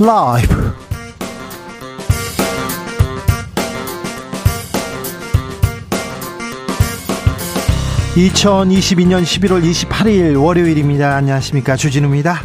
라이브 2022년 11월 28일 월요일입니다. 안녕하십니까. 주진우입니다.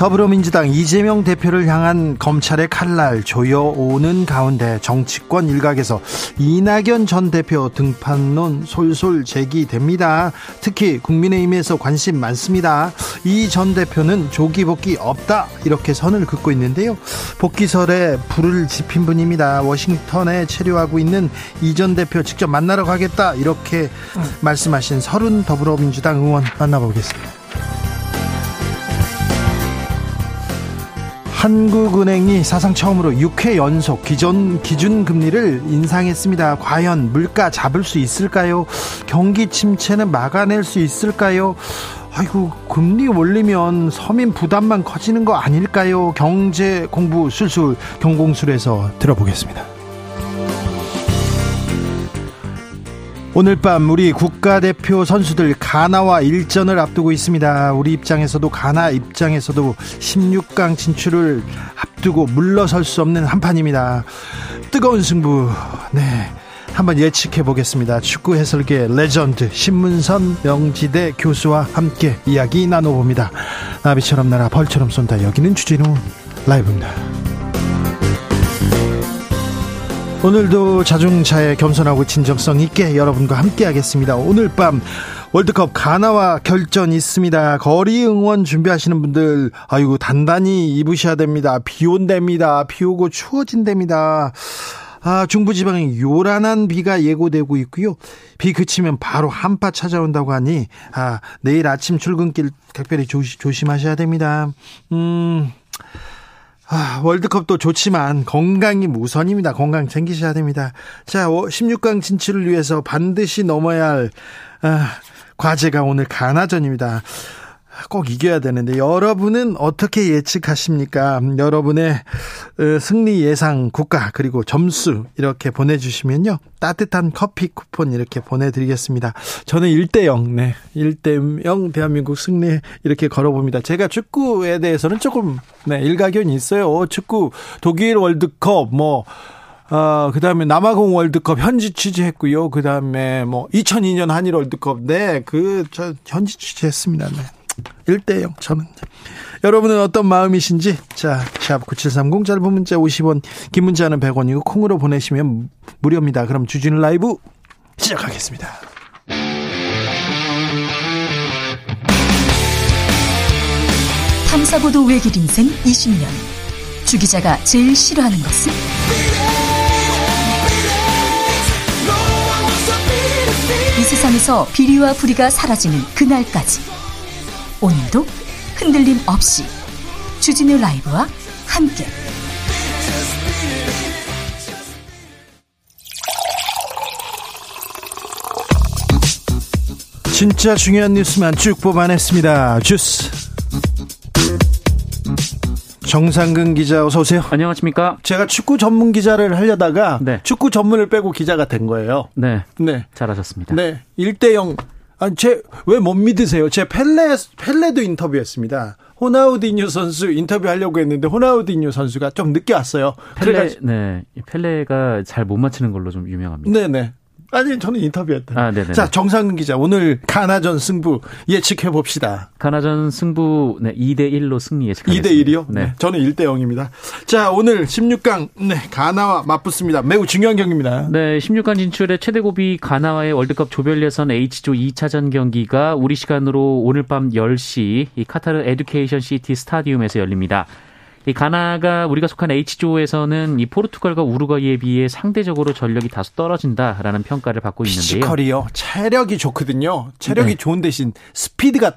더불어민주당 이재명 대표를 향한 검찰의 칼날 조여오는 가운데 정치권 일각에서 이낙연 전 대표 등판론 솔솔 제기됩니다. 특히 국민의힘에서 관심 많습니다. 이 전 대표는 조기 복귀 없다 이렇게 선을 긋고 있는데요. 복귀설에 불을 지핀 분입니다. 워싱턴에 체류하고 있는 이 전 대표 직접 만나러 가겠다 이렇게 말씀하신 서른 더불어민주당 의원 만나보겠습니다. 한국은행이 사상 처음으로 6회 연속 기존 기준 금리를 인상했습니다. 과연 물가 잡을 수 있을까요? 경기 침체는 막아낼 수 있을까요? 아이고 금리 올리면 서민 부담만 커지는 거 아닐까요? 경제 공부 술술 경공술에서 들어보겠습니다. 오늘 밤 우리 국가대표 선수들 가나와 일전을 앞두고 있습니다. 우리 입장에서도 가나 입장에서도 16강 진출을 앞두고 물러설 수 없는 한판입니다. 뜨거운 승부. 네. 한번 예측해 보겠습니다. 축구 해설계 레전드 신문선 명지대 교수와 함께 이야기 나눠봅니다. 나비처럼 날아 벌처럼 쏜다. 여기는 주진우 라이브입니다. 오늘도 자중자애 겸손하고 진정성 있게 여러분과 함께 하겠습니다. 오늘 밤 월드컵 가나와 결전 있습니다. 거리 응원 준비하시는 분들 아이고 단단히 입으셔야 됩니다. 비 온답니다. 비 오고 추워진답니다. 아, 중부지방에 요란한 비가 예고되고 있고요. 비 그치면 바로 한파 찾아온다고 하니 아, 내일 아침 출근길 각별히 조시, 조심하셔야 됩니다. 음. 아, 월드컵도 좋지만 건강이 우선입니다. 건강 챙기셔야 됩니다. 자, 16강 진출을 위해서 반드시 넘어야 할 아, 과제가 오늘 가나전입니다. 꼭 이겨야 되는데 여러분은 어떻게 예측하십니까? 여러분의 어, 승리 예상 국가 그리고 점수 이렇게 보내주시면요 따뜻한 커피 쿠폰 이렇게 보내드리겠습니다. 저는 1대0 네 1대0 대한민국 승리 이렇게 걸어봅니다. 제가 축구에 대해서는 조금 네 일가견이 있어요. 축구 독일 월드컵 뭐 어, 그 다음에 남아공 월드컵 현지 취재했고요. 그 다음에 뭐 2002년 한일 월드컵, 네, 그, 저, 현지 취재했습니다. 네. 1대 0 저는. 여러분은 어떤 마음이신지? 자 샵 9730 짧은 문자 50원 긴 문자는 100원이고 콩으로 보내시면 무료입니다. 그럼 주진우 라이브 시작하겠습니다. 탐사보도 외길 인생 20년. 주 기자가 제일 싫어하는 것은? 이 세상에서 비리와 부리가 사라지는 그날까지 오늘도 흔들림 없이 주진우 라이브와 함께 진짜 중요한 뉴스만 쭉 뽑아냈습니다. 주스 정상근 기자 어서 오세요. 안녕하십니까? 제가 축구 전문 기자를 하려다가 네. 축구 전문을 빼고 기자가 된 거예요. 네. 네. 잘하셨습니다. 네. 1대 0 아니, 제, 왜 못 믿으세요? 제 펠레, 펠레도 인터뷰했습니다. 호나우디뉴 선수 인터뷰하려고 했는데 호나우디뉴 선수가 좀 늦게 왔어요. 펠레, 네. 펠레가 잘 못 맞히는 걸로 좀 유명합니다. 네네. 아니 저는 인터뷰했다. 아, 네네. 자 정상근 기자 오늘 가나전 승부 예측해 봅시다. 가나전 승부 네 2대 1로 승리 예측하겠습니다. 2대 1이요? 네. 네. 저는 1대 0입니다. 자 오늘 16강 네 가나와 맞붙습니다. 매우 중요한 경기입니다. 네 16강 진출의 최대 고비 가나와의 월드컵 조별 예선 H조 2차전 경기가 우리 시간으로 오늘 밤 10시 이 카타르 에듀케이션 시티 스타디움에서 열립니다. 이 가나가 우리가 속한 H조에서는 이 포르투갈과 우루과이에 비해 상대적으로 전력이 다소 떨어진다라는 평가를 받고 있는데요. 피지컬이요. 체력이 좋거든요. 체력이 네. 좋은 대신 스피드가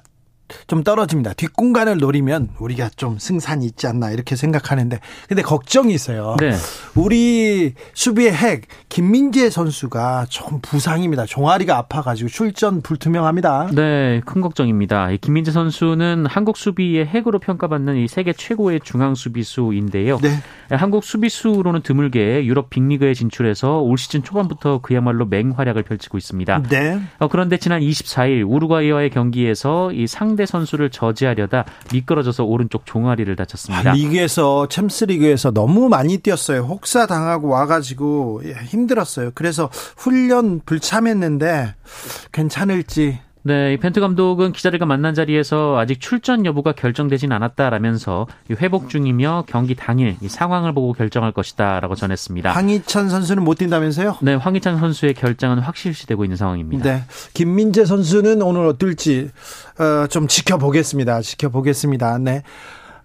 좀 떨어집니다. 뒷공간을 노리면 우리가 좀 승산이 있지 않나 이렇게 생각하는데 근데 걱정이 있어요. 네. 우리 수비의 핵 김민재 선수가 좀 부상입니다. 종아리가 아파가지고 출전 불투명합니다. 네, 큰 걱정입니다. 김민재 선수는 한국 수비의 핵으로 평가받는 이 세계 최고의 중앙 수비수인데요. 네. 한국 수비수로는 드물게 유럽 빅리그에 진출해서 올 시즌 초반부터 그야말로 맹활약을 펼치고 있습니다. 네. 어, 그런데 지난 24일 우루과이와의 경기에서 이 상대 상대 선수를 저지하려다 미끄러져서 오른쪽 종아리를 다쳤습니다. 아, 리그에서 챔스 리그에서 너무 많이 뛰었어요. 혹사 당하고 와가지고 예, 힘들었어요. 그래서 훈련 불참했는데 괜찮을지 네, 이 펜트 감독은 기자들과 만난 자리에서 아직 출전 여부가 결정되진 않았다라면서 회복 중이며 경기 당일 이 상황을 보고 결정할 것이다라고 전했습니다. 황희찬 선수는 못 뛴다면서요? 네, 황희찬 선수의 결정은 확실시되고 있는 상황입니다. 네, 김민재 선수는 오늘 어떨지 어, 좀 지켜보겠습니다. 지켜보겠습니다. 네.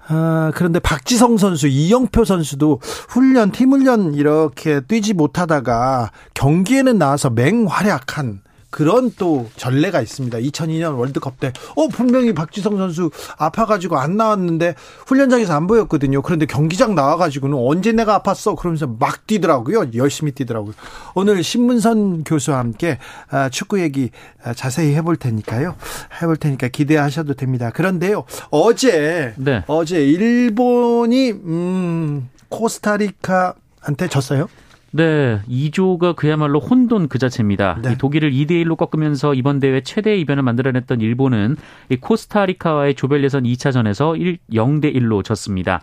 아, 그런데 박지성 선수, 이영표 선수도 훈련, 팀 훈련 이렇게 뛰지 못하다가 경기에는 나와서 맹활약한 그런 또 전례가 있습니다. 2002년 월드컵 때, 어, 분명히 박지성 선수 아파가지고 안 나왔는데 훈련장에서 안 보였거든요. 그런데 경기장 나와가지고는 언제 내가 아팠어? 그러면서 막 뛰더라고요. 열심히 뛰더라고요. 오늘 신문선 교수와 함께 아, 축구 얘기 아, 자세히 해볼 테니까요. 해볼 테니까 기대하셔도 됩니다. 그런데요, 어제, 네. 어제 일본이, 음, 코스타리카한테 졌어요? 네, 2조가 그야말로 혼돈 그 자체입니다. 네. 독일을 2대 1로 꺾으면서 이번 대회 최대 이변을 만들어냈던 일본은 이 코스타리카와의 조별 예선 2차전에서 1, 0대 1로 졌습니다.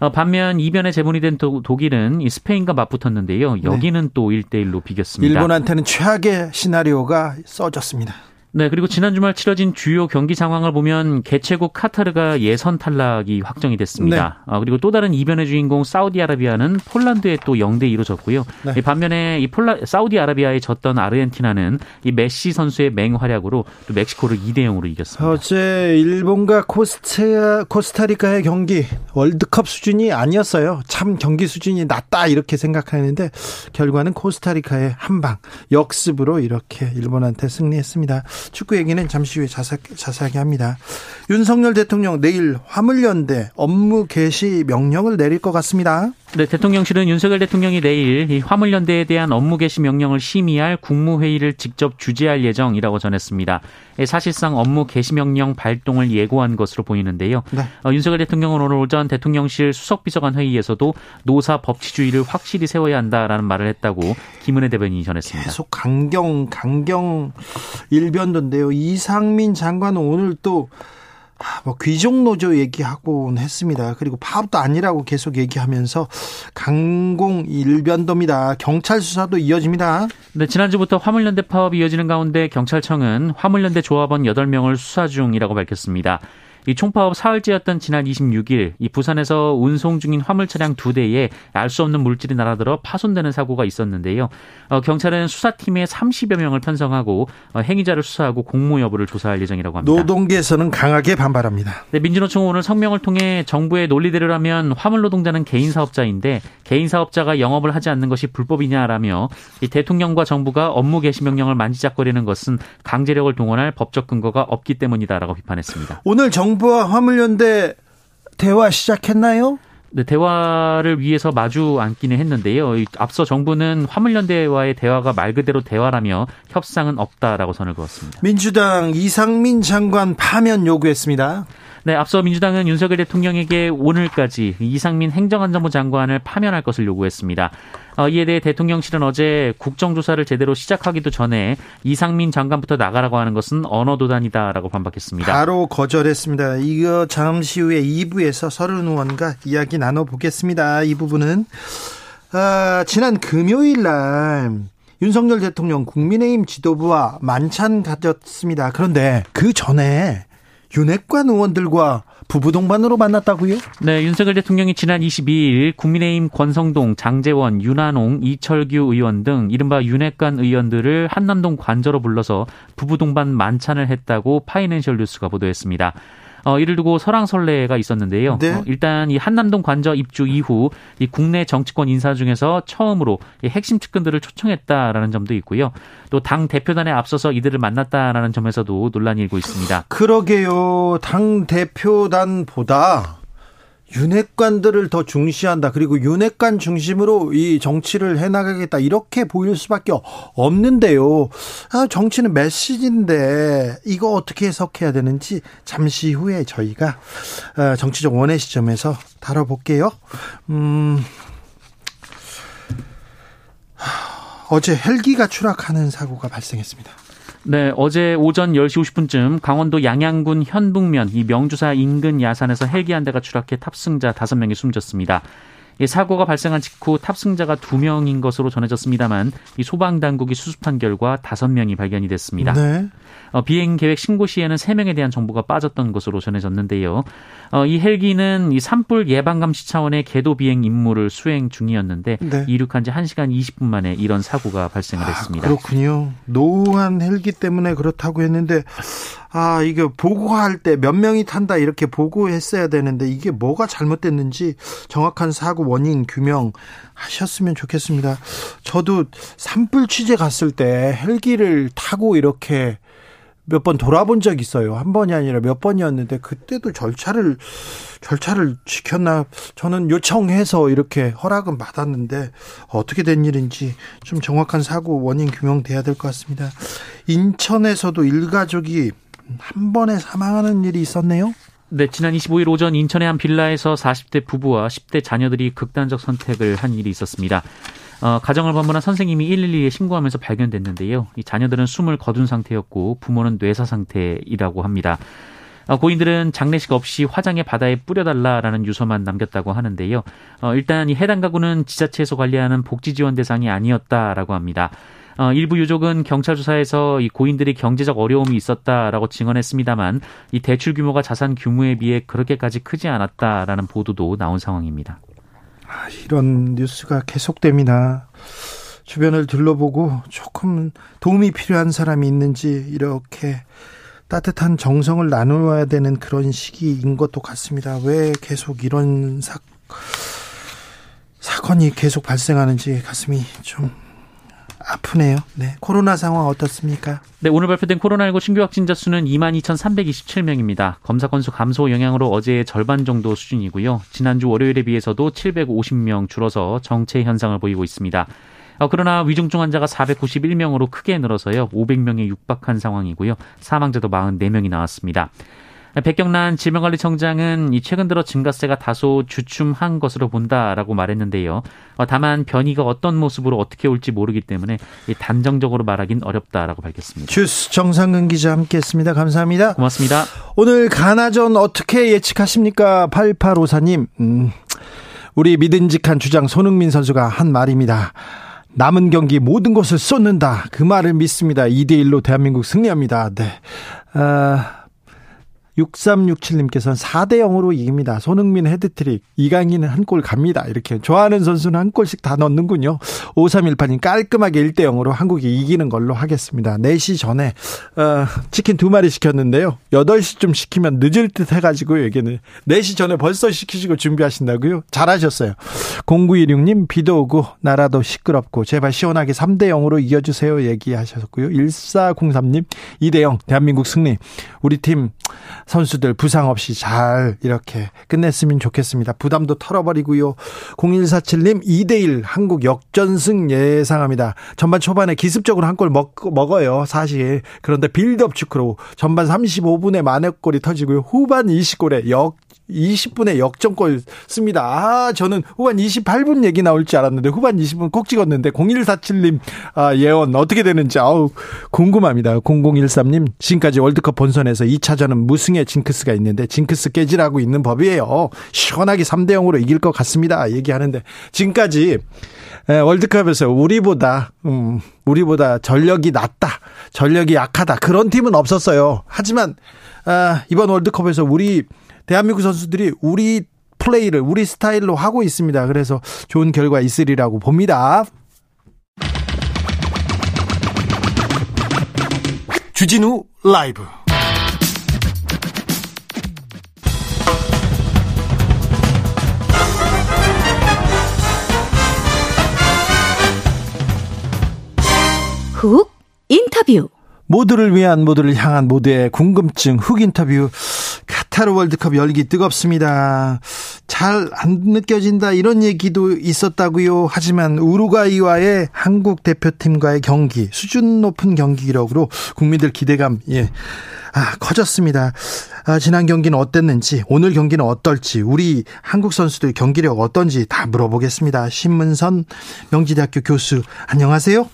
어, 반면 이변에 재분이 된 독일은 스페인과 맞붙었는데요. 여기는 네. 또 1대 1로 비겼습니다. 일본한테는 최악의 시나리오가 써졌습니다. 네, 그리고 지난 주말 치러진 주요 경기 상황을 보면 개최국 카타르가 예선 탈락이 확정이 됐습니다. 네. 아, 그리고 또 다른 이변의 주인공 사우디아라비아는 폴란드에 또 0대 2로 졌고요. 네. 반면에 이 폴라 사우디아라비아에 졌던 아르헨티나는 이 메시 선수의 맹활약으로 또 멕시코를 2대 0으로 이겼습니다. 어제 일본과 코스타 코스타리카의 경기 월드컵 수준이 아니었어요. 참 경기 수준이 낮다 이렇게 생각하는데 결과는 코스타리카의 한 방 역습으로 이렇게 일본한테 승리했습니다. 축구 얘기는 잠시 후에 자세, 자세하게 합니다. 윤석열 대통령 내일 화물연대 업무 개시 명령을 내릴 것 같습니다. 네, 대통령실은 윤석열 대통령이 내일 이 화물연대에 대한 업무 개시 명령을 심의할 국무회의를 직접 주재할 예정이라고 전했습니다. 예, 사실상 업무 개시 명령 발동을 예고한 것으로 보이는데요. 네. 어, 윤석열 대통령은 오늘 오전 대통령실 수석비서관 회의에서도 노사 법치주의를 확실히 세워야 한다라는 말을 했다고 김은혜 대변인이 전했습니다. 계속 강경 강경 일변 도인데요. 이상민 장관은 오늘 또 아, 뭐 귀족 노조 얘기하곤 했습니다. 그리고 파업도 아니라고 계속 얘기하면서 강공 일변도입니다. 경찰 수사도 이어집니다. 네, 지난주부터 화물연대 파업이 이어지는 가운데 경찰청은 화물연대 조합원 8명을 수사 중이라고 밝혔습니다. 이 총파업 사흘째였던 지난 26일 이 부산에서 운송 중인 화물 차량 두 대에 알 수 없는 물질이 날아들어 파손되는 사고가 있었는데요. 어, 경찰은 수사팀에 30여 명을 편성하고 어, 행위자를 수사하고 공모 여부를 조사할 예정이라고 합니다. 노동계에서는 강하게 반발합니다. 네, 민주노총은 오늘 성명을 통해 정부의 논리대로라면 화물 노동자는 개인 사업자인데 개인 사업자가 영업을 하지 않는 것이 불법이냐라며 이 대통령과 정부가 업무 개시 명령을 만지작거리는 것은 강제력을 동원할 법적 근거가 없기 때문이다라고 비판했습니다. 오늘 정 정부와 화물연대 대화 시작했나요? 네, 대화를 위해서 마주 앉기는 했는데요. 앞서 정부는 화물연대와의 대화가 말 그대로 대화라며 협상은 없다라고 선을 그었습니다. 민주당 이상민 장관 파면 요구했습니다. 네, 앞서 민주당은 윤석열 대통령에게 오늘까지 이상민 행정안전부 장관을 파면할 것을 요구했습니다. 어, 이에 대해 대통령실은 어제 국정조사를 제대로 시작하기도 전에 이상민 장관부터 나가라고 하는 것은 언어도단이다라고 반박했습니다. 바로 거절했습니다. 이거 잠시 후에 2부에서 서른 의원과 이야기 나눠보겠습니다. 이 부분은 아, 지난 금요일 날 윤석열 대통령 국민의힘 지도부와 만찬 가졌습니다. 그런데 그 전에 윤핵관 의원들과 부부 동반으로 만났다고요? 네, 윤석열 대통령이 지난 22일 국민의힘 권성동, 장재원, 윤한홍, 이철규 의원 등 이른바 윤핵관 의원들을 한남동 관저로 불러서 부부 동반 만찬을 했다고 파이낸셜 뉴스가 보도했습니다. 어, 이를 두고 설왕설래가 있었는데요. 네. 어, 일단 이 한남동 관저 입주 이후 이 국내 정치권 인사 중에서 처음으로 이 핵심 측근들을 초청했다라는 점도 있고요. 또 당 대표단에 앞서서 이들을 만났다라는 점에서도 논란이 일고 있습니다. 그러게요. 당 대표단보다 윤핵관들을 더 중시한다. 그리고 윤핵관 중심으로 이 정치를 해나가겠다. 이렇게 보일 수밖에 없는데요. 아, 정치는 메시지인데 이거 어떻게 해석해야 되는지 잠시 후에 저희가 아, 정치적 원의 시점에서 다뤄볼게요. 음, 어제 헬기가 추락하는 사고가 발생했습니다. 네, 어제 오전 10시 50분쯤 강원도 양양군 현북면 이 명주사 인근 야산에서 헬기 한 대가 추락해 탑승자 5명이 숨졌습니다. 사고가 발생한 직후 탑승자가 2명인 것으로 전해졌습니다만 이 소방 당국이 수습한 결과 5명이 발견이 됐습니다. 네. 어, 비행 계획 신고 시에는 3명에 대한 정보가 빠졌던 것으로 전해졌는데요. 어, 이 헬기는 이 산불 예방 감시 차원의 궤도 비행 임무를 수행 중이었는데 네. 이륙한 지 1시간 20분 만에 이런 사고가 발생을 아, 했습니다. 그렇군요. 노후한 헬기 때문에 그렇다고 했는데 아, 이게 보고할 때 몇 명이 탄다 이렇게 보고했어야 되는데 이게 뭐가 잘못됐는지 정확한 사고 원인 규명 하셨으면 좋겠습니다. 저도 산불 취재 갔을 때 헬기를 타고 이렇게 몇 번 돌아본 적 있어요. 한 번이 아니라 몇 번이었는데 그때도 절차를 절차를 지켰나 저는 요청해서 이렇게 허락은 받았는데 어떻게 된 일인지 좀 정확한 사고 원인 규명돼야 될 것 같습니다. 인천에서도 일가족이 한 번에 사망하는 일이 있었네요. 네, 지난 25일 오전 인천의 한 빌라에서 40대 부부와 10대 자녀들이 극단적 선택을 한 일이 있었습니다. 어, 가정을 방문한 선생님이 112에 신고하면서 발견됐는데요. 이 자녀들은 숨을 거둔 상태였고 부모는 뇌사 상태이라고 합니다. 어, 고인들은 장례식 없이 화장의 바다에 뿌려달라라는 유서만 남겼다고 하는데요. 어, 일단 이 해당 가구는 지자체에서 관리하는 복지 지원 대상이 아니었다라고 합니다. 어, 일부 유족은 경찰 조사에서 이 고인들이 경제적 어려움이 있었다라고 증언했습니다만 이 대출 규모가 자산 규모에 비해 그렇게까지 크지 않았다라는 보도도 나온 상황입니다. 아, 이런 뉴스가 계속됩니다. 주변을 둘러보고 조금 도움이 필요한 사람이 있는지 이렇게 따뜻한 정성을 나누어야 되는 그런 시기인 것도 같습니다. 왜 계속 이런 사, 사건이 계속 발생하는지 가슴이 좀 아프네요. 네. 코로나 상황 어떻습니까? 네, 오늘 발표된 코로나19 신규 확진자 수는 22,327명입니다. 검사 건수 감소 영향으로 어제의 절반 정도 수준이고요. 지난주 월요일에 비해서도 750명 줄어서 정체 현상을 보이고 있습니다. 어, 그러나 위중증 환자가 491명으로 크게 늘어서요. 500명에 육박한 상황이고요. 사망자도 44명이 나왔습니다. 백경란 질병관리청장은 이 최근 들어 증가세가 다소 주춤한 것으로 본다라고 말했는데요. 어, 다만 변이가 어떤 모습으로 어떻게 올지 모르기 때문에 단정적으로 말하긴 어렵다라고 밝혔습니다. 주스 정상근 기자 함께했습니다. 감사합니다. 고맙습니다. 오늘 가나전 어떻게 예측하십니까? 8854님. 음, 우리 믿음직한 주장 손흥민 선수가 한 말입니다. 남은 경기 모든 것을 쏟는다. 그 말을 믿습니다. 2대1로 대한민국 승리합니다. 네. 아, 6367님께서는 4대 0으로 이깁니다. 손흥민 해트트릭, 이강인은 한 골 갑니다. 이렇게 좋아하는 선수는 한 골씩 다 넣는군요. 5318님 깔끔하게 1대 0으로 한국이 이기는 걸로 하겠습니다. 4시 전에 어, 치킨 두 마리 시켰는데요. 8시쯤 시키면 늦을 듯 해가지고 여기는 4시 전에 벌써 시키시고 준비하신다고요? 잘하셨어요. 0916님 비도 오고 나라도 시끄럽고 제발 시원하게 3대 0으로 이겨주세요 얘기하셨고요. 1403님 2대 0 대한민국 승리. 우리 팀 선수들 부상 없이 잘 이렇게 끝냈으면 좋겠습니다. 부담도 털어버리고요. 0147님 2대1 한국 역전승 예상합니다. 전반 초반에 기습적으로 한 골 먹어요. 사실. 그런데 빌드업 축구로 전반 35분에 만회골이 터지고요. 후반 20골에 역 20분에 역전골 씁니다. 아, 저는 후반 28분 얘기 나올 줄 알았는데 후반 20분 꼭 찍었는데 0147님 아, 예언 어떻게 되는지 아우 궁금합니다. 0013님 지금까지 월드컵 본선에서 2차전은 무승의 징크스가 있는데 징크스 깨지라고 있는 법이에요. 시원하게 3대 0으로 이길 것 같습니다. 얘기하는데 지금까지 월드컵에서 우리보다 음, 우리보다 전력이 낮다. 전력이 약하다. 그런 팀은 없었어요. 하지만 아, 이번 월드컵에서 우리 대한민국 선수들이 우리 플레이를 우리 스타일로 하고 있습니다. 그래서 좋은 결과 있으리라고 봅니다. 주진우 라이브 훅 인터뷰 모두를 위한 모두를 향한 모두의 궁금증 훅 인터뷰 카타르 월드컵 열기 뜨겁습니다. 잘 안 느껴진다 이런 얘기도 있었다고요. 하지만 우루과이와의 한국 대표팀과의 경기 수준 높은 경기 기록으로 국민들 기대감 예. 아, 커졌습니다. 아, 지난 경기는 어땠는지, 오늘 경기는 어떨지, 우리 한국 선수들 경기력 어떤지 다 물어보겠습니다. 신문선 명지대학교 교수, 안녕하세요.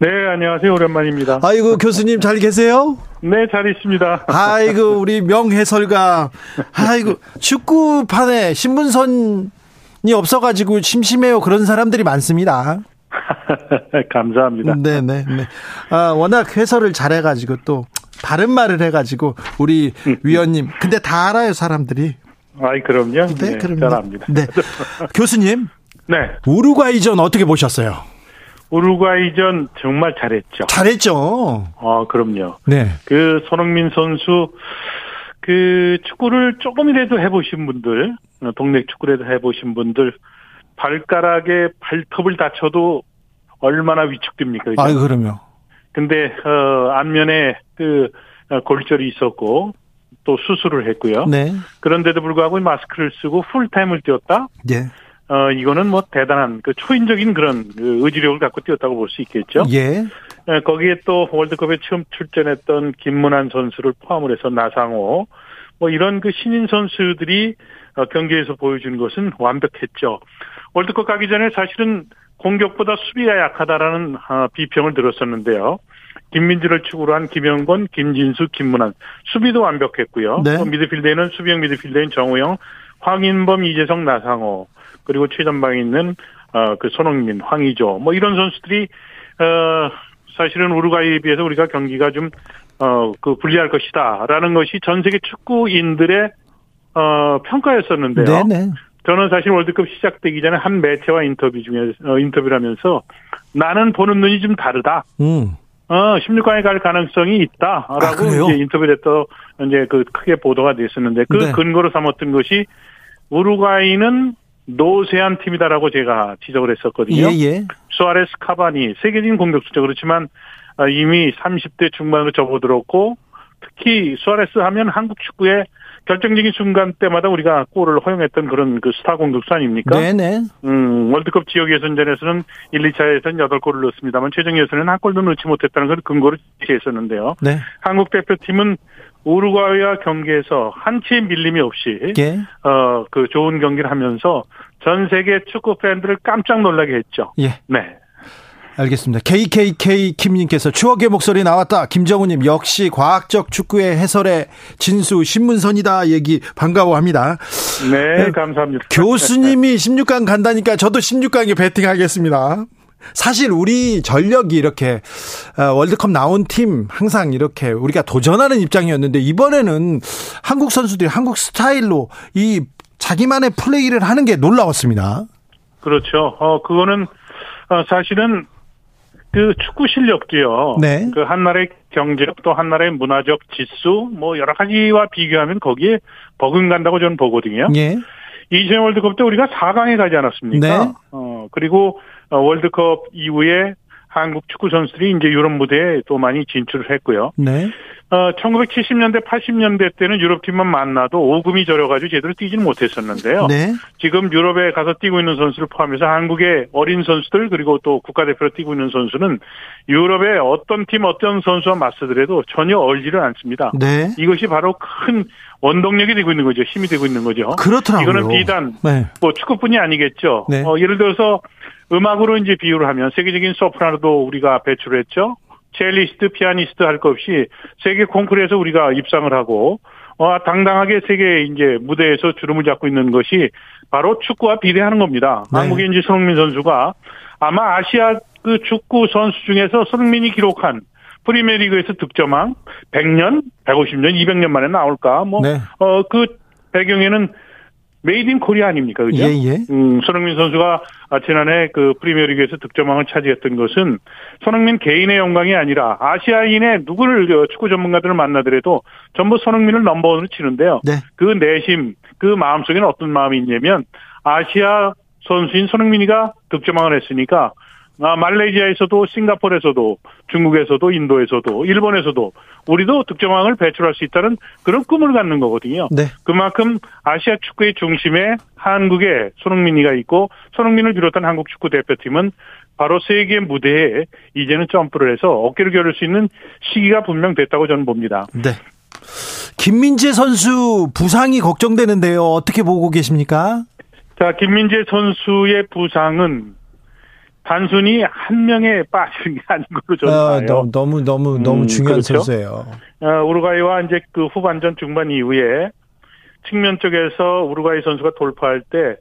네, 안녕하세요. 오랜만입니다. 아이고, 교수님 잘 계세요? 네, 잘 있습니다. 아이고, 우리 명해설가. 아이고, 축구판에 신문선이 없어가지고 심심해요. 그런 사람들이 많습니다. 감사합니다. 네네. 네. 아, 워낙 해설을 잘해가지고 또 바른 말을 해가지고 우리 위원님. 근데 다 알아요, 사람들이. 아이, 그럼요. 네, 네 그럼요. 잘 압니다. 네. 교수님, 네. 우루과이전 어떻게 보셨어요? 우루과이전 정말 잘했죠. 잘했죠. 어, 그럼요. 네. 그 손흥민 선수 그 축구를 조금이라도 해보신 분들, 어, 동네 축구라도 해보신 분들 발가락에 발톱을 다쳐도 얼마나 위축됩니까? 그죠? 아유, 그럼요. 근데 어 안면에 그 어, 골절이 있었고 또 수술을 했고요. 네. 그런데도 불구하고 마스크를 쓰고 풀타임을 뛰었다. 예. 어 이거는 뭐 대단한 그 초인적인 그런 그 의지력을 갖고 뛰었다고 볼 수 있겠죠. 예. 에, 거기에 또 월드컵에 처음 출전했던 김문환 선수를 포함을 해서 나상호 뭐 이런 그 신인 선수들이 어, 경기에서 보여준 것은 완벽했죠. 월드컵 가기 전에 사실은 공격보다 수비가 약하다라는 아, 비평을 들었었는데요. 김민지를 축으로 한 김영권, 김진수, 김문환 수비도 완벽했고요. 네. 또 미드필더에는 수비형 미드필더인 정우영, 황인범, 이재성, 나상호 그리고 최전방에 있는 어, 그 손흥민, 황의조 뭐 이런 선수들이 어, 사실은 우루과이에 비해서 우리가 경기가 좀 어, 그 불리할 것이다라는 것이 전 세계 축구인들의 어, 평가였었는데요. 네네. 저는 사실 월드컵 시작되기 전에 한 매체와 인터뷰 중에 어, 인터뷰를 하면서 나는 보는 눈이 좀 다르다. 음. 어, 16강에 갈 가능성이 있다라고 아? 이제 인터뷰를 했더 이제 그 크게 보도가 됐었는데 그 네. 근거로 삼았던 것이 우루과이는 노세한 팀이다라고 제가 지적을 했었거든요. 예, 예. 수아레스 카바니 세계적인 공격수죠. 그렇지만 아, 이미 30대 중반으로 접어들었고 특히 수아레스 하면 한국 축구의 결정적인 순간 때마다 우리가 골을 허용했던 그런 그 스타 공격수 아닙니까? 네네. 음, 월드컵 지역 예선전에서는 1, 2차에서는 8골을 넣었습니다만 최종 예선에는 한 골도 넣지 못했다는 걸 근거로 제시했었는데요. 네. 한국 대표팀은 우루과이와 경기에서 한 치의 밀림이 없이 예. 어, 그 좋은 경기를 하면서 전 세계 축구 팬들을 깜짝 놀라게 했죠. 예. 네. 알겠습니다. KKK 김님께서 추억의 목소리 나왔다. 김정우님 역시 과학적 축구의 해설의 진수 신문선이다. 얘기 반가워합니다. 네, 네. 감사합니다. 교수님이 16강 간다니까 저도 16강에 베팅하겠습니다. 사실 우리 전력이 이렇게 어, 월드컵 나온 팀 항상 이렇게 우리가 도전하는 입장이었는데 이번에는 한국 선수들이 한국 스타일로 이 자기만의 플레이를 하는 게 놀라웠습니다. 그렇죠. 어, 그거는, 어, 사실은 그 축구 실력도요. 네. 그 한 나라의 경제력 또 한 나라의 문화적 지수 뭐 여러 가지와 비교하면 거기에 버금간다고 저는 보거든요. 예. 이제 월드컵 때 우리가 4강에 가지 않았습니까? 네. 어, 그리고 어, 월드컵 이후에 한국 축구 선수들이 이제 유럽 무대에 또 많이 진출을 했고요. 네. 어, 1970년대, 80년대 때는 유럽팀만 만나도 오금이 저려가지고 제대로 뛰지는 못했었는데요. 네. 지금 유럽에 가서 뛰고 있는 선수를 포함해서 한국의 어린 선수들 그리고 또 국가대표로 뛰고 있는 선수는 유럽의 어떤 팀 어떤 선수와 맞서더라도 전혀 얼지를 않습니다. 네. 이것이 바로 큰 원동력이 되고 있는 거죠. 힘이 되고 있는 거죠. 그렇더라고요. 이거는 비단 네. 뭐 축구뿐이 아니겠죠. 네. 어, 예를 들어서 음악으로 이제 비유를 하면 세계적인 소프라노도 우리가 배출했죠. 첼리스트, 피아니스트 할 것 없이 세계 콩쿠르에서 우리가 입상을 하고 어, 당당하게 세계 이제 무대에서 주름을 잡고 있는 것이 바로 축구와 비례하는 겁니다. 네. 한국의 이제 손흥민 선수가 아마 아시아 그 축구 선수 중에서 손흥민이 기록한 프리미어리그에서 득점왕 100년, 150년, 200년 만에 나올까? 뭐, 네. 어, 그 배경에는 made in Korea 아닙니까? 그죠? 예, 예. 음, 손흥민 선수가 아, 지난해 그 프리미어리그에서 득점왕을 차지했던 것은 손흥민 개인의 영광이 아니라 아시아인의 누구를 어, 축구 전문가들을 만나더라도 전부 손흥민을 넘버원으로 치는데요. 네. 그 내심, 그 마음속에는 어떤 마음이 있냐면 아시아 선수인 손흥민이가 득점왕을 했으니까 아, 말레이시아에서도 싱가포르에서도 중국에서도 인도에서도 일본에서도 우리도 득점왕을 배출할 수 있다는 그런 꿈을 갖는 거거든요. 네. 그만큼 아시아 축구의 중심에 한국의 손흥민이가 있고 손흥민을 비롯한 한국 축구 대표팀은 바로 세계 무대에 이제는 점프를 해서 어깨를 겨룰 수 있는 시기가 분명 됐다고 저는 봅니다. 네. 김민재 선수 부상이 걱정되는데요. 어떻게 보고 계십니까? 자, 김민재 선수의 부상은 단순히 한 명이 빠지는 게 아닌 걸로 저는 아, 봐요. 너무 너무 너무, 너무 음, 중요한 그렇죠? 선수예요. 어, 우루과이와 이제 그 후반전 중반 이후에 측면 쪽에서 우루과이 선수가 돌파할 때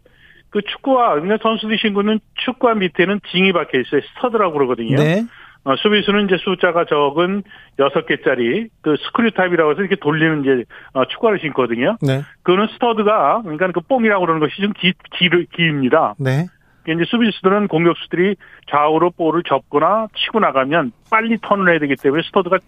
그 축구화 그러니까 선수들이 신고 있는 축구화 밑에는 징이 박혀 있어요. stud라고 그러거든요. 네. 어, 수비수는 이제 숫자가 적은 여섯 개짜리 그 screw type이라고 해서 이렇게 돌리는 이제 어, 축구화를 신거든요. 네. 그거는 스터드가 그러니까 그 뽕이라고 그러는 것이 좀 기, 기, 기입니다. 네. 이제 수비수들은 공격수들이 좌우로 볼을 접거나 치고 나가면 빨리 턴을 해야 되기 때문에 스터드가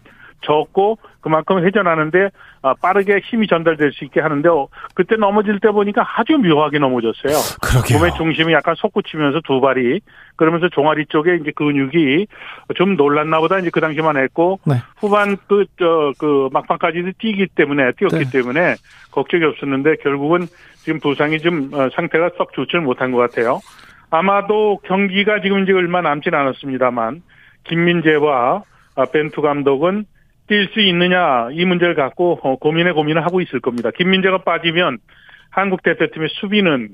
적고 그만큼 회전하는데 아, 빠르게 힘이 전달될 수 있게 하는데 어, 그때 넘어질 때 보니까 아주 묘하게 넘어졌어요. 그러게요. 몸의 중심이 약간 솟구치면서 두 발이 그러면서 종아리 쪽에 이제 근육이 좀 놀랐나 보다 이제 그 당시만 했고 네. 후반 그, 저, 그 막판까지도 뛰기 때문에 뛰었기 네. 때문에 걱정이 없었는데 결국은 지금 부상이 좀 어, 상태가 썩 좋지는 못한 것 같아요. 아마도 경기가 지금 이제 얼마 남진 않았습니다만 김민재와 아, 벤투 감독은 뛸 수 있느냐 이 문제를 갖고 어, 고민에 고민을 하고 있을 겁니다. 김민재가 빠지면 한국 대표팀의 수비는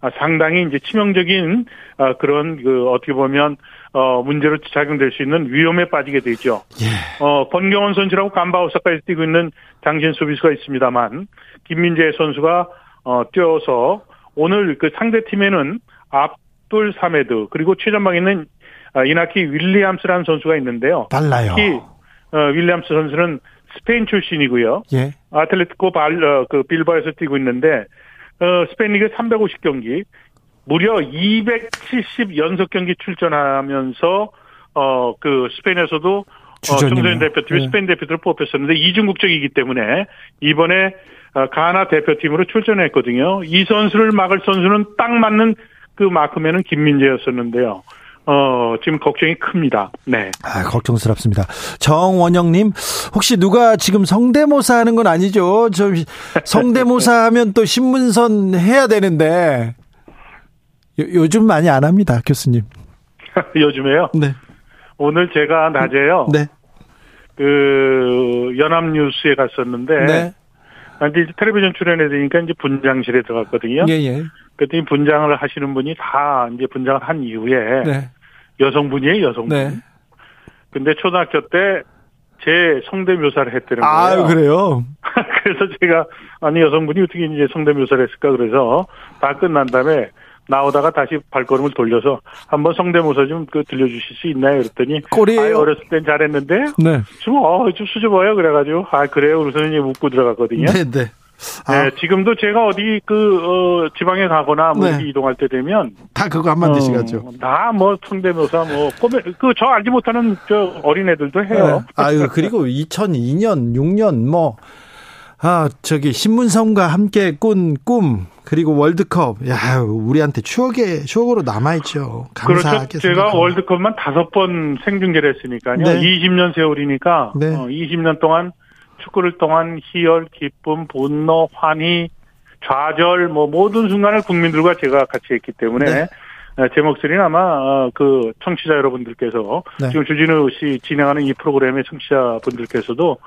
아, 상당히 이제 치명적인 아, 그런 그 어떻게 보면 어 문제로 작용될 수 있는 위험에 빠지게 되죠. 예. 어 권경원 선수라고 간바오사까지 뛰고 있는 장신 수비수가 있습니다만 김민재 선수가 어 뛰어서 오늘 그 상대 팀에는 압 돌 사메드 그리고 최전방에 있는 아, 이나키 윌리엄스라는 선수가 있는데요. 달라요. 특히 어, 윌리엄스 선수는 스페인 출신이고요. 예. 아틀레티코 발, 어, 그 빌바에서 뛰고 있는데, 어, 스페인 리그 350 경기, 무려 270 연속 경기 출전하면서, 어, 그 스페인에서도, 어, 주전이네요. 청소년 대표팀이 네. 스페인 대표팀을 뽑혔었는데, 이중국적이기 때문에, 이번에, 어, 가나 대표팀으로 출전했거든요. 이 선수를 막을 선수는 딱 맞는 그 마크맨은 김민재였었는데요. 어, 지금 걱정이 큽니다. 네. 아, 걱정스럽습니다. 정원영님, 혹시 누가 지금 성대모사 하는 건 아니죠? 저 성대모사 하면 또 신문선 해야 되는데, 요, 요즘 많이 안 합니다, 교수님. 요즘에요. 네. 오늘 제가 낮에요. 네. 그 연합뉴스에 갔었는데 네. 아, 이제 텔레비전 출연해 되니까 이제 분장실에 들어갔거든요. 예, 예. 그랬더니 분장을 하시는 분이 다 이제 분장을 한 이후에 네. 여성분이에요, 여성분. 네. 근데 초등학교 때 제 성대묘사를 했다는 거예요. 아, 그래요? 그래서 제가 아니 여성분이 어떻게 이제 성대묘사를 했을까 그래서 다 끝난 다음에 나오다가 다시 발걸음을 돌려서 한번 성대모사 좀 그 들려주실 수 있나요? 그랬더니 꼴이에요. 아, 어렸을 땐 잘했는데 네. 좀, 어, 좀 수줍어요. 그래가지고, 아, 그래요. 그래서 이제 묻고 들어갔거든요. 네, 네. 아, 네, 지금도 제가 어디 그, 어, 지방에 가거나 뭐 네. 이동할 때 되면. 다 그거 한마디 어, 시간죠. 다 뭐, 성대모사 뭐, 꼬매, 그, 저 알지 못하는 저 어린애들도 해요. 네. 아유, 그리고 2002년, 6년, 뭐, 아, 저기, 신문선과 함께 꾼 꿈, 그리고 월드컵. 야, 우리한테 추억의, 추억으로 남아 있죠. 그렇죠. 감사하게 제가 생각합니다. 월드컵만 다섯 번 생중계를 했으니까요. 네. 20년 세월이니까. 네. 어, 20년 동안 축구를 통한 희열, 기쁨, 분노, 환희, 좌절, 뭐, 모든 순간을 국민들과 제가 같이 했기 때문에. 네. 어, 제 목소리는 아마 어, 그 청취자 여러분들께서 네. 지금 주진우 씨 진행하는 이 프로그램의 청취자분들께서도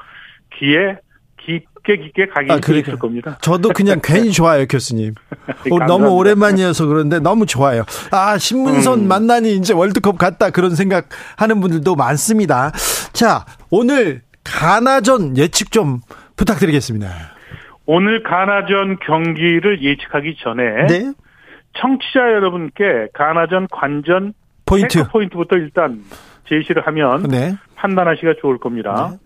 귀에 깊게 깊게 각이 아, 있을 그러니까요. 겁니다. 저도 그냥 괜히 좋아요, 교수님. 어, 감사합니다. 너무 오랜만이어서 그런데 너무 좋아요. 아, 신문선 음. 만나니 이제 월드컵 같다 그런 생각 하는 분들도 많습니다. 자, 오늘 가나전 예측 좀 부탁드리겠습니다. 오늘 가나전 경기를 예측하기 전에 네? 청취자 여러분께 가나전 관전 포인트. 포인트부터 일단 제시를 하면 네. 판단하시기가 좋을 겁니다. 네.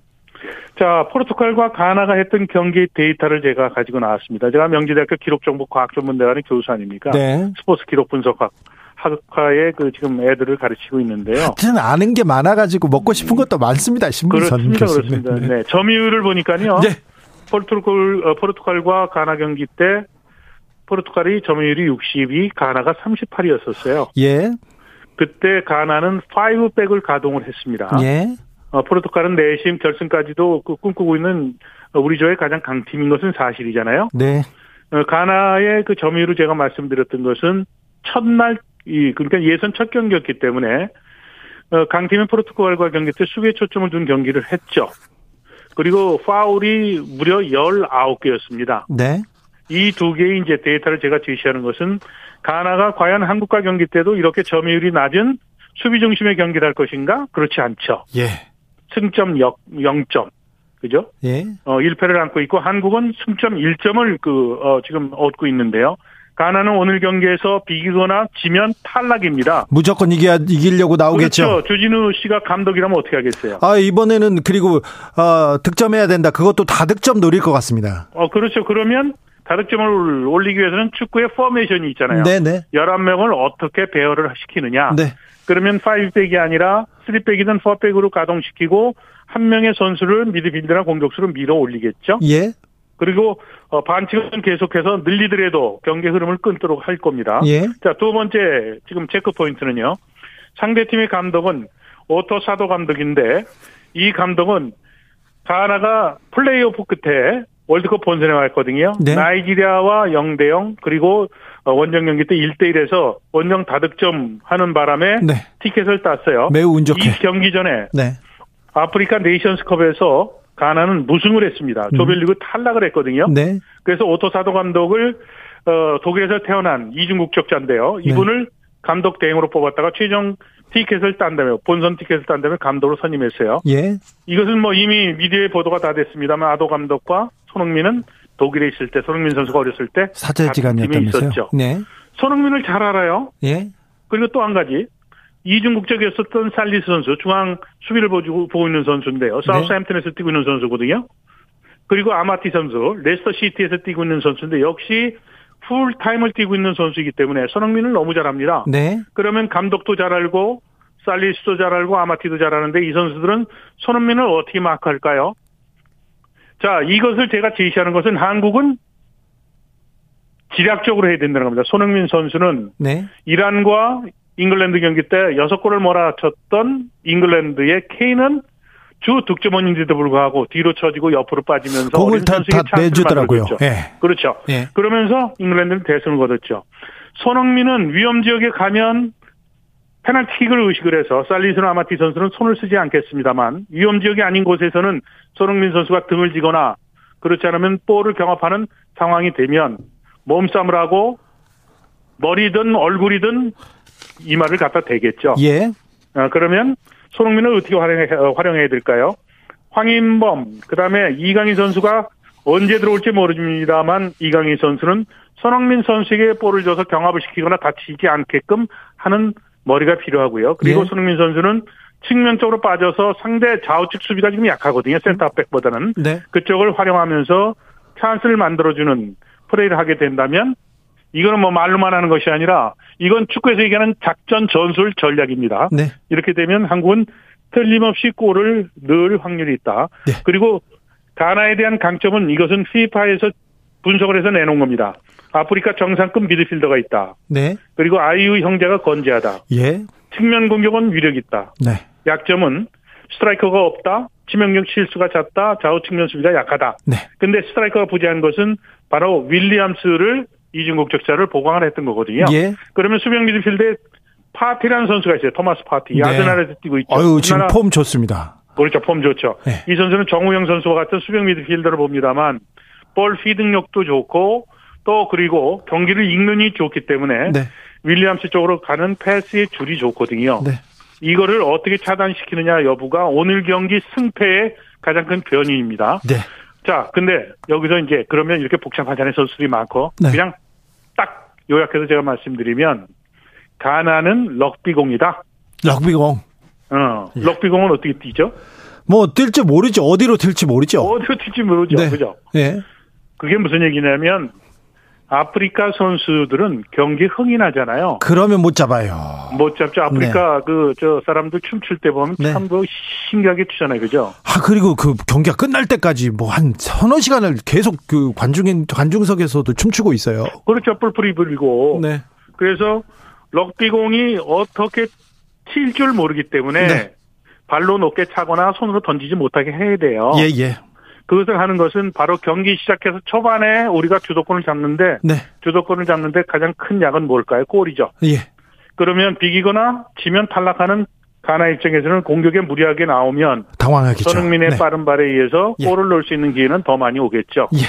자, 포르투갈과 가나가 했던 경기 데이터를 제가 가지고 나왔습니다. 제가 명지대학교 기록정보과학전문대학의 교수 아닙니까? 네. 스포츠 기록 분석학 학과에 그 지금 애들을 가르치고 있는데요. 하여튼 아는 게 많아가지고 먹고 싶은 것도 많습니다, 신문선 그렇습니다. 교수님. 그렇습니다. 네. 점유율을 보니까요. 네. 포르투갈, 어, 포르투갈과 가나 경기 때 포르투갈이 점유율이 62, 가나가 38이었었어요. 예. 그때 가나는 5백을 가동을 했습니다. 예. 어, 포르투갈은 내심 결승까지도 그 꿈꾸고 있는 우리 조의 가장 강팀인 것은 사실이잖아요. 네. 어, 가나의 그 점유율을 제가 말씀드렸던 것은 첫날 이 그러니까 예선 첫 경기였기 때문에 어, 강팀인 포르투갈과 경기 때 수비에 초점을 둔 경기를 했죠. 그리고 파울이 무려 19개였습니다. 네. 이 두 개의 이제 데이터를 제가 제시하는 것은 가나가 과연 한국과 경기 때도 이렇게 점유율이 낮은 수비 중심의 경기를 할 것인가? 그렇지 않죠. 예. 승점 0점. 그죠? 예. 어, 1패를 안고 있고 한국은 승점 1점을 그, 어, 지금 얻고 있는데요. 가나는 오늘 경기에서 비기거나 지면 탈락입니다. 무조건 이겨 이기려고 나오겠죠. 그렇죠. 조진우 씨가 감독이라면 어떻게 하겠어요? 아 이번에는 그리고 어, 득점해야 된다. 그것도 다득점 노릴 것 같습니다. 어 그렇죠. 그러면 다득점을 올리기 위해서는 축구의 포메이션이 있잖아요. 네네. 11명을 어떻게 배열을 시키느냐. 네. 그러면 5백이 아니라 3백이든 4백으로 가동시키고 한 명의 선수를 미드필드나 공격수로 밀어 올리겠죠. 예. 그리고 어, 반칙은 계속해서 늘리더라도 경기 흐름을 끊도록 할 겁니다. 예. 자, 두 번째 지금 체크 포인트는요. 상대팀의 감독은 오토 아도 감독인데 이 감독은 가나가 플레이오프 끝에 월드컵 본선에 왔거든요. 네. 나이지리아와 0대 0 그리고 어, 원정 경기 때 1대 1에서 원정 다득점 하는 바람에 네. 티켓을 땄어요. 매우 운 좋게. 이 경기 전에 네. 아프리카 네이션스컵에서 가나는 무승을 했습니다. 조별리그 탈락을 했거든요. 네. 그래서 오토 아도 감독을 어, 독일에서 태어난 이중 국적자인데요. 네. 이분을 감독 대행으로 뽑았다가 최종 티켓을 딴 다음에 본선 티켓을 딴 다음에 감독으로 선임했어요. 예. 이것은 뭐 이미 미디어에 보도가 다 됐습니다만 아도 감독과 손흥민은 독일에 있을 때 손흥민 선수가 어렸을 때 사제지간이었다면서요. 있었죠. 네. 손흥민을 잘 알아요. 예. 그리고 또 한 가지 이중 국적이었었던 살리수 선수 중앙 수비를 보고, 보고 있는 선수인데요. 사우스햄튼에서 뛰고 있는 선수거든요. 그리고 아마티 선수 레스터 시티에서 뛰고 있는 선수인데 역시 풀타임을 뛰고 있는 선수이기 때문에 손흥민을 너무 잘 압니다. 네. 그러면 감독도 잘 알고 살리스도 잘 알고 아마티도 잘 아는데 이 선수들은 손흥민을 어떻게 마크할까요? 자, 이것을 제가 제시하는 것은 한국은 지략적으로 해야 된다는 겁니다. 손흥민 선수는 네. 이란과 잉글랜드 경기 때 여섯 골을 몰아쳤던 잉글랜드의 케인은 주 득점원인데도 불구하고 뒤로 쳐지고 옆으로 빠지면서 어린 다, 다 내주더라고요. 예. 그렇죠. 예. 그러면서 잉글랜드는 대승을 거뒀죠. 손흥민은 위험 지역에 가면 페널티킥을 의식을 해서 살리스나 아마티 선수는 손을 쓰지 않겠습니다만 위험 지역이 아닌 곳에서는 손흥민 선수가 등을 지거나 그렇지 않으면 볼을 경합하는 상황이 되면 몸싸움을 하고 머리든 얼굴이든 이마를 갖다 대겠죠. 예. 어, 그러면 손흥민을 어떻게 활용해, 어, 활용해야 될까요? 황인범, 그 다음에 이강인 선수가 언제 들어올지 모릅니다만 이강인 선수는 손흥민 선수에게 볼을 줘서 경합을 시키거나 다치지 않게끔 하는 머리가 필요하고요. 그리고 예. 손흥민 선수는 측면 쪽으로 빠져서 상대 좌우측 수비가 지금 약하거든요. 센터백보다는. 네. 그쪽을 활용하면서 찬스를 만들어주는 플레이를 하게 된다면 이거는 뭐 말로만 하는 것이 아니라 이건 축구에서 얘기하는 작전 전술 전략입니다. 네. 이렇게 되면 한국은 틀림없이 골을 넣을 확률이 있다. 네. 그리고 가나에 대한 강점은 이것은 피파에서 분석을 해서 내놓은 겁니다. 아프리카 정상급 미드필더가 있다. 네. 그리고 아이유 형제가 건재하다. 예. 측면 공격은 위력 있다. 네. 약점은 스트라이커가 없다. 치명력 실수가 잦다. 좌우 측면 수비가 약하다. 네. 근데 스트라이커가 부재한 것은 바로 윌리엄스를 이중국 적자를 보강을 했던 거거든요. 예. 그러면 수비형 미드필드에 파티라는 선수가 있어요. 토마스 파티. 네. 아스날에서 뛰고 있죠. 어유 지금 우리나라- 폼 좋습니다. 그렇죠. 폼 좋죠. 네. 이 선수는 정우영 선수와 같은 수비형 미드필더를 봅니다만 볼 feeding력도 좋고 또 그리고 경기를 읽는이 좋기 때문에 네. 윌리엄스 쪽으로 가는 패스의 줄이 좋거든요. 네. 이거를 어떻게 차단시키느냐 여부가 오늘 경기 승패의 가장 큰 변이입니다. 네. 자, 근데 여기서 이제 그러면 이렇게 복잡하잖아요. 선수들이 많고. 네. 그냥 딱 요약해서 제가 말씀드리면 가나는 럭비공이다. 럭비공. 어, 예. 럭비공은 어떻게 뛰죠? 뭐 뛸지 모르죠. 어디로 튈지 모르죠. 어디로 튈지 모르죠. 네. 그죠? 예. 그게 무슨 얘기냐면 아프리카 선수들은 경기 흥이 나잖아요. 그러면 못 잡아요. 못 잡죠. 아프리카 그저 사람들 춤출 때 보면 네. 참그 신기하게 추잖아요. 그죠? 아 그리고 그 경기가 끝날 때까지 뭐 한 서너 시간을 계속 그 관중인 관중석에서도 춤추고 있어요. 그렇죠. 뿔뿔이 불고. 네. 그래서 럭비공이 어떻게 튈 줄 모르기 때문에 네. 발로 높게 차거나 손으로 던지지 못하게 해야 돼요. 예, 예. 그것을 하는 것은 바로 경기 시작해서 초반에 우리가 주도권을 잡는데 네. 주도권을 잡는데 가장 큰 약은 뭘까요? 골이죠. 예. 그러면 비기거나 지면 탈락하는 가나 입장에서는 공격에 무리하게 나오면 당황하겠죠. 손흥민의 네. 빠른 발에 의해서 예. 골을 넣을 수 있는 기회는 더 많이 오겠죠. 예.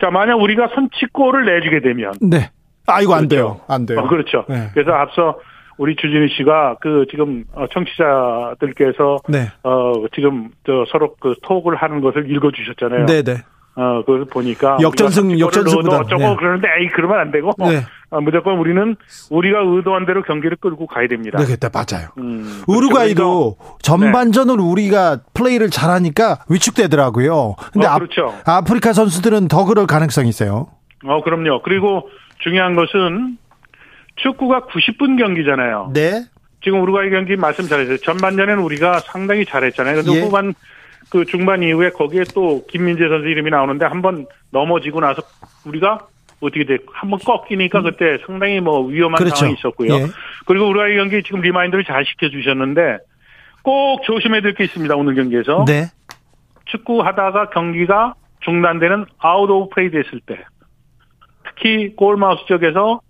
자, 만약 우리가 선취골을 내주게 되면 네. 아 이거 안 그렇죠. 돼요. 안 돼요. 어, 그렇죠. 네. 그래서 앞서 우리 주진우 씨가 그 지금 어, 청취자들께서 네. 어 지금 저 서로 그 톡을 하는 것을 읽어 주셨잖아요. 네, 네. 어 그걸 보니까 역전승, 역전승보다, 어쩌고 네. 그러는데 에이 그러면 안 되고 네. 어, 무조건 우리는 우리가 의도한 대로 경기를 끌고 가야 됩니다. 네, 그때 맞아요. 음, 우루과이도 전반전으로 우리가 플레이를 잘하니까 위축되더라고요. 근데 어, 아- 그렇죠. 아프리카 선수들은 더 그럴 가능성이 있어요. 어 그럼요. 그리고 중요한 것은 축구가 90분 경기잖아요. 네. 지금 우루과이 경기 말씀 잘했어요. 전반전에는 우리가 상당히 잘했잖아요. 근데 예. 후반 그 중반 이후에 거기에 또 김민재 선수 이름이 나오는데 한번 넘어지고 나서 우리가 어떻게 돼? 한번 꺾이니까 그때 상당히 뭐 위험한 그렇죠. 상황이 있었고요. 예. 그리고 우루과이 경기 지금 remind를 잘 시켜 주셨는데 꼭 조심해야 될 게 있습니다. 오늘 경기에서 네. 축구 하다가 경기가 중단되는 out of play 됐을 때 특히 goalmouth 쪽에서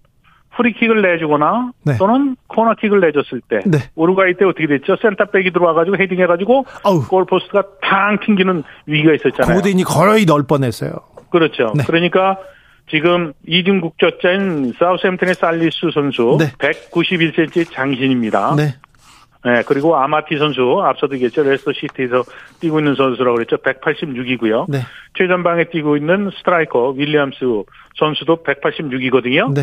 프리킥을 내주거나 네. 또는 코너킥을 내줬을 때 네. 우루과이 때 어떻게 됐죠? 센터백이 들어와가지고 헤딩해가지고 아우. 골포스트가 탕 튕기는 위기가 있었잖아요. 고딘이 거의 넣을 뻔했어요. 그렇죠. 네. 그러니까 지금 이중 국적자인 사우스햄튼의 살리수 선수 네. 191cm 장신입니다. 네. 네, 그리고 아마티 선수 앞서도 얘기했죠. 레스터 시티에서 뛰고 있는 선수라고 그랬죠. 186이고요. 네. 최전방에 뛰고 있는 스트라이커 윌리엄스 선수도 186이거든요. 네.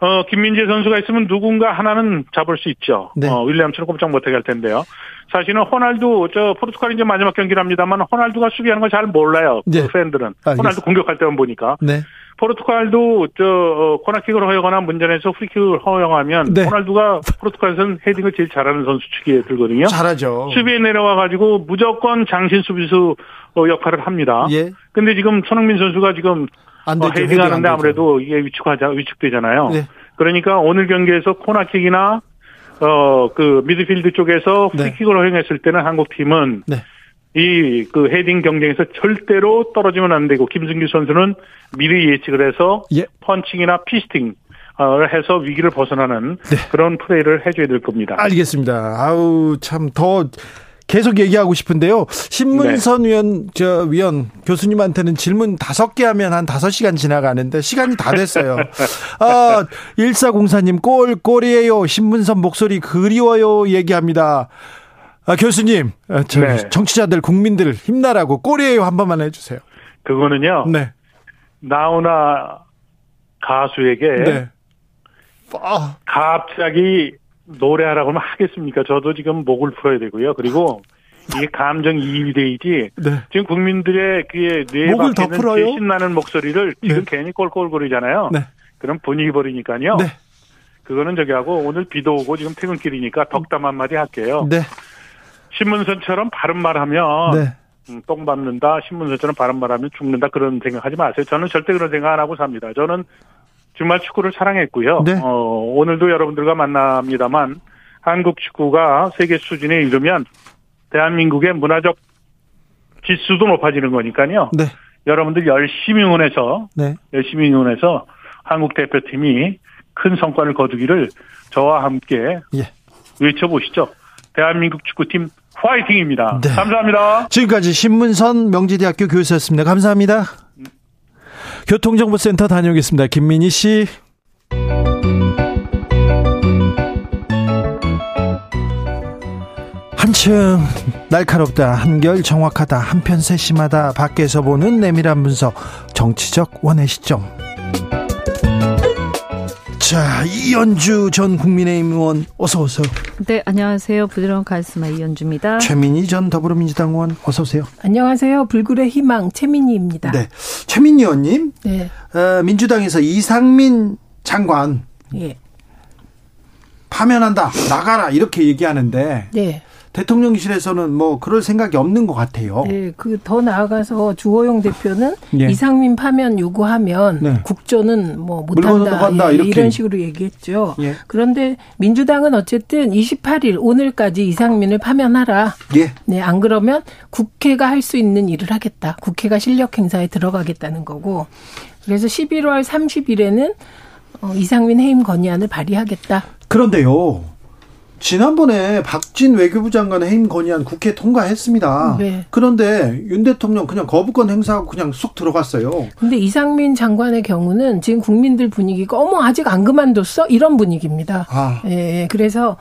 어, 김민재 선수가 있으면 누군가 하나는 잡을 수 있죠. 네. 어, 윌리엄스는 꼼짝 못하게 할 텐데요. 사실은 호날두, 저, 포르투갈이 이제 마지막 경기를 합니다만, 호날두가 수비하는 걸 잘 몰라요. 네. 그 팬들은. 알겠습니다. 호날두 공격할 때만 보니까. 네. 포르투갈도, 저, 어, 코너킥을 허용하거나 문전에서 프리킥을 허용하면, 네. 호날두가 포르투갈에서는 헤딩을 제일 잘하는 선수 축에 들거든요. 잘하죠. 수비에 내려와가지고 무조건 장신 수비수 어, 역할을 합니다. 예. 근데 지금 손흥민 선수가 지금 안 어, 되죠. 헤딩하는데 헤딩 안 되죠. 아무래도 이게 위축하자 위축되잖아요. 네. 그러니까 오늘 경기에서 코너킥이나 어 그 미드필드 쪽에서 네. 프리킥을 허용했을 때는 한국 팀은 네. 이그 헤딩 경쟁에서 절대로 떨어지면 안 되고 김승규 선수는 미리 예측을 해서 예. 펀칭이나 fisting 을 해서 위기를 벗어나는 네. 그런 플레이를 해줘야 될 겁니다. 알겠습니다. 아우 참 더 계속 얘기하고 싶은데요. 신문선 네. 위원 저 위원 교수님한테는 질문 다섯 개 하면 한 다섯 시간 지나가는데 시간이 다 됐어요. 아, 1404님 골 골이에요. 신문선 목소리 그리워요 얘기합니다. 아, 교수님, 아, 저 네. 정치자들 국민들 힘나라고 골이에요 한 번만 해 주세요. 그거는요. 네, 나훈아 가수에게 네. 아, 갑자기 노래하라고 하면 하겠습니까? 저도 지금 목을 풀어야 되고요. 그리고 이게 감정 이입이 돼이지 네. 지금 국민들의 그의 뇌 목을 더 밖에는 신나는 목소리를 지금 네. 괜히 꼴꼴거리잖아요. 네. 그럼 분위기 버리니까요. 네. 그거는 저기 하고 오늘 비도 오고 지금 퇴근길이니까 덕담 한마디 할게요. 네, 신문선처럼 바른 말하면 네. 음, 똥 밟는다. 신문선처럼 바른 말하면 죽는다. 그런 생각하지 마세요. 저는 절대 그런 생각 안 하고 삽니다. 저는 정말 축구를 사랑했고요. 네. 어, 오늘도 여러분들과 만납니다만 한국 축구가 세계 수준에 이르면 대한민국의 문화적 지수도 높아지는 거니까요. 네, 여러분들 열심히 응원해서 네. 열심히 응원해서 한국 대표팀이 큰 성과를 거두기를 저와 함께 예. 외쳐보시죠. 대한민국 축구팀 화이팅입니다. 네. 감사합니다. 지금까지 신문선 명지대학교 교수였습니다. 감사합니다. 교통정보센터 다녀오겠습니다. 김민희 씨. 한층 날카롭다 한결 정확하다 한편 세심하다 밖에서 보는 내밀한 분석 정치적 원의 시점 자 이연주 전 국민의힘 의원 어서 오세요 네, 안녕하세요. 부드러운 카리스마 이현주입니다. 최민희 전 더불어민주당 의원 어서 오세요 안녕하세요. 불굴의 희망 최민희입니다. 네 최민희 의원님 네. 어, 민주당에서 이상민 장관 예. 파면한다 나가라 이렇게 얘기하는데 네. 대통령실에서는 뭐 그럴 생각이 없는 것 같아요. 네. 그 더 나아가서 주호영 대표는 예. 이상민 파면 요구하면 네. 국조는 뭐 못한다 간다, 예, 이렇게. 이런 식으로 얘기했죠. 예. 그런데 민주당은 어쨌든 28일 오늘까지 이상민을 파면하라. 예. 네, 안 그러면 국회가 할 수 있는 일을 하겠다. 국회가 실력 행사에 들어가겠다는 거고. 그래서 11월 30일에는 어, 이상민 해임 건의안을 발의하겠다. 그런데요. 지난번에 박진 외교부 장관 해임 건의안 국회 통과했습니다. 네. 그런데 윤 대통령 그냥 거부권 행사하고 그냥 쑥 들어갔어요. 근데 이상민 장관의 경우는 지금 국민들 분위기가 어머 아직 안 그만뒀어 이런 분위기입니다. 아. 예, 그래서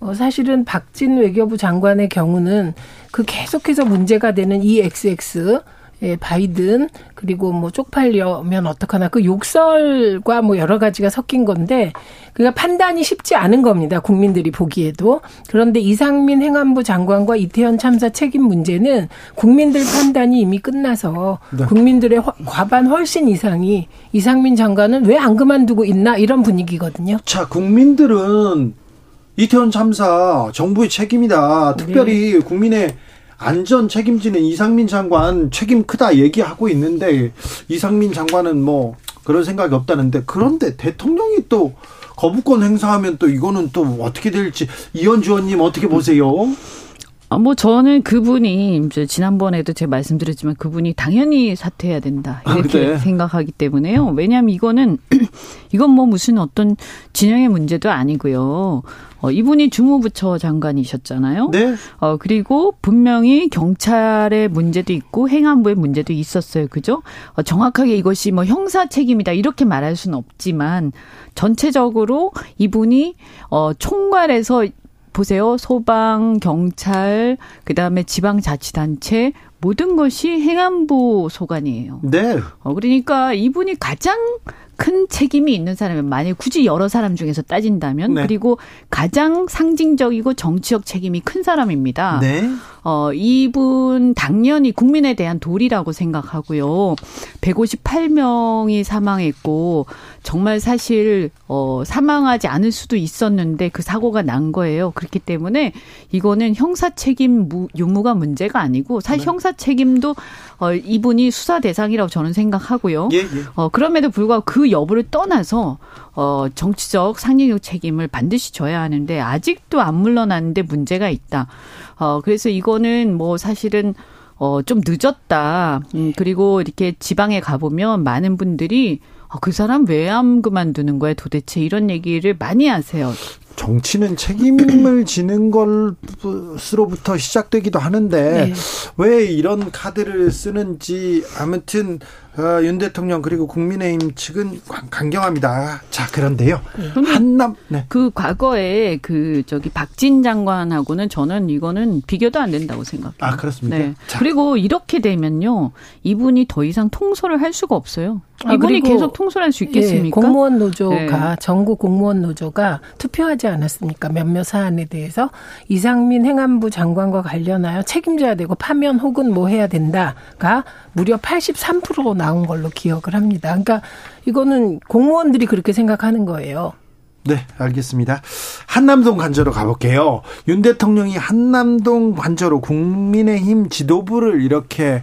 어, 사실은 박진 외교부 장관의 경우는 그 계속해서 문제가 되는 이 XX 예, 바이든 그리고 뭐 쪽팔려면 어떡하나 그 욕설과 뭐 여러 가지가 섞인 건데 그가 판단이 쉽지 않은 겁니다. 국민들이 보기에도. 그런데 이상민 행안부 장관과 이태원 참사 책임 문제는 국민들 판단이 이미 끝나서 네. 국민들의 과반 훨씬 이상이 이상민 장관은 왜 안 그만두고 있나 이런 분위기거든요. 자, 국민들은 이태원 참사 정부의 책임이다. 특별히 네. 국민의 안전 책임지는 이상민 장관 책임 크다 얘기하고 있는데 이상민 장관은 뭐 그런 생각이 없다는데 그런데 대통령이 또 거부권 행사하면 또 이거는 또 어떻게 될지 이현주 의원님 어떻게 보세요? 아, 뭐 저는 그분이 이제 지난번에도 제가 말씀드렸지만 그분이 당연히 사퇴해야 된다 이렇게 아, 생각하기 때문에요. 왜냐하면 이거는 이건 뭐 무슨 어떤 진영의 문제도 아니고요. 어, 이분이 주무부처 장관이셨잖아요. 네. 어, 그리고 분명히 경찰의 문제도 있고 행안부의 문제도 있었어요. 그죠? 어, 정확하게 이것이 뭐 형사 책임이다 이렇게 말할 수는 없지만 전체적으로 이분이 어, 총괄해서 보세요. 소방, 경찰, 그다음에 지방자치단체 모든 것이 행안부 소관이에요. 네. 어, 그러니까 이분이 가장 큰 책임이 있는 사람이 만약 굳이 여러 사람 중에서 따진다면 네. 그리고 가장 상징적이고 정치적 책임이 큰 사람입니다. 네. 어, 이분 당연히 국민에 대한 도리라고 생각하고요. 158명이 사망했고 정말 사실 어, 사망하지 않을 수도 있었는데 그 사고가 난 거예요. 그렇기 때문에 이거는 형사 책임 유무가 문제가 아니고 사실 네. 형사 책임도 어, 이분이 수사 대상이라고 저는 생각하고요. 예, 예. 어, 그럼에도 불구하고 그 여부를 떠나서 어, 정치적 상징적 책임을 반드시 져야 하는데 아직도 안 물러났는데 문제가 있다. 어, 그래서 이거는 뭐 사실은 어, 좀 늦었다. 음, 그리고 이렇게 지방에 가보면 많은 분들이 어, 그 사람 왜안 그만두는 거야 도대체 이런 얘기를 많이 하세요. 정치는 책임을 지는 것으로부터 시작되기도 하는데 네. 왜 이런 카드를 쓰는지 아무튼 어, 윤 대통령 그리고 국민의힘 측은 강경합니다. 자 그런데요. 네. 한남 네. 그 과거에 그 저기 박진 장관하고는 저는 이거는 비교도 안 된다고 생각해요. 아 그렇습니까? 네. 그리고 이렇게 되면요 이분이 더 이상 통솔을 할 수가 없어요. 아, 이분이 계속 통솔할 수 있겠습니까? 예, 공무원 노조가 네. 전국 공무원 노조가 투표하지 않았습니까? 몇몇 사안에 대해서 이상민 행안부 장관과 관련하여 책임져야 되고 파면 혹은 뭐 해야 된다가 무려 83%나 온 걸로 기억을 합니다. 그러니까 이거는 공무원들이 그렇게 생각하는 거예요. 네, 알겠습니다. 한남동 관저로 가볼게요. 윤 대통령이 한남동 관저로 국민의힘 지도부를 이렇게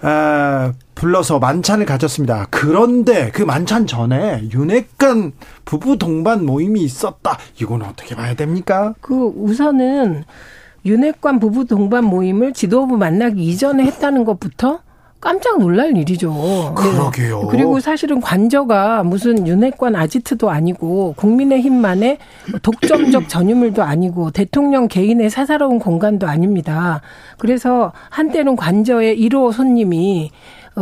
아, 불러서 만찬을 가졌습니다. 그런데 그 만찬 전에 윤핵관 부부 동반 모임이 있었다. 이거는 어떻게 봐야 됩니까? 그 우선은 윤핵관 부부 동반 모임을 지도부 만나기 이전에 했다는 것부터 깜짝 놀랄 일이죠. 네. 그러게요. 네. 그리고 사실은 관저가 무슨 윤핵관 아지트도 아니고 국민의힘만의 독점적 전유물도 아니고 대통령 개인의 사사로운 공간도 아닙니다. 그래서 한때는 관저의 1호 손님이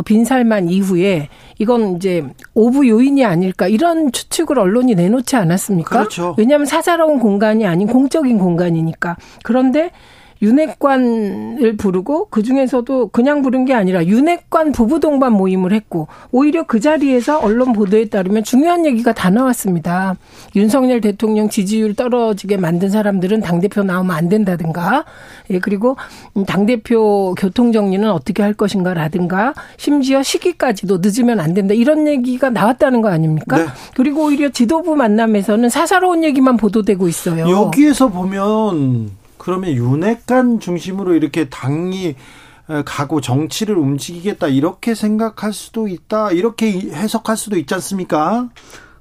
빈살만 이후에 이건 이제 오부 요인이 아닐까 이런 추측을 언론이 내놓지 않았습니까? 그렇죠. 왜냐하면 사사로운 공간이 아닌 공적인 공간이니까. 그런데 윤핵관을 부르고 그 중에서도 그냥 부른 게 아니라 윤핵관 부부 동반 모임을 했고 오히려 그 자리에서 언론 보도에 따르면 중요한 얘기가 다 나왔습니다. 윤석열 대통령 지지율 떨어지게 만든 사람들은 당 대표 나오면 안 된다든가, 예 그리고 당 대표 교통 정리는 어떻게 할 것인가라든가 심지어 시기까지도 늦으면 안 된다 이런 얘기가 나왔다는 거 아닙니까? 네. 그리고 오히려 지도부 만남에서는 사사로운 얘기만 보도되고 있어요. 여기에서 보면 그러면 윤핵관 중심으로 이렇게 당이 가고 정치를 움직이겠다 이렇게 생각할 수도 있다 이렇게 해석할 수도 있지 않습니까?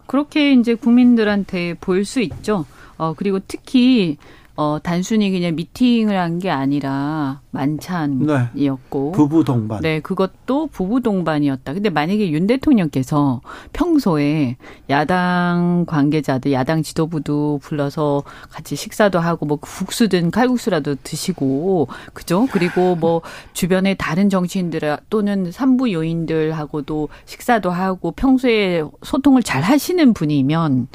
그렇게 이제 국민들한테 보일 수 있죠. 어 그리고 특히 어, 단순히 그냥 미팅을 한 게 아니라 만찬이었고. 네. 부부 동반. 네, 그것도 부부 동반이었다. 근데 만약에 윤 대통령께서 평소에 야당 관계자들, 야당 지도부도 불러서 같이 식사도 하고 뭐 국수든 칼국수라도 드시고, 그죠? 그리고 뭐 주변에 다른 정치인들 또는 산부 요인들하고도 식사도 하고 평소에 소통을 잘 하시는 분이면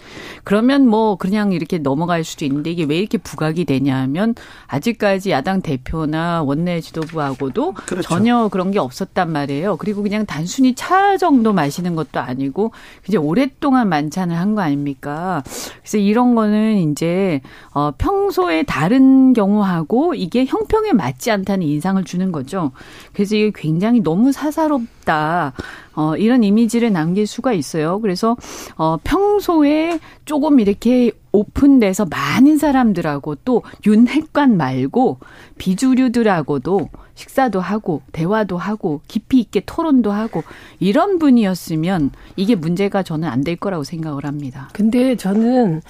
그러면 뭐 그냥 이렇게 넘어갈 수도 있는데 이게 왜 이렇게 부 각이 되냐면 아직까지 야당 대표나 원내 지도부하고도 그렇죠. 전혀 그런 게 없었단 말이에요. 그리고 그냥 단순히 차 정도 마시는 것도 아니고 이제 오랫동안 만찬을 한 거 아닙니까? 그래서 이런 거는 이제 어 평소에 다른 경우하고 이게 형평에 맞지 않다는 인상을 주는 거죠. 그래서 이게 굉장히 너무 사사롭 다. 어, 이런 이미지를 남길 수가 있어요. 그래서 어, 평소에 조금 이렇게 오픈돼서 많은 사람들하고 또 윤핵관 말고 비주류들하고도 식사도 하고 대화도 하고 깊이 있게 토론도 하고 이런 분이었으면 이게 문제가 저는 안 될 거라고 생각을 합니다. 근데 저는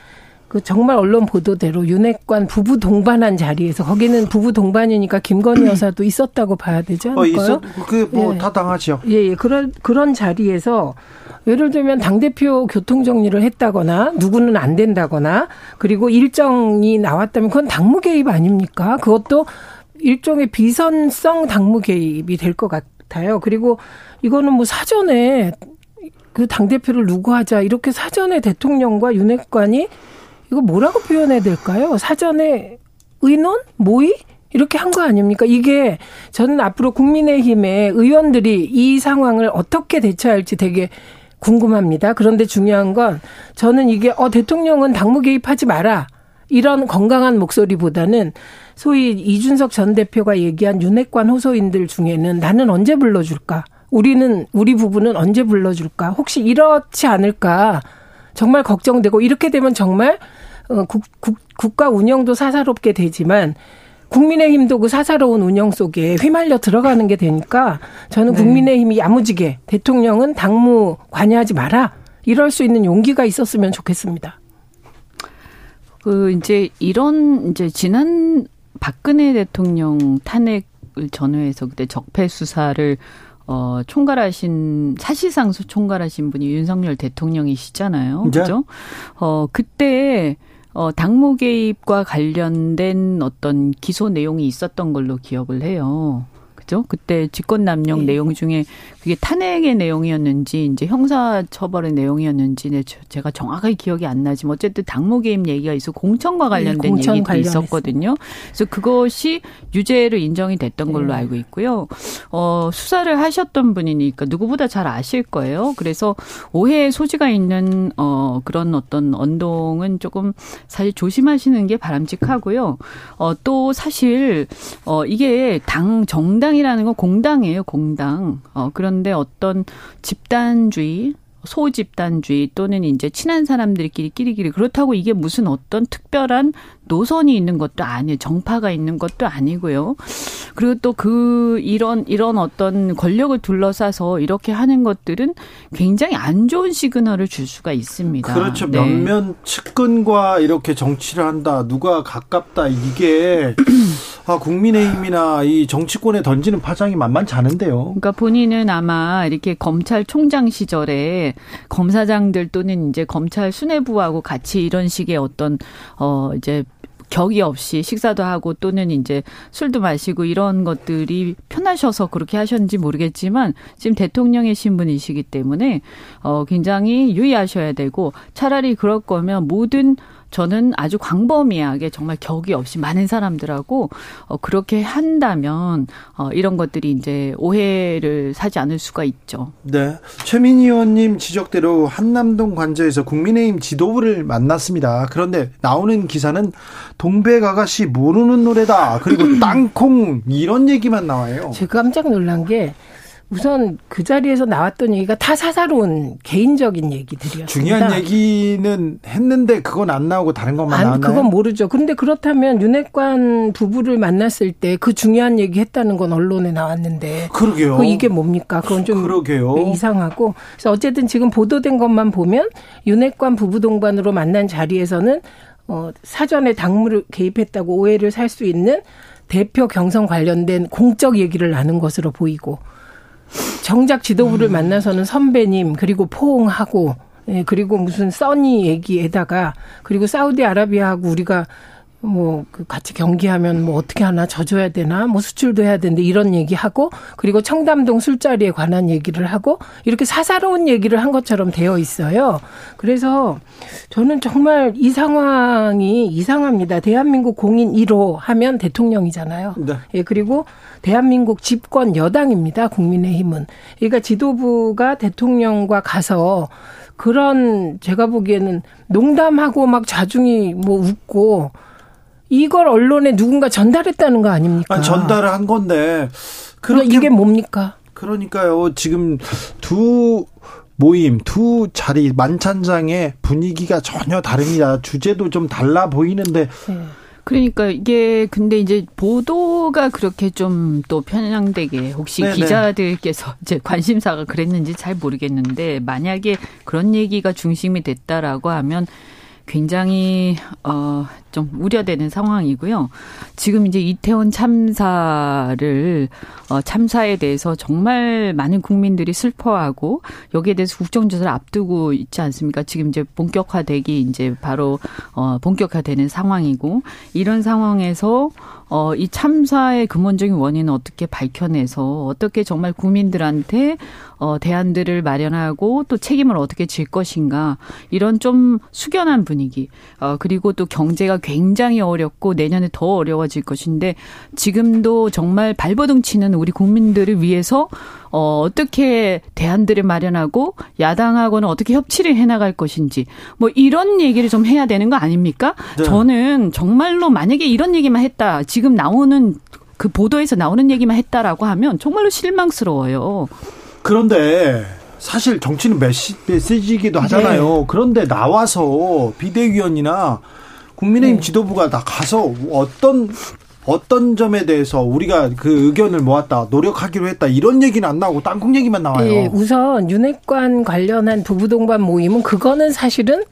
그 정말 언론 보도대로 윤핵관 부부 동반한 자리에서 거기는 부부 동반이니까 김건희 음. 여사도 있었다고 봐야 되지 않을까요? 어, 그뭐다 예. 당하죠. 예, 예, 그런 그런 자리에서 예를 들면 당 대표 교통 정리를 했다거나 누구는 안 된다거나 그리고 일정이 나왔다면 그건 당무 개입 아닙니까? 그것도 일종의 비선성 당무 개입이 될 것 같아요. 그리고 이거는 뭐 사전에 그 당 대표를 누구 하자 이렇게 사전에 대통령과 윤핵관이 이거 뭐라고 표현해야 될까요? 사전에 의논? 모의? 이렇게 한 거 아닙니까? 이게 저는 앞으로 국민의힘의 의원들이 이 상황을 어떻게 대처할지 되게 궁금합니다. 그런데 중요한 건 저는 이게 어 대통령은 당무 개입하지 마라. 이런 건강한 목소리보다는 소위 이준석 전 대표가 얘기한 윤핵관 호소인들 중에는 나는 언제 불러줄까? 우리는 우리 부부는 언제 불러줄까? 혹시 이렇지 않을까? 정말 걱정되고 이렇게 되면 정말 어, 국, 국, 국가 운영도 사사롭게 되지만 국민의힘도 그 사사로운 운영 속에 휘말려 들어가는 게 되니까 저는 네. 국민의힘이 야무지게 대통령은 당무 관여하지 마라 이럴 수 있는 용기가 있었으면 좋겠습니다. 그 이제 이런 이제 지난 박근혜 대통령 탄핵을 전후해서 그때 적폐 수사를 어, 총괄하신, 사실상 총괄하신 분이 윤석열 대통령이시잖아요. 네. 그죠? 어, 그때, 어, 당무 개입과 관련된 어떤 기소 내용이 있었던 걸로 기억을 해요. 그죠? 그때 직권남용 네. 내용 중에 그게 탄핵의 내용이었는지 이제 형사 처벌의 내용이었는지 네, 제가 정확하게 기억이 안 나지만 어쨌든 당무 개입 얘기가 있어 공천과 네, 관련된 네, 공천 얘기도 있었거든요. 그래서 그것이 유죄로 인정이 됐던 걸로 네. 알고 있고요. 어, 수사를 하셨던 분이니까 누구보다 잘 아실 거예요. 그래서 오해의 소지가 있는 어, 그런 어떤 언동은 조금 사실 조심하시는 게 바람직하고요. 어, 또 사실 어, 이게 당 정당 공당이라는 건 공당이에요, 공당. 어, 그런데 어떤 집단주의, 소집단주의 또는 이제 친한 사람들끼리 끼리끼리 그렇다고 이게 무슨 어떤 특별한 노선이 있는 것도 아니에요. 정파가 있는 것도 아니고요. 그리고 또 그 이런 이런 어떤 권력을 둘러싸서 이렇게 하는 것들은 굉장히 안 좋은 시그널을 줄 수가 있습니다. 그렇죠. 네. 몇몇 측근과 이렇게 정치를 한다. 누가 가깝다. 이게 아, 국민의힘이나 이 정치권에 던지는 파장이 만만치 않은데요. 그러니까 본인은 아마 이렇게 검찰총장 시절에 검사장들 또는 이제 검찰 수뇌부하고 같이 이런 식의 어떤 어 이제 격이 없이 식사도 하고 또는 이제 술도 마시고 이런 것들이 편하셔서 그렇게 하셨는지 모르겠지만 지금 대통령의 신분이시기 때문에 어 굉장히 유의하셔야 되고 차라리 그럴 거면 모든 저는 아주 광범위하게 정말 격이 없이 많은 사람들하고 어, 그렇게 한다면 어, 이런 것들이 이제 오해를 사지 않을 수가 있죠. 네. 최민희 의원님 지적대로 한남동 관저에서 국민의힘 지도부를 만났습니다. 그런데 나오는 기사는 동백아가씨 모르는 노래다. 그리고 땅콩 이런 얘기만 나와요. 제가 깜짝 놀란 게 우선 그 자리에서 나왔던 얘기가 다 사사로운 개인적인 얘기들이었습니다. 중요한 얘기는 했는데 그건 안 나오고 다른 것만 나왔나요? 그건 모르죠. 그런데 그렇다면 윤핵관 부부를 만났을 때 그 중요한 얘기 했다는 건 언론에 나왔는데 그러게요. 그 이게 뭡니까? 그건 좀 그러게요. 이상하고 그래서 어쨌든 지금 보도된 것만 보면 윤핵관 부부 동반으로 만난 자리에서는 어, 사전에 당무를 개입했다고 오해를 살 수 있는 대표 경선 관련된 공적 얘기를 나눈 것으로 보이고 정작 지도부를 음. 만나서는 선배님 그리고 포옹하고 예, 그리고 무슨 써니 얘기에다가 그리고 사우디아라비아하고 우리가 뭐 그 같이 경기하면 뭐 어떻게 하나 져줘야 되나 뭐 수출도 해야 되는데 이런 얘기하고 그리고 청담동 술자리에 관한 얘기를 하고 이렇게 사사로운 얘기를 한 것처럼 되어 있어요. 그래서 저는 정말 이 상황이 이상합니다. 대한민국 공인 1호 하면 대통령이잖아요. 네. 예 그리고 대한민국 집권 여당입니다. 국민의힘은 그러니까 지도부가 대통령과 가서 그런 제가 보기에는 농담하고 막 자중이 뭐 웃고 이걸 언론에 누군가 전달했다는 거 아닙니까? 아, 전달을 한 건데. 그럼 이게 뭡니까? 그러니까요. 지금 두 모임, 두 자리 만찬장의 분위기가 전혀 다릅니다. 주제도 좀 달라 보이는데. 네. 그러니까 이게 근데 이제 보도가 그렇게 좀 또 편향되게 혹시 네네. 기자들께서 이제 관심사가 그랬는지 잘 모르겠는데 만약에 그런 얘기가 중심이 됐다라고 하면 굉장히 어, 좀 우려되는 상황이고요. 지금 이제 이태원 참사를 어, 참사에 대해서 정말 많은 국민들이 슬퍼하고 여기에 대해서 국정조사를 앞두고 있지 않습니까? 지금 이제 본격화되기 이제 바로 어, 본격화되는 상황이고 이런 상황에서 어, 이 참사의 근본적인 원인은 어떻게 밝혀내서 어떻게 정말 국민들한테 어, 대안들을 마련하고 또 책임을 어떻게 질 것인가 이런 좀 숙연한 분위기 어, 그리고 또 경제가 굉장히 어렵고 내년에 더 어려워질 것인데 지금도 정말 발버둥 치는 우리 국민들을 위해서 어, 어떻게 대안들을 마련하고 야당하고는 어떻게 협치를 해나갈 것인지 뭐 이런 얘기를 좀 해야 되는 거 아닙니까? 네. 저는 정말로 만약에 이런 얘기만 했다 지금 나오는 그 보도에서 나오는 얘기만 했다라고 하면 정말로 실망스러워요. 그런데 사실 정치는 메시, 메시지이기도 하잖아요. 네. 그런데 나와서 비대위원이나 국민의힘 네. 지도부가 다 가서 어떤 어떤 점에 대해서 우리가 그 의견을 모았다 노력하기로 했다 이런 얘기는 안 나오고 땅콩 얘기만 나와요. 예, 우선 윤핵관 관련한 부부 동반 모임은 그거는 사실은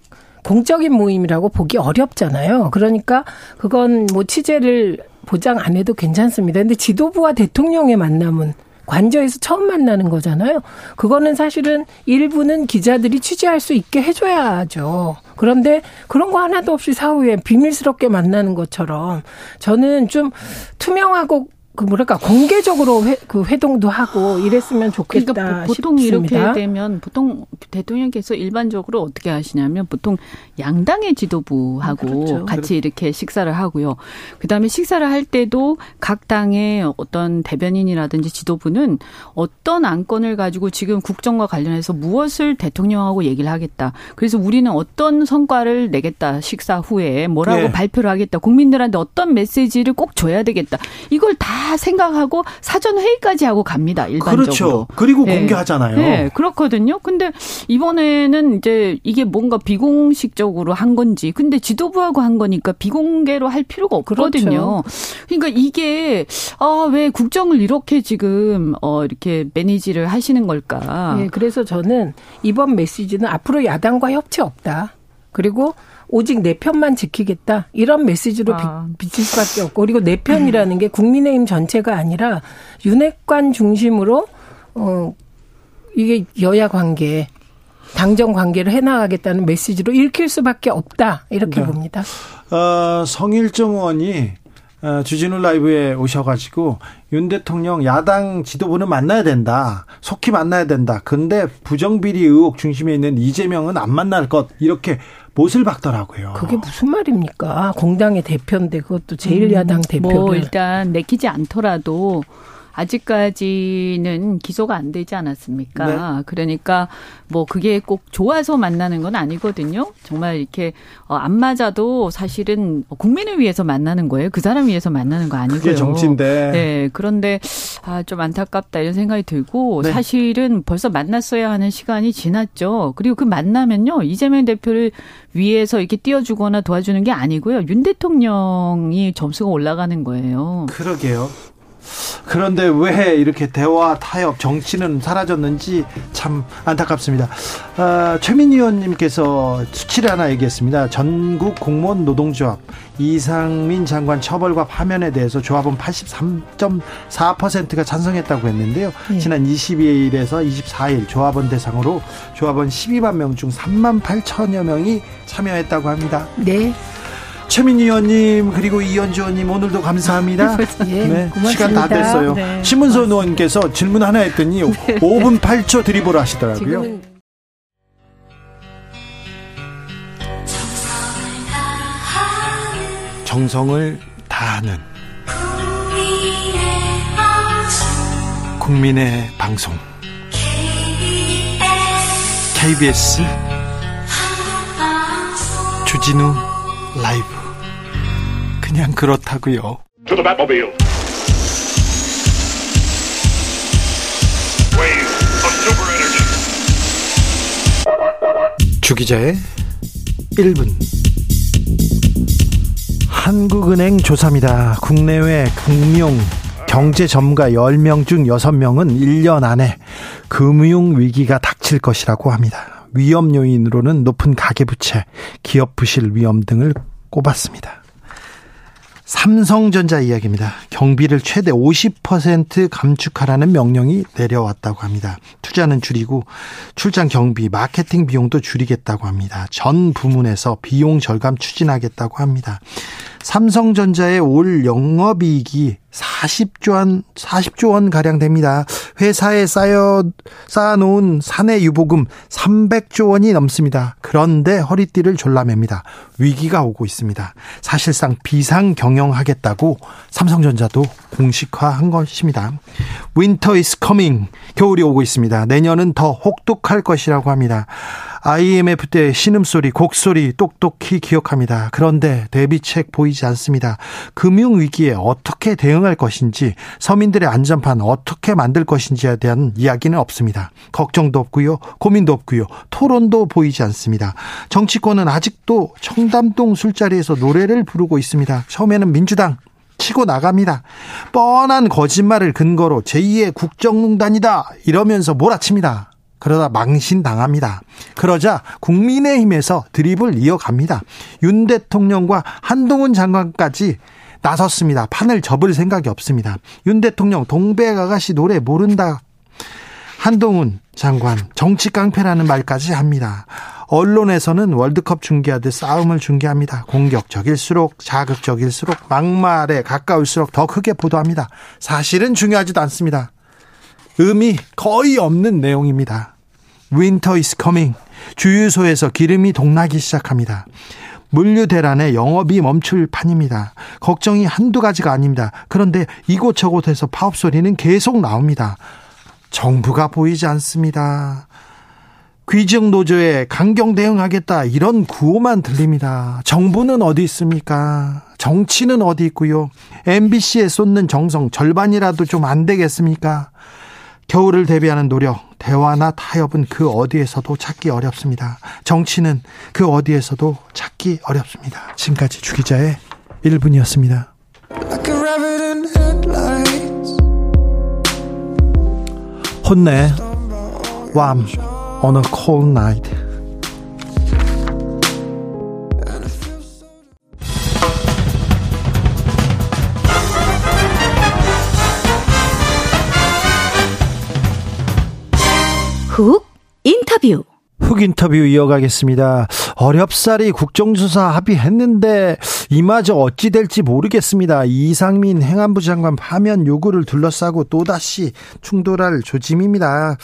공적인 모임이라고 보기 어렵잖아요. 그러니까 그건 뭐 취재를 보장 안 해도 괜찮습니다. 근데 지도부와 대통령의 만남은 관저에서 처음 만나는 거잖아요. 그거는 사실은 일부는 기자들이 취재할 수 있게 해줘야죠. 그런데 그런 거 하나도 없이 사후에 비밀스럽게 만나는 것처럼 저는 좀 투명하고 그 뭐랄까 공개적으로 회, 그 회동도 하고 이랬으면 좋겠다 그러니까 보통 싶습니다. 이렇게 되면 보통 대통령께서 일반적으로 어떻게 하시냐면 보통 양당의 지도부하고 그렇죠. 같이 이렇게 식사를 하고요. 그다음에 식사를 할 때도 각 당의 어떤 대변인이라든지 지도부는 어떤 안건을 가지고 지금 국정과 관련해서 무엇을 대통령하고 얘기를 하겠다. 그래서 우리는 어떤 성과를 내겠다. 식사 후에 뭐라고 네. 발표를 하겠다. 국민들한테 어떤 메시지를 꼭 줘야 되겠다. 이걸 다 생각하고 사전 회의까지 하고 갑니다. 일반적으로. 그렇죠. 그리고 네. 공개하잖아요. 네, 그렇거든요. 근데 이번에는 이제 이게 뭔가 비공식적으로 한 건지, 근데 지도부하고 한 거니까 비공개로 할 필요가 없거든요. 그렇죠. 그러니까 이게 아 왜 국정을 이렇게 지금 어 이렇게 매니지를 하시는 걸까? 네, 그래서 저는 이번 메시지는 앞으로 야당과 협치 없다. 그리고 오직 내 편만 지키겠다 이런 메시지로 아. 비, 칠 수밖에 없고 그리고 내 편이라는 게 국민의힘 전체가 아니라 윤핵관 중심으로 어 이게 여야 관계 당정 관계를 해나가겠다는 메시지로 읽힐 수밖에 없다 이렇게 네. 봅니다. 어, 성일정 의원이 어, 주진우 라이브에 오셔가지고 윤 대통령 야당 지도부는 만나야 된다. 속히 만나야 된다. 근데 부정비리 의혹 중심에 있는 이재명은 안 만날 것 이렇게 못을 박더라고요. 그게 무슨 말입니까? 공당의 대표인데 그것도 제1야당 음, 대표를. 뭐 일단 내키지 않더라도 아직까지는 기소가 안 되지 않았습니까? 네. 그러니까 뭐 그게 꼭 좋아서 만나는 건 아니거든요. 정말 이렇게 어, 안 맞아도 사실은 국민을 위해서 만나는 거예요. 그 사람 위해서 만나는 거 아니고요. 그게 정치인데. 네. 그런데 아, 좀 안타깝다 이런 생각이 들고 네. 사실은 벌써 만났어야 하는 시간이 지났죠. 그리고 그 만나면요. 이재명 대표를 위해서 이렇게 띄워주거나 도와주는 게 아니고요. 윤 대통령이 점수가 올라가는 거예요. 그러게요. 그런데 왜 이렇게 대화 타협 정치는 사라졌는지 참 안타깝습니다. 아, 최민희 의원님께서 수치를 하나 얘기했습니다. 전국 공무원 노동조합 이상민 장관 처벌과 파면에 대해서 조합은 83.4%가 찬성했다고 했는데요. 네. 지난 22일에서 24일 조합원 대상으로 조합원 12만 명 중 3만 8천여 명이 참여했다고 합니다. 네. 최민희 의원님 그리고 이현주 의원님 오늘도 감사합니다. 예, 네, 시간 다 됐어요. 네, 신문선 의원께서 질문 하나 했더니 네. 5분 8초 드리블 하시더라고요. 정성을 다하는 국민의 방송 KBS 주진우 라이브 그냥 그렇다고요. 주기자의 1분 한국은행 조사입니다. 국내외 금융 경제 전문가 10명 중 6명은 1년 안에 금융 위기가 닥칠 것이라고 합니다. 위험 요인으로는 높은 가계부채, 기업 부실 위험 등을 꼽았습니다. 삼성전자 이야기입니다. 경비를 최대 50% 감축하라는 명령이 내려왔다고 합니다. 투자는 줄이고 출장 경비, 마케팅 비용도 줄이겠다고 합니다. 전 부문에서 비용 절감 추진하겠다고 합니다. 삼성전자의 올 영업이익이 40조 원, 40조 원 가량 됩니다. 회사에 쌓여 쌓아놓은 사내 유보금 300조 원이 넘습니다. 그런데 허리띠를 졸라맵니다. 위기가 오고 있습니다. 사실상 비상 경영하겠다고 삼성전자도 공식화한 것입니다. Winter is coming. 겨울이 오고 있습니다. 내년은 더 혹독할 것이라고 합니다. IMF 때 신음소리, 곡소리 똑똑히 기억합니다. 그런데 대비책 보이지 않습니다. 금융위기에 어떻게 대응할 것인지, 서민들의 안전판 어떻게 만들 것인지에 대한 이야기는 없습니다. 걱정도 없고요. 고민도 없고요. 토론도 보이지 않습니다. 정치권은 아직도 청담동 술자리에서 노래를 부르고 있습니다. 처음에는 민주당, 치고 나갑니다. 뻔한 거짓말을 근거로 제2의 국정농단이다 이러면서 몰아칩니다. 그러다 망신당합니다. 그러자 국민의힘에서 드립을 이어갑니다. 윤 대통령과 한동훈 장관까지 나섰습니다. 판을 접을 생각이 없습니다. 윤 대통령 동백 아가씨 노래 모른다. 한동훈 장관 정치 깡패라는 말까지 합니다. 언론에서는 월드컵 중계하듯 싸움을 중계합니다. 공격적일수록 자극적일수록 막말에 가까울수록 더 크게 보도합니다. 사실은 중요하지도 않습니다. 의미 거의 없는 내용입니다. Winter is coming. 주유소에서 기름이 동나기 시작합니다. 물류 대란에 영업이 멈출 판입니다. 걱정이 한두 가지가 아닙니다. 그런데 이곳저곳에서 파업 소리는 계속 나옵니다. 정부가 보이지 않습니다. 귀정 노조에 강경 대응하겠다 이런 구호만 들립니다. 정부는 어디 있습니까? 정치는 어디 있고요? MBC에 쏟는 정성 절반이라도 좀 안 되겠습니까? 겨울을 대비하는 노력, 대화나 타협은 그 어디에서도 찾기 어렵습니다. 정치는 그 어디에서도 찾기 어렵습니다. 지금까지 주기자의 1분이었습니다. 혼내, 왬, on a cold night. 훅 인터뷰. 훅 인터뷰 이어가겠습니다. 어렵사리 국정조사 합의했는데 이마저 어찌 될지 모르겠습니다. 이상민 행안부 장관 파면 요구를 둘러싸고 또다시 충돌할 조짐입니다.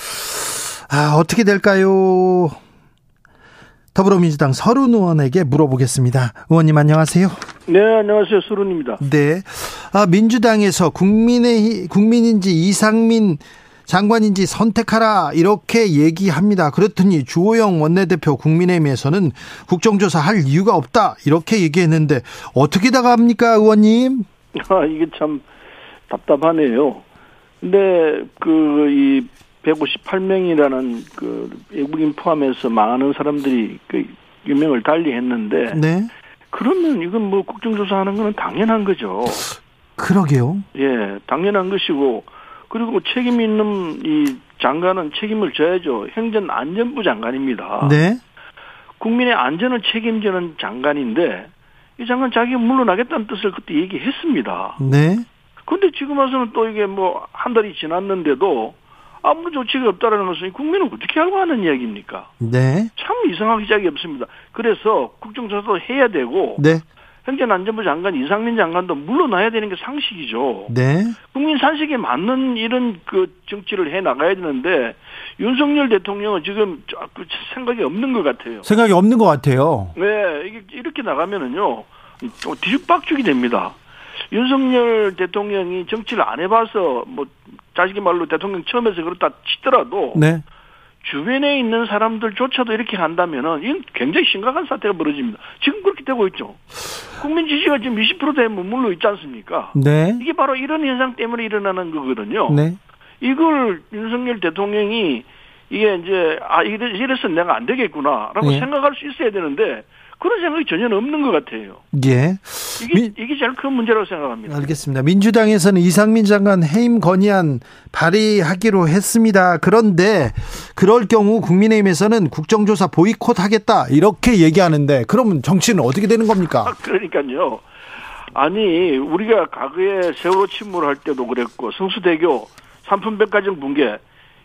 아, 어떻게 될까요? 더불어민주당 서른 의원에게 물어보겠습니다. 의원님 안녕하세요. 네, 안녕하세요. 서른입니다. 네. 아, 민주당에서 국민의 국민인지 이상민 장관인지 선택하라 이렇게 얘기합니다. 그렇더니 주호영 원내대표 국민의힘에서는 국정조사 할 이유가 없다 이렇게 얘기했는데 어떻게 나갑니까 의원님? 아 이게 참 답답하네요. 근데 그 이 158명이라는 그 외국인 포함해서 많은 사람들이 그 유명을 달리 했는데 네. 그러면 이건 뭐 국정조사하는 거는 당연한 거죠. 그러게요. 예, 당연한 것이고 그리고 책임 있는 이 장관은 책임을 져야죠. 행정안전부 장관입니다. 네. 국민의 안전을 책임지는 장관인데 이 장관 자기가 물러나겠다는 뜻을 그때 얘기했습니다. 네. 근데 지금 와서는 또 이게 뭐 한 달이 지났는데도 아무런 조치가 없다라는 것은 국민은 어떻게 알고 하는 이야기입니까? 네. 참 이상하기 짝이 없습니다. 그래서 국정조사도 해야 되고 네. 행정안전부 장관 이상민 장관도 물러나야 되는 게 상식이죠. 네. 국민 산식에 맞는 이런 그 정치를 해 나가야 되는데 윤석열 대통령은 지금 그 생각이 없는 것 같아요. 생각이 없는 것 같아요. 네, 이게 이렇게 나가면은요 또 뒤죽박죽이 됩니다. 윤석열 대통령이 정치를 안 해봐서 뭐 자식이 말로 대통령 처음에서 그렇다 치더라도 네. 주변에 있는 사람들조차도 이렇게 한다면은 이건 굉장히 심각한 사태가 벌어집니다. 지금 그렇게 되고 있죠. 국민 지지가 지금 20%대에 머물러 있지 않습니까? 네. 이게 바로 이런 현상 때문에 일어나는 거거든요. 네. 이걸 윤석열 대통령이 이게 이제 아 이래 이래서 내가 안 되겠구나라고 네. 생각할 수 있어야 되는데 그런 생각이 전혀 없는 것 같아요. 예. 이게 민- 이게 제일 큰 문제라고 생각합니다. 알겠습니다. 민주당에서는 이상민 장관 해임 건의안 발의하기로 했습니다. 그런데 그럴 경우 국민의힘에서는 국정조사 보이콧 하겠다 이렇게 얘기하는데 그러면 정치는 어떻게 되는 겁니까? 아, 그러니까요. 아니 우리가 과거에 세월호 침몰할 때도 그랬고 성수대교 삼품백과정 붕괴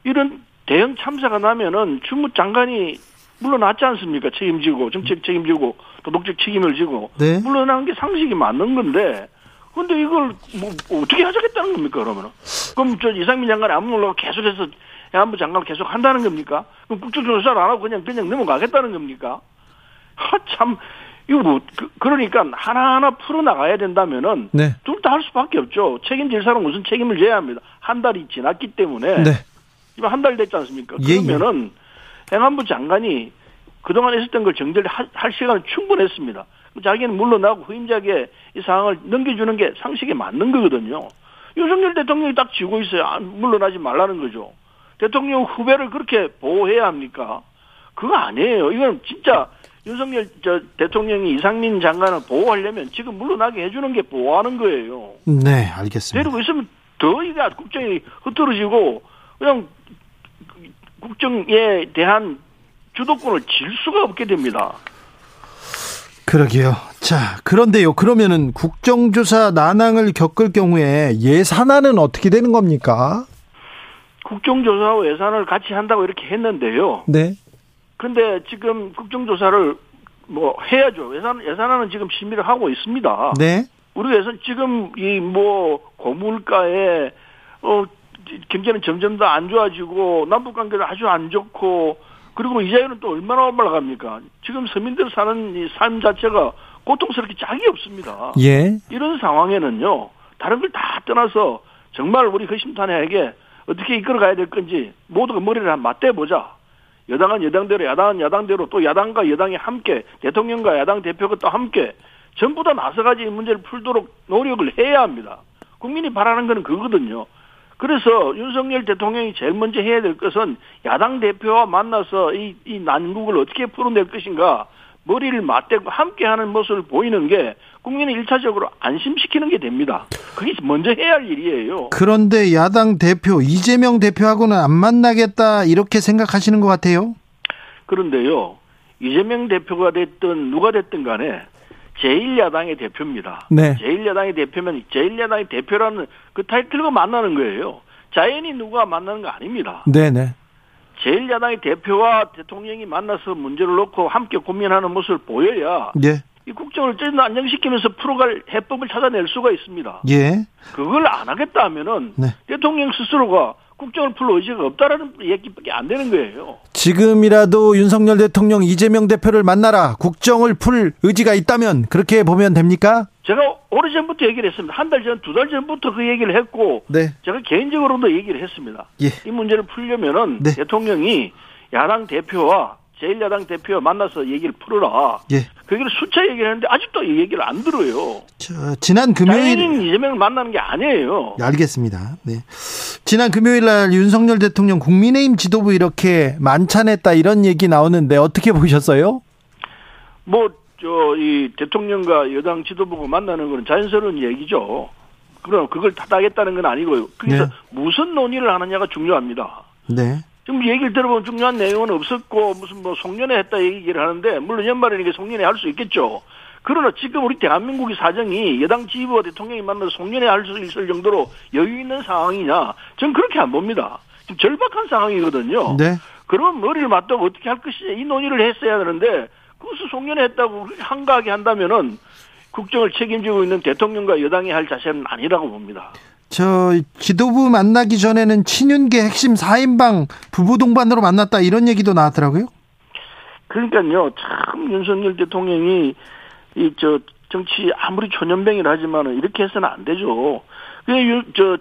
이런 대형 참사가 나면은 주무 장관이 물러났지 않습니까? 책임지고 정책 책임지고 도덕적 책임을 지고 네. 물러나는 게 상식이 맞는 건데 근데 이걸 뭐 어떻게 하자겠다는 겁니까 그러면은 그럼 저 이상민 장관이 안 물러가 계속해서 해안부 장관 계속 한다는 겁니까? 그럼 국정조사를 안 하고 그냥 그냥 넘어가겠다는 겁니까? 하참 이거 뭐 그, 그러니까 하나하나 풀어 나가야 된다면은 네. 둘다 할 수밖에 없죠. 책임질 사람 은 무슨 책임을 져야 합니다. 한 달이 지났기 때문에 네. 이거 한달 됐지 않습니까? 예, 예. 그러면은 행안부 장관이 그동안 있었던 걸 정리를 할, 할 시간은 충분했습니다. 자기는 물러나고 후임자에게 이 상황을 넘겨주는 게 상식에 맞는 거거든요. 윤석열 대통령이 딱 쥐고 있어요. 안- 물러나지 말라는 거죠. 대통령 후배를 그렇게 보호해야 합니까? 그거 아니에요. 이건 진짜 윤석열 저 대통령이 이상민 장관을 보호하려면 지금 물러나게 해주는 게 보호하는 거예요. 네, 알겠습니다. 데리고 있으면 더 이게 국정이 흐트러지고 그냥 국정에 대한 주도권을 질 수가 없게 됩니다. 그러게요. 자, 그런데요. 그러면은 국정조사 난항을 겪을 경우에 예산안은 어떻게 되는 겁니까? 국정조사와 예산을 같이 한다고 이렇게 했는데요. 네. 근데 지금 국정조사를 뭐 해야죠. 예산 예산안은 지금 심의를 하고 있습니다. 네. 우리 예산 지금 이 뭐 고물가에 어 경제는 점점 더 안 좋아지고 남북 관계도 아주 안 좋고 그리고 이자율은 또 얼마나 올라갑니까? 지금 서민들 사는 이 삶 자체가 고통스럽게 짝이 없습니다. 예. 이런 상황에는요, 다른 걸 다 떠나서 정말 우리 허심탄회하게 어떻게 이끌어가야 될 건지 모두가 머리를 한번 맞대보자. 여당은 여당대로, 야당은 야당대로, 또 야당과 여당이 함께, 대통령과 야당 대표가 또 함께 전부 다 나서가지 이 문제를 풀도록 노력을 해야 합니다. 국민이 바라는 것은 그거거든요. 그래서 윤석열 대통령이 제일 먼저 해야 될 것은 야당 대표와 만나서 이, 이 난국을 어떻게 풀어낼 것인가 머리를 맞대고 함께하는 모습을 보이는 게 국민을 일차적으로 안심시키는 게 됩니다. 그게 먼저 해야 할 일이에요. 그런데 야당 대표 이재명 대표하고는 안 만나겠다 이렇게 생각하시는 것 같아요. 그런데요, 이재명 대표가 됐든 누가 됐든 간에 제1야당의 대표입니다. 네. 제1야당의 대표면 제1야당의 대표라는 그 타이틀과 만나는 거예요. 자연히 누가 만나는 거 아닙니다. 네네. 제1야당의 대표와 대통령이 만나서 문제를 놓고 함께 고민하는 모습을 보여야 예. 이 국정을 좀 안정시키면서 풀어갈 해법을 찾아낼 수가 있습니다. 예. 그걸 안 하겠다 하면은 네. 대통령 스스로가 국정을 풀 의지가 없다라는 얘기밖에 안 되는 거예요. 지금이라도 윤석열 대통령 이재명 대표를 만나라. 국정을 풀 의지가 있다면 그렇게 보면 됩니까? 제가 오래전부터 얘기를 했습니다. 한 달 전, 두 달 전부터 그 얘기를 했고, 네. 제가 개인적으로도 얘기를 했습니다. 예. 이 문제를 풀려면은 네. 대통령이 야당 대표와 제1야당 대표와 만나서 얘기를 풀어라. 예. 그 얘기를 수차 얘기를 했는데 아직도 이 얘기를 안 들어요. 저, 지난 금요일 자연인 이재명을 만나는 게 아니에요. 알겠습니다. 네. 지난 금요일 날 윤석열 대통령 국민의힘 지도부 이렇게 만찬했다 이런 얘기 나오는데 어떻게 보셨어요? 뭐, 저, 이 대통령과 여당 지도부가 만나는 건 자연스러운 얘기죠. 그럼 그걸 타다하겠다는 건 아니고요. 그래서 네. 무슨 논의를 하느냐가 중요합니다. 네. 지금 얘기를 들어보면 중요한 내용은 없었고 무슨 뭐 송년회 했다 얘기를 하는데 물론 연말이니까 송년회 할 수 있겠죠. 그러나 지금 우리 대한민국의 사정이 여당 지휘부와 대통령이 만나서 송년회 할 수 있을 정도로 여유 있는 상황이냐? 전 그렇게 안 봅니다. 지금 절박한 상황이거든요. 네. 그러면 머리를 맞다고 어떻게 할 것이냐 이 논의를 했어야 하는데 그것을 송년회 했다고 한가하게 한다면은 국정을 책임지고 있는 대통령과 여당이 할 자세는 아니라고 봅니다. 저 지도부 만나기 전에는 친윤계 핵심 4인방 부부 동반으로 만났다 이런 얘기도 나왔더라고요. 그러니까요. 참 윤석열 대통령이 이 저 정치 아무리 초년병이라 하지만은 이렇게 해서는 안 되죠. 그저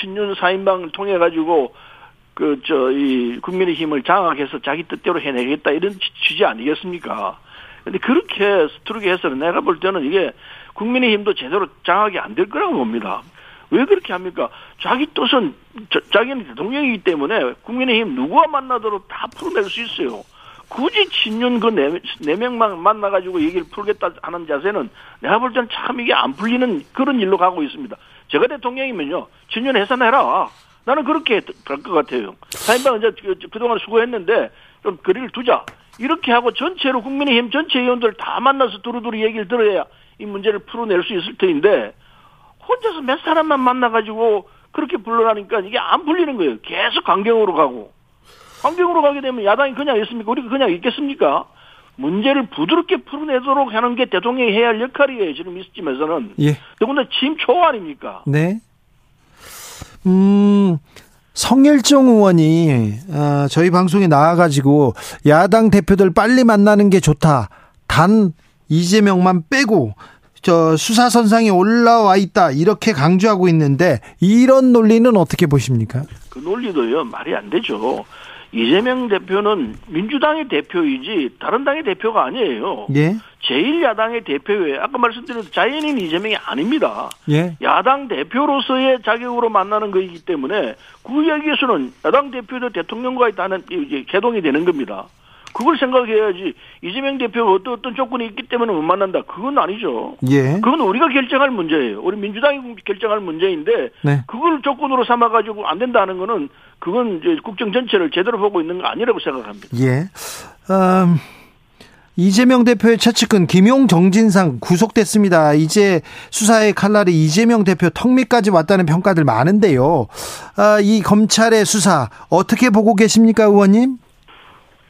친윤 4인방을 통해 가지고 그 저 이 국민의 힘을 장악해서 자기 뜻대로 해내겠다 이런 취지 아니겠습니까? 근데 그렇게 스트르게 해서는 내가 볼 때는 이게 국민의 힘도 제대로 장악이 안 될 거라고 봅니다. 왜 그렇게 합니까? 자기 뜻은 자, 자기는 대통령이기 때문에 국민의힘 누구와 만나도록 다 풀어낼 수 있어요. 굳이 친윤 그네 네 명만 만나가지고 얘기를 풀겠다 하는 자세는 내가 볼 때는 참 이게 안 풀리는 그런 일로 가고 있습니다. 제가 대통령이면요, 친윤 해산해라. 나는 그렇게 갈것 같아요. 사인방 이제 그, 그동안 수고했는데 좀 거리를 두자. 이렇게 하고 전체로 국민의힘 전체 의원들 다 만나서 두루두루 얘기를 들어야 이 문제를 풀어낼 수 있을 터인데 혼자서 몇 사람만 만나가지고 그렇게 불러라니까 이게 안 풀리는 거예요. 계속 강경으로 가고. 강경으로 가게 되면 야당이 그냥 있습니까? 우리가 그냥 있겠습니까? 문제를 부드럽게 풀어내도록 하는 게 대통령이 해야 할 역할이에요. 지금 이쯤에서는. 예. 더군다나 지금 초 아닙니까? 네. 음, 성일종 의원이 어, 저희 방송에 나와가지고 야당 대표들 빨리 만나는 게 좋다. 단 이재명만 빼고 저 수사 선상에 올라와 있다 이렇게 강조하고 있는데 이런 논리는 어떻게 보십니까? 그 논리도요 말이 안 되죠. 이재명 대표는 민주당의 대표이지 다른 당의 대표가 아니에요. 예. 제1야당의 대표에 아까 말씀드린 자연인 이재명이 아닙니다. 예. 야당 대표로서의 자격으로 만나는 것이기 때문에 그 이야기에서는 야당 대표도 대통령과의 다는 이제 개동이 되는 겁니다. 그걸 생각해야지 이재명 대표가 어떤 어떤 조건이 있기 때문에 못 만난다. 그건 아니죠. 예. 그건 우리가 결정할 문제예요. 우리 민주당이 결정할 문제인데 네. 그걸 조건으로 삼아 가지고 안 된다는 거는 그건 이제 국정 전체를 제대로 보고 있는 거 아니라고 생각합니다. 예. 음. 이재명 대표의 최측근 김용 정진상 구속됐습니다. 이제 수사의 칼날이 이재명 대표 턱밑까지 왔다는 평가들 많은데요. 아, 이 검찰의 수사 어떻게 보고 계십니까, 의원님?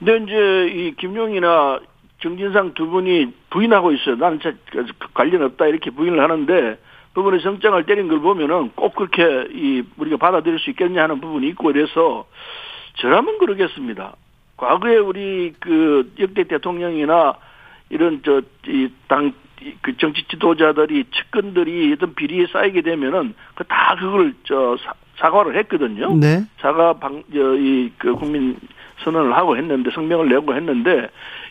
근데 이제 이 김용이나 정진상 두 분이 부인하고 있어요. 나는 그 관련 없다 이렇게 부인을 하는데 부분에 성장을 때린 걸 보면은 꼭 그렇게 이 우리가 받아들일 수 있겠냐 하는 부분이 있고 그래서 저라면 그러겠습니다. 과거에 우리 그 역대 대통령이나 이런 저 이 당 그 정치 지도자들이 측근들이 어떤 비리에 쌓이게 되면은 그 다 그걸 저 사과를 했거든요. 네. 사과 방저이그 국민 선언을 하고 했는데 성명을 내고 했는데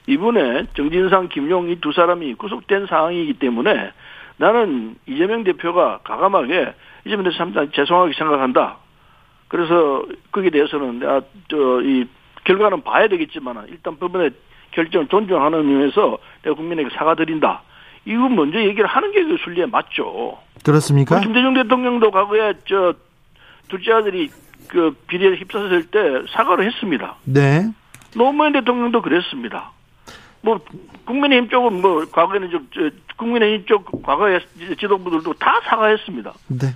이번에 정진상, 김용 이 두 사람이 구속된 상황이기 때문에 나는 이재명 대표가 가감하게 이재명 대표 참 죄송하게 생각한다. 그래서 거기에 대해서는 내가 저이 결과는 봐야 되겠지만 일단 법원의 결정을 존중하는 의미에서 내가 국민에게 사과드린다. 이거 먼저 얘기를 하는 게 그 순리에 맞죠. 그렇습니까? 김대중 대통령도 과거에 저 둘째 아들이 그 비리에 휩싸였을 때 사과를 했습니다. 네. 노무현 대통령도 그랬습니다. 뭐 국민의힘 쪽은 뭐 과거에는 좀 국민의힘 쪽 과거의 지도부들도 다 사과했습니다. 네.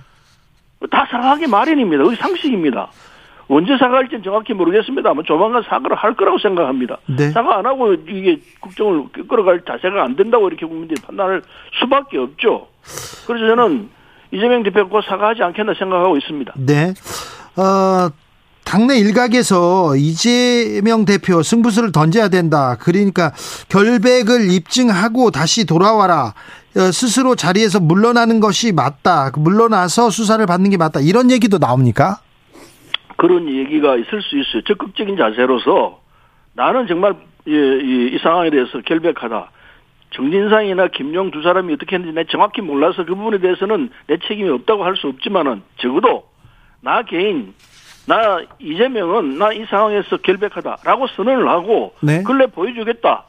다 사과하기 마련입니다. 우리 상식입니다. 언제 사과할지는 정확히 모르겠습니다만 조만간 사과를 할 거라고 생각합니다. 네. 사과 안 하고 이게 국정을 끌어갈 자세가 안 된다고 이렇게 국민들이 판단할 수밖에 없죠. 그래서 저는 이재명 대표가 사과하지 않겠나 생각하고 있습니다. 네. 어, 당내 일각에서 이재명 대표 승부수를 던져야 된다. 그러니까 결백을 입증하고 다시 돌아와라. 어, 스스로 자리에서 물러나는 것이 맞다. 물러나서 수사를 받는 게 맞다. 이런 얘기도 나옵니까? 그런 얘기가 있을 수 있어요. 적극적인 자세로서 나는 정말 이, 이, 이 상황에 대해서 결백하다. 정진상이나 김용 두 사람이 어떻게 했는지 내 정확히 몰라서 그 부분에 대해서는 내 책임이 없다고 할 수 없지만은 적어도 나 개인 나 이재명은 나 이 상황에서 결백하다라고 선언을 하고 네. 근래 보여주겠다.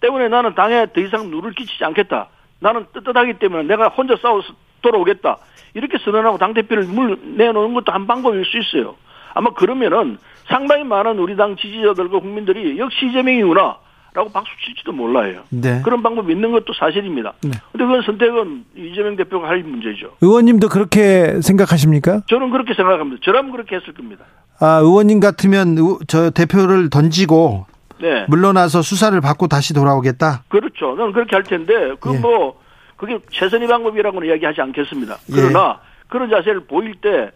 때문에 나는 당에 더 이상 누를 끼치지 않겠다. 나는 떳떳하기 때문에 내가 혼자 싸워서 돌아오겠다. 이렇게 선언하고 당 대표를 물 내놓는 것도 한 방법일 수 있어요. 아마 그러면은 상당히 많은 우리 당 지지자들과 국민들이 역시 이재명이구나. 라고 박수 칠지도 몰라요. 네. 그런 방법이 있는 것도 사실입니다. 네. 근데 그건 선택은 이재명 대표가 할 문제죠. 의원님도 그렇게 생각하십니까? 저는 그렇게 생각합니다. 저라면 그렇게 했을 겁니다. 아, 의원님 같으면 저 대표를 던지고 네. 물러나서 수사를 받고 다시 돌아오겠다? 그렇죠. 저는 그렇게 할 텐데, 그 예. 뭐, 그게 최선의 방법이라고는 이야기하지 않겠습니다. 그러나 예. 그런 자세를 보일 때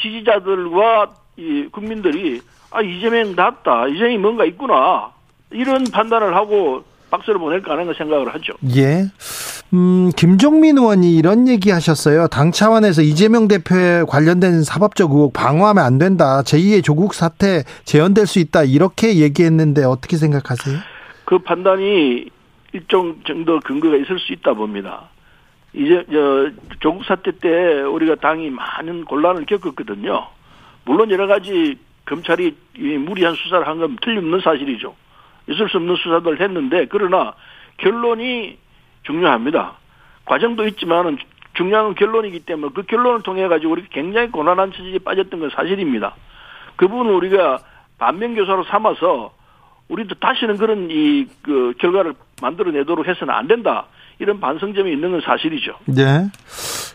지지자들과 이 국민들이 아, 이재명 낫다. 이재명이 뭔가 있구나. 이런 판단을 하고 박수를 보낼까 하는 생각을 하죠. 예. 음, 김종민 의원이 이런 얘기 하셨어요. 당 차원에서 이재명 대표에 관련된 사법적 의혹 방어하면 안 된다. 제2의 조국 사태 재현될 수 있다. 이렇게 얘기했는데 어떻게 생각하세요? 그 판단이 일정 정도 근거가 있을 수 있다 봅니다. 이제 저 조국 사태 때 우리가 당이 많은 곤란을 겪었거든요. 물론 여러 가지 검찰이 무리한 수사를 한 건 틀림없는 사실이죠. 있을 수 없는 수사들을 했는데 그러나 결론이 중요합니다. 과정도 있지만은 중요한 결론이기 때문에 그 결론을 통해 가지고 우리 굉장히 고난한 처지에 빠졌던 건 사실입니다. 그 부분을 우리가 반면 교사로 삼아서 우리도 다시는 그런 이 그 결과를 만들어내도록 해서는 안 된다. 이런 반성점이 있는 건 사실이죠. 네.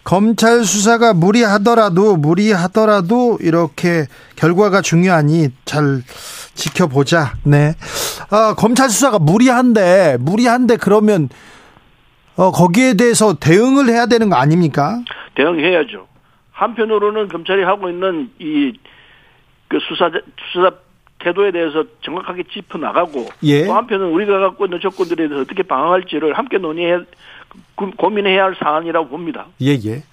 검찰 수사가 무리하더라도 무리하더라도 이렇게 결과가 중요하니 잘 지켜보자. 네. 아, 검찰 수사가 무리한데 무리한데 그러면 어, 거기에 대해서 대응을 해야 되는 거 아닙니까? 대응해야죠. 한편으로는 검찰이 하고 있는 이 그 수사 수사 태도에 대해서 정확하게 짚어 나가고 예. 또 한편은 우리가 갖고 있는 조건들에 대해서 어떻게 방어할지를 함께 논의해 고민해야 할 사안이라고 봅니다. 예, 예.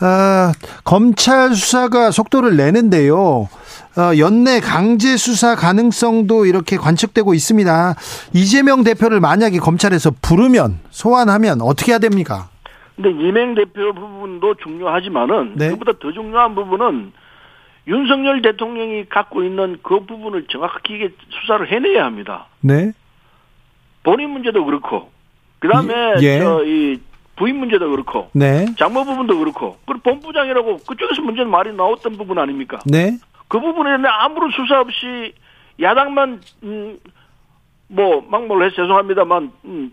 아, 검찰 수사가 속도를 내는데요. 어, 연내 강제 수사 가능성도 이렇게 관측되고 있습니다. 이재명 대표를 만약에 검찰에서 부르면 소환하면 어떻게 해야 됩니까? 근데 이명 대표 부분도 중요하지만은 네. 그보다 더 중요한 부분은 윤석열 대통령이 갖고 있는 그 부분을 정확하게 수사를 해내야 합니다. 네. 본인 문제도 그렇고, 그 다음에 예. 저이 부인 문제도 그렇고, 네. 장모 부분도 그렇고, 그리고 본부장이라고 그쪽에서 문제는 말이 나왔던 부분 아닙니까? 네. 그 부분에 아무런 수사 없이 야당만 음, 뭐 막말로 해서 죄송합니다만 음,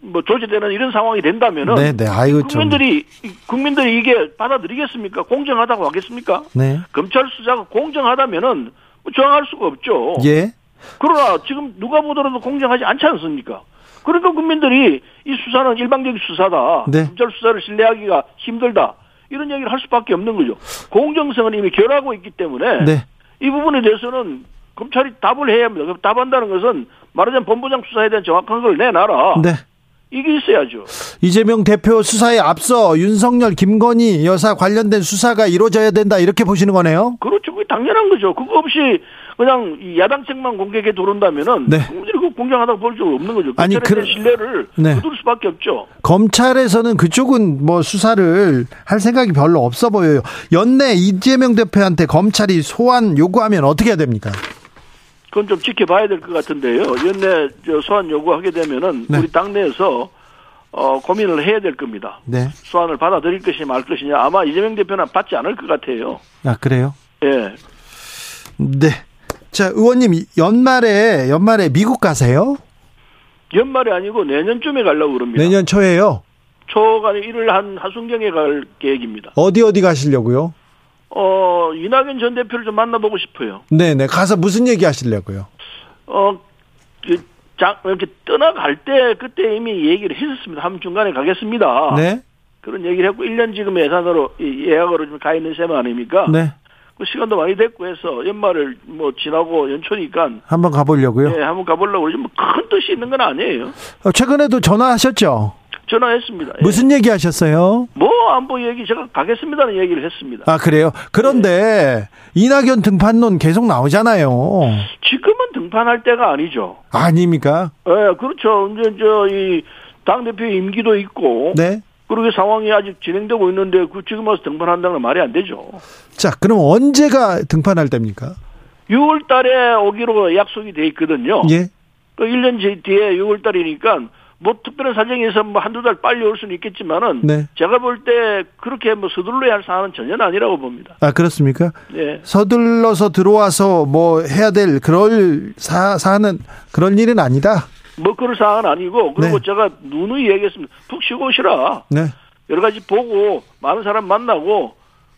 뭐 조제되는 이런 상황이 된다면은 네, 네. 아이고, 국민들이 좀. 국민들이 이게 받아들이겠습니까? 공정하다고 하겠습니까? 네. 검찰 수사가 공정하다면은 뭐 저항할 수가 없죠. 예. 그러나 지금 누가 보더라도 공정하지 않지 않습니까? 그러니까 국민들이 이 수사는 일방적인 수사다. 네. 검찰 수사를 신뢰하기가 힘들다. 이런 얘기를 할 수밖에 없는 거죠. 공정성은 이미 결하고 있기 때문에 네. 이 부분에 대해서는 검찰이 답을 해야 합니다. 답한다는 것은 말하자면 본부장 수사에 대한 정확한 걸 내놔라. 네. 이게 있어야죠. 이재명 대표 수사에 앞서 윤석열, 김건희 여사 관련된 수사가 이루어져야 된다 이렇게 보시는 거네요. 그렇죠. 그게 당연한 거죠. 그거 없이 그냥 야당책만 공격에 들어온다면은 네. 국민들이 그 공정하다고 볼 수 없는 거죠. 아니 그 신뢰를 네. 두들 수밖에 없죠. 검찰에서는 그쪽은 뭐 수사를 할 생각이 별로 없어 보여요. 연내 이재명 대표한테 검찰이 소환 요구하면 어떻게 해야 됩니까? 그건 좀 지켜봐야 될 것 같은데요. 연내 소환 요구하게 되면은 네. 우리 당내에서 어, 고민을 해야 될 겁니다. 네. 소환을 받아들일 것이냐 말 것이냐 아마 이재명 대표는 받지 않을 것 같아요. 아 그래요? 예. 네. 자 의원님 연말에 연말에 미국 가세요? 연말이 아니고 내년쯤에 가려고 그럽니다. 내년 초에요? 초가 1월 한 하순경에 갈 계획입니다. 어디 어디 가시려고요? 어, 이낙연 전 대표를 좀 만나보고 싶어요. 네네. 가서 무슨 얘기 하시려고요? 어, 그, 장, 이렇게 떠나갈 때, 그때 이미 얘기를 했었습니다. 한 중간에 가겠습니다. 네. 그런 얘기를 했고, 1년 지금 예산으로, 예약으로 좀 가 있는 셈 아닙니까? 네. 그 시간도 많이 됐고 해서 연말을 뭐 지나고 연초니까 한번 가보려고요. 네, 한번 가보려고 그러지 뭐큰 뜻이 있는 건 아니에요. 어, 최근에도 전화하셨죠? 전화했습니다. 예. 무슨 예. 얘기 하셨어요? 뭐 안보 얘기 제가 가겠습니다는 얘기를 했습니다. 아 그래요? 그런데 예. 이낙연 등판론 계속 나오잖아요. 지금은 등판할 때가 아니죠. 아닙니까? 예, 네, 그렇죠. 이제 저이 당 대표 임기도 있고. 네. 그리고 상황이 아직 진행되고 있는데 그 지금 와서 등판한다는 건 말이 안 되죠. 자, 그럼 언제가 등판할 때입니까? 6월 달에 오기로 약속이 돼 있거든요. 예. 그 1년 뒤에 6월 달이니까 뭐 특별한 사정에서 뭐 한두 달 빨리 올 수는 있겠지만은 네. 제가 볼 때 그렇게 뭐 서둘러야 할 사안은 전혀 아니라고 봅니다. 아 그렇습니까? 네. 서둘러서 들어와서 뭐 해야 될 그럴 사, 사안은 그런 일은 아니다. 뭐 그런 사안은 아니고 그리고 네. 제가 누누이 얘기했습니다. 푹 쉬고 오시라. 네. 여러 가지 보고 많은 사람 만나고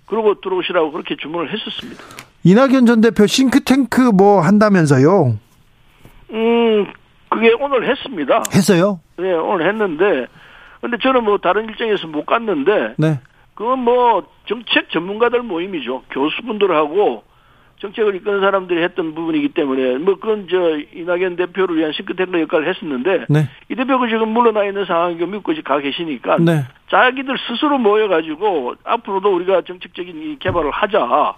그러고 들어오시라고 그렇게 주문을 했었습니다. 이낙연 전 대표 싱크탱크 뭐 한다면서요? 음, 그게 오늘 했습니다. 했어요? 네, 오늘 했는데 근데 저는 뭐 다른 일정에서 못 갔는데 네. 그건 뭐 정책 전문가들 모임이죠. 교수분들하고 정책을 이끄는 사람들이 했던 부분이기 때문에 뭐 그건 저 이낙연 대표를 위한 싱크탱크 역할을 했었는데 네. 이 대표가 지금 물러나 있는 상황이고 믿고 가 계시니까 네. 자기들 스스로 모여가지고 앞으로도 우리가 정책적인 이 개발을 하자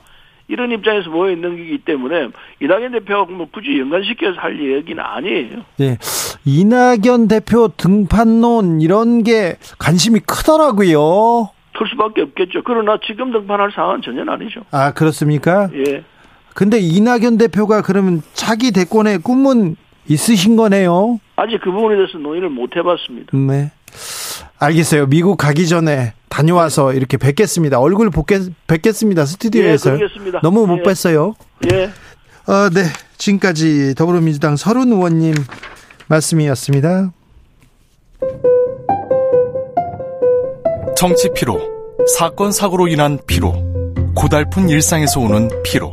이런 입장에서 모여 있는 거기 때문에 이낙연 대표하고 뭐 굳이 연관시켜서 할 얘기는 아니에요. 네. 이낙연 대표 등판론 이런 게 관심이 크더라고요. 클 수밖에 없겠죠. 그러나 지금 등판할 상황은 전혀 아니죠. 아, 그렇습니까? 예. 근데 이낙연 대표가 그러면 차기 대권의 꿈은 있으신 거네요. 아직 그 부분에 대해서 논의를 못 해봤습니다. 네. 알겠어요. 미국 가기 전에 다녀와서 이렇게 뵙겠습니다. 얼굴 뵙겠, 뵙겠습니다. 스튜디오에서. 예. 너무 못 예. 뵀어요. 예. 어, 네. 지금까지 더불어민주당 서른 의원님 말씀이었습니다. 정치 피로, 사건 사고로 인한 피로, 고달픈 일상에서 오는 피로.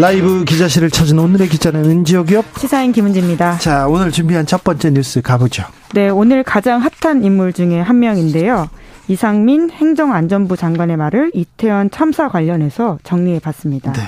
라이브 기자실을 찾은 오늘의 기자는 은지혁이요. 시사인 김은지입니다. 자, 오늘 준비한 첫 번째 뉴스 가보죠. 네, 오늘 가장 핫한 인물 중에 한 명인데요. 이상민 행정안전부 장관의 말을 이태원 참사 관련해서 정리해 봤습니다. 네.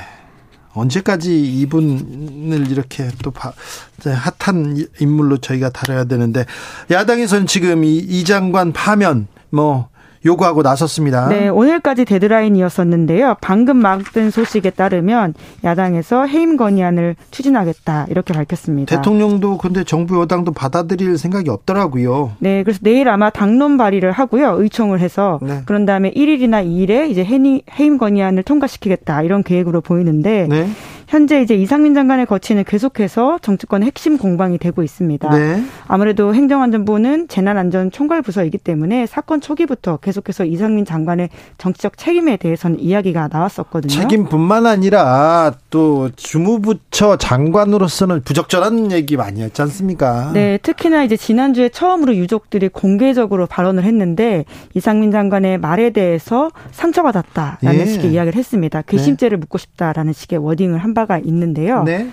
언제까지 이분을 이렇게 또 바, 이제 핫한 인물로 저희가 다뤄야 되는데 야당에서는 지금 이, 이 장관 파면 뭐 요구하고 나섰습니다. 네, 오늘까지 데드라인이었었는데요. 방금 막뜬 소식에 따르면 야당에서 해임 건의안을 추진하겠다 이렇게 밝혔습니다. 대통령도 근데 정부 여당도 받아들일 생각이 없더라고요. 네, 그래서 내일 아마 당론 발의를 하고요. 의총을 해서 네. 그런 다음에 1일이나 2일에 이제 해임 건의안을 통과시키겠다 이런 계획으로 보이는데 네. 현재 이제 이상민 장관의 거치는 계속해서 정치권의 핵심 공방이 되고 있습니다. 네. 아무래도 행정안전부는 재난안전총괄부서이기 때문에 사건 초기부터 계속 해서 이상민 장관의 정치적 책임에 대해서는 이야기가 나왔었거든요. 책임뿐만 아니라 또 주무부처 장관으로서는 부적절한 얘기 많이 했지 않습니까? 네, 특히나 이제 지난주에 처음으로 유족들이 공개적으로 발언을 했는데 이상민 장관의 말에 대해서 상처받았다라는 예. 식의 이야기를 했습니다. 괘씸죄를 묻고 싶다라는 식의 워딩을 한 바가 있는데요. 네.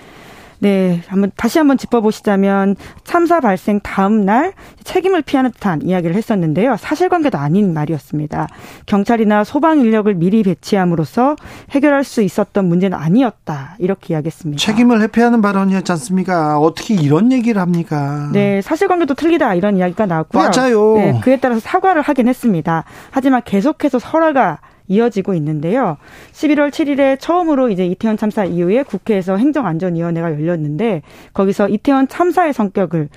네, 한번 다시 한번 짚어보시자면 참사 발생 다음 날 책임을 피하는 듯한 이야기를 했었는데요. 사실관계도 아닌 말이었습니다. 경찰이나 소방 인력을 미리 배치함으로써 해결할 수 있었던 문제는 아니었다 이렇게 이야기했습니다. 책임을 회피하는 발언이었지 않습니까? 어떻게 이런 얘기를 합니까? 네, 사실관계도 틀리다 이런 이야기가 나왔고요. 맞아요. 네, 그에 따라서 사과를 하긴 했습니다. 하지만 계속해서 설화가 이어지고 있는데요. 11월 7일에 처음으로 이제 이태원 참사 이후에 국회에서 행정안전위원회가 열렸는데 거기서 이태원 참사의 성격을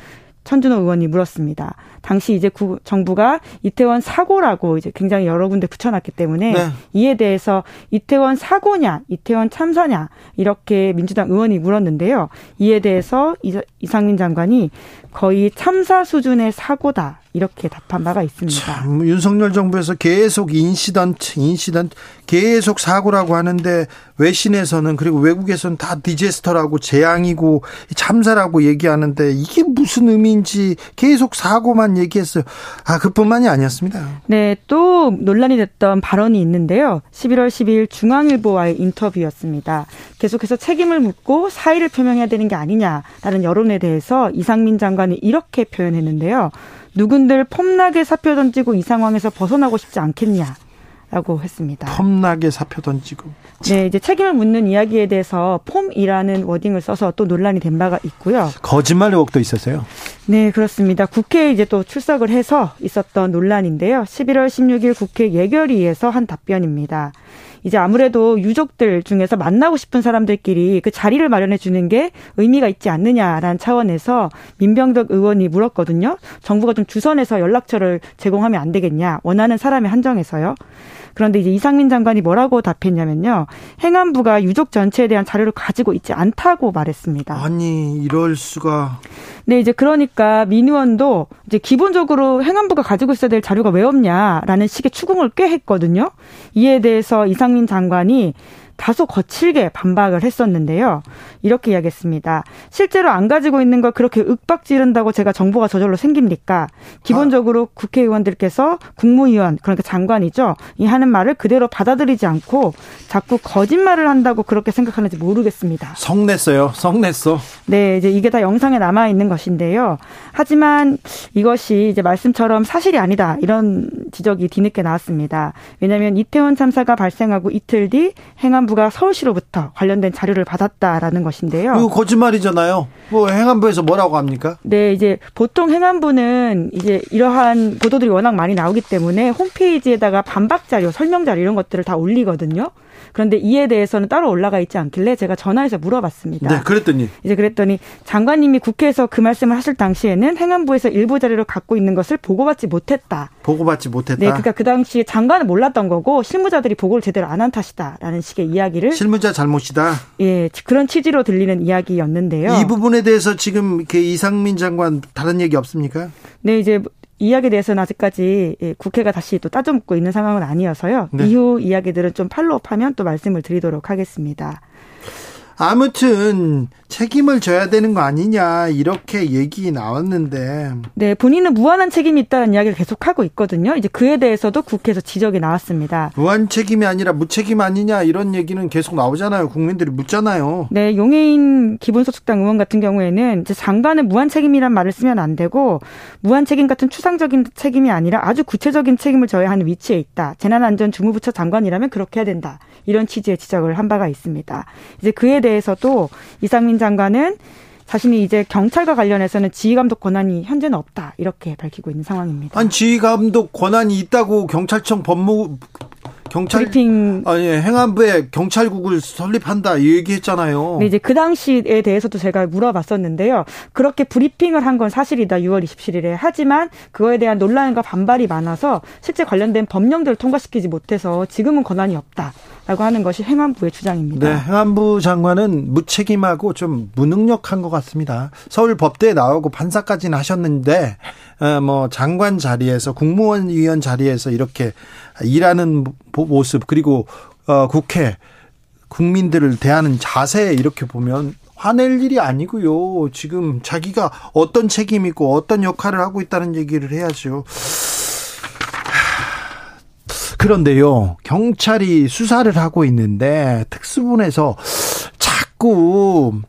천준호 의원이 물었습니다. 당시 이제 구, 정부가 이태원 사고라고 이제 굉장히 여러 군데 붙여놨기 때문에 네. 이에 대해서 이태원 사고냐, 이태원 참사냐 이렇게 민주당 의원이 물었는데요. 이에 대해서 이상민 장관이 거의 참사 수준의 사고다 이렇게 답한 바가 있습니다. 참, 윤석열 정부에서 계속 incident, incident, 계속 사고라고 하는데 외신에서는 그리고 외국에서는 다 disaster라고 재앙이고 참사라고 얘기하는데 이게 무슨 의미인지 계속 사고만 얘기했어요. 아, 그뿐만이 아니었습니다. 네, 또 논란이 됐던 발언이 있는데요. 11월 12일 중앙일보와의 인터뷰였습니다. 계속해서 책임을 묻고 사의를 표명해야 되는 게 아니냐라는 여론에 대해서 이상민 장관이 이렇게 표현했는데요. 누군들 폼나게 사표 던지고 이 상황에서 벗어나고 싶지 않겠냐. 라고 했습니다. 폼나게 사표 던지고. 네, 이제 책임을 묻는 이야기에 대해서 폼이라는 워딩을 써서 또 논란이 된 바가 있고요. 거짓말 의혹도 있었어요. 네, 그렇습니다. 국회에 이제 또 출석을 해서 있었던 논란인데요. 11월 16일 국회 예결위에서 한 답변입니다. 이제 아무래도 유족들 중에서 만나고 싶은 사람들끼리 그 자리를 마련해 주는 게 의미가 있지 않느냐라는 차원에서 민병덕 의원이 물었거든요. 정부가 좀 주선해서 연락처를 제공하면 안 되겠냐. 원하는 사람의 한정에서요. 그런데 이제 이상민 장관이 뭐라고 답했냐면요. 행안부가 유족 전체에 대한 자료를 가지고 있지 않다고 말했습니다. 아니, 이럴 수가. 네, 이제 그러니까 민 의원도 이제 기본적으로 행안부가 가지고 있어야 될 자료가 왜 없냐라는 식의 추궁을 꽤 했거든요. 이에 대해서 이상민 장관이 다소 거칠게 반박을 했었는데요. 이렇게 이야기했습니다. 실제로 안 가지고 있는 걸 그렇게 윽박 지른다고 제가 정보가 저절로 생깁니까? 기본적으로 국회의원들께서 국무위원 그러니까 장관이죠. 이 하는 말을 그대로 받아들이지 않고 자꾸 거짓말을 한다고 그렇게 생각하는지 모르겠습니다. 성냈어요. 성냈어. 네, 이제 이게 다 영상에 남아 있는 것인데요. 하지만 이것이 이제 말씀처럼 사실이 아니다 이런 지적이 뒤늦게 나왔습니다. 왜냐하면 이태원 참사가 발생하고 이틀 뒤 행안부 행안부가 서울시로부터 관련된 자료를 받았다라는 것인데요. 이거 거짓말이잖아요. 뭐 행안부에서 뭐라고 합니까? 네, 이제 보통 행안부는 이제 이러한 보도들이 워낙 많이 나오기 때문에 홈페이지에다가 반박 자료, 설명 자료 이런 것들을 다 올리거든요. 그런데 이에 대해서는 따로 올라가 있지 않길래 제가 전화해서 물어봤습니다. 네, 그랬더니 이제 그랬더니 장관님이 국회에서 그 말씀을 하실 당시에는 행안부에서 일부 자료를 갖고 있는 것을 보고받지 못했다. 보고받지 못했다. 네, 그러니까 그 당시에 장관은 몰랐던 거고 실무자들이 보고를 제대로 안 한 탓이다라는 식의 이야기를 실무자 잘못이다. 예, 그런 취지로 들리는 이야기였는데요. 이 부분에 대해서 지금 이렇게 이상민 장관 다른 얘기 없습니까? 네, 이제 이야기에 대해서는 아직까지 예, 국회가 다시 또 따져묻고 있는 상황은 아니어서요. 네. 이후 이야기들은 좀 팔로우하면 또 말씀을 드리도록 하겠습니다. 아무튼 책임을 져야 되는 거 아니냐 이렇게 얘기 나왔는데 네 본인은 무한한 책임이 있다는 이야기를 계속하고 있거든요. 이제 그에 대해서도 국회에서 지적이 나왔습니다. 무한 책임이 아니라 무책임 아니냐 이런 얘기는 계속 나오잖아요. 국민들이 묻잖아요. 네 용해인 기본소득당 의원 같은 경우에는 이제 장관은 무한 책임이란 말을 쓰면 안 되고 무한 책임 같은 추상적인 책임이 아니라 아주 구체적인 책임을 져야 하는 위치에 있다. 재난안전주무부처 장관이라면 그렇게 해야 된다. 이런 취지의 지적을 한 바가 있습니다. 이제 그에 대해 서도 이상민 장관은 자신이 이제 경찰과 관련해서는 지휘감독 권한이 현재는 없다 이렇게 밝히고 있는 상황입니다. 아니 지휘감독 권한이 있다고 경찰청 법무 경찰 브리핑 아니 행안부에 경찰국을 설립한다 얘기했잖아요. 네, 이제 그 당시에 대해서도 제가 물어봤었는데요. 그렇게 브리핑을 한 건 사실이다. 6월 27일에. 하지만 그거에 대한 논란과 반발이 많아서 실제 관련된 법령들을 통과시키지 못해서 지금은 권한이 없다. 라고 하는 것이 행안부의 주장입니다. 네, 행안부 장관은 무책임하고 좀 무능력한 것 같습니다. 서울 법대에 나오고 판사까지는 하셨는데, 어, 뭐, 장관 자리에서, 국무원 위원 자리에서 이렇게 일하는 모습, 그리고, 어, 국회, 국민들을 대하는 자세 이렇게 보면 화낼 일이 아니고요. 지금 자기가 어떤 책임이고 어떤 역할을 하고 있다는 얘기를 해야죠. 그런데요, 경찰이 수사를 하고 있는데 특수본에서 자꾸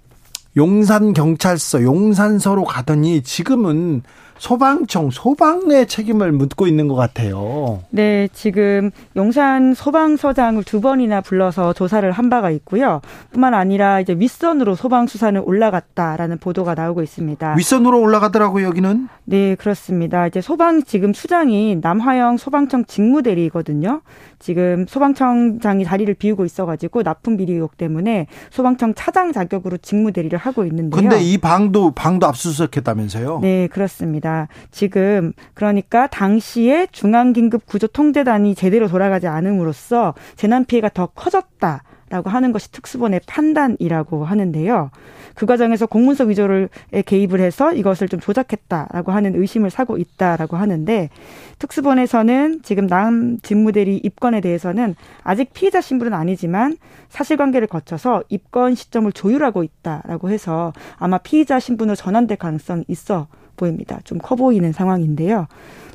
용산 경찰서, 용산서로 가더니 지금은 소방청, 소방의 책임을 묻고 있는 것 같아요. 네, 지금 용산 소방서장을 두 번이나 불러서 조사를 한 바가 있고요. 뿐만 아니라 이제 윗선으로 소방 수사는 올라갔다라는 보도가 나오고 있습니다. 윗선으로 올라가더라고요, 여기는? 네, 그렇습니다. 이제 소방 지금 수장이 남화영 소방청 직무대리거든요. 지금 소방청장이 자리를 비우고 있어가지고 납품 비리 의혹 때문에 소방청 차장 자격으로 직무 대리를 하고 있는데요. 근데 이 방도 방도 압수수색했다면서요? 네, 그렇습니다. 지금 그러니까 당시에 중앙 긴급 구조 통제단이 제대로 돌아가지 않음으로써 재난 피해가 더 커졌다. 라고 하는 것이 특수본의 판단이라고 하는데요. 그 과정에서 공문서 위조를 개입을 해서 이것을 좀 조작했다라고 하는 의심을 사고 있다라고 하는데 특수본에서는 지금 남 직무대리 입건에 대해서는 아직 피의자 신분은 아니지만 사실관계를 거쳐서 입건 시점을 조율하고 있다라고 해서 아마 피의자 신분으로 전환될 가능성이 있어 보입니다. 좀 커 보이는 상황인데요.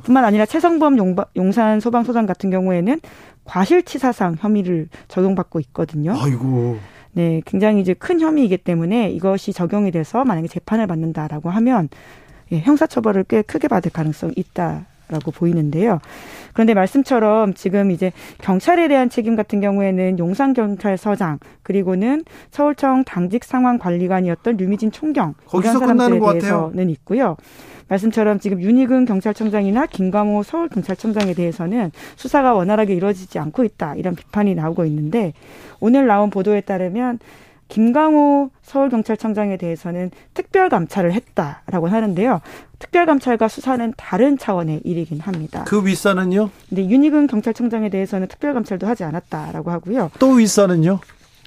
뿐만 아니라 최성범 용산 소방소장 같은 경우에는 과실치사상 혐의를 적용받고 있거든요. 아이고. 네, 굉장히 이제 큰 혐의이기 때문에 이것이 적용이 돼서 만약에 재판을 받는다라고 하면 예, 형사처벌을 꽤 크게 받을 가능성이 있다. 있다 라고 보이는데요. 그런데 말씀처럼 지금 이제 경찰에 대한 책임 같은 경우에는 용산경찰서장 그리고는 서울청 당직 상황 관리관이었던 류미진 총경 이런 사람들에 대해서는 있고요. 말씀처럼 지금 윤희근 경찰청장이나 김감호 서울경찰청장에 대해서는 수사가 원활하게 이루어지지 않고 있다 이런 비판이 나오고 있는데 오늘 나온 보도에 따르면 김강호 서울경찰청장에 대해서는 특별감찰을 했다라고 하는데요. 특별감찰과 수사는 다른 차원의 일이긴 합니다. 그 윗선은요? 근데 윤희근 경찰청장에 대해서는 특별감찰도 하지 않았다라고 하고요. 또 윗선은요?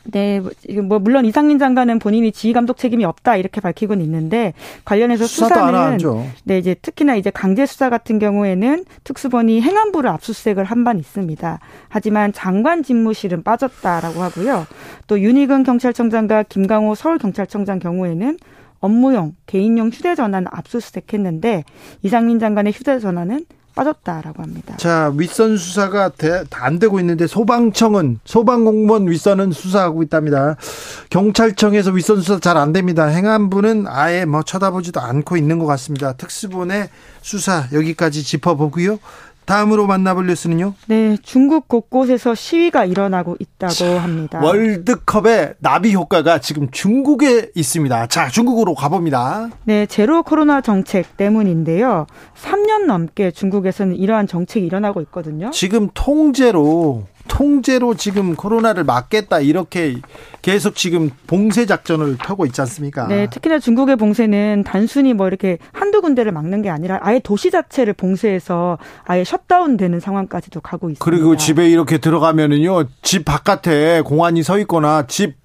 네, 뭐 물론 이상민 장관은 본인이 지휘 감독 책임이 없다 이렇게 밝히고는 있는데 관련해서 수사는 네 이제 특히나 이제 강제 수사 같은 경우에는 특수본이 행안부를 압수수색을 한 반 있습니다. 하지만 장관 집무실은 빠졌다라고 하고요. 또 윤희근 경찰청장과 김강호 서울 경찰청장 경우에는 업무용 개인용 휴대전화는 압수수색했는데 이상민 장관의 휴대전화는 빠졌다라고 합니다. 자, 윗선 수사가 안 되고 있는데 소방청은 소방공무원 윗선은 수사하고 있답니다. 경찰청에서 윗선 수사 잘 안 됩니다. 행안부는 아예 뭐 쳐다보지도 않고 있는 것 같습니다. 특수본의 수사 여기까지 짚어보고요. 다음으로 만나볼 뉴스는요? 네, 중국 곳곳에서 시위가 일어나고 있다고 자, 합니다. 월드컵의 나비 효과가 지금 중국에 있습니다. 자, 중국으로 가봅니다. 네, 제로 코로나 정책 때문인데요. 3년 넘게 중국에서는 이러한 정책이 일어나고 있거든요. 지금 통제로 통제로 지금 코로나를 막겠다 이렇게 계속 지금 봉쇄 작전을 펴고 있지 않습니까? 네, 특히나 중국의 봉쇄는 단순히 뭐 이렇게 한두 군데를 막는 게 아니라 아예 도시 자체를 봉쇄해서 아예 셧다운 되는 상황까지도 가고 있습니다. 그리고 집에 이렇게 들어가면은요, 집 바깥에 공안이 서 있거나 집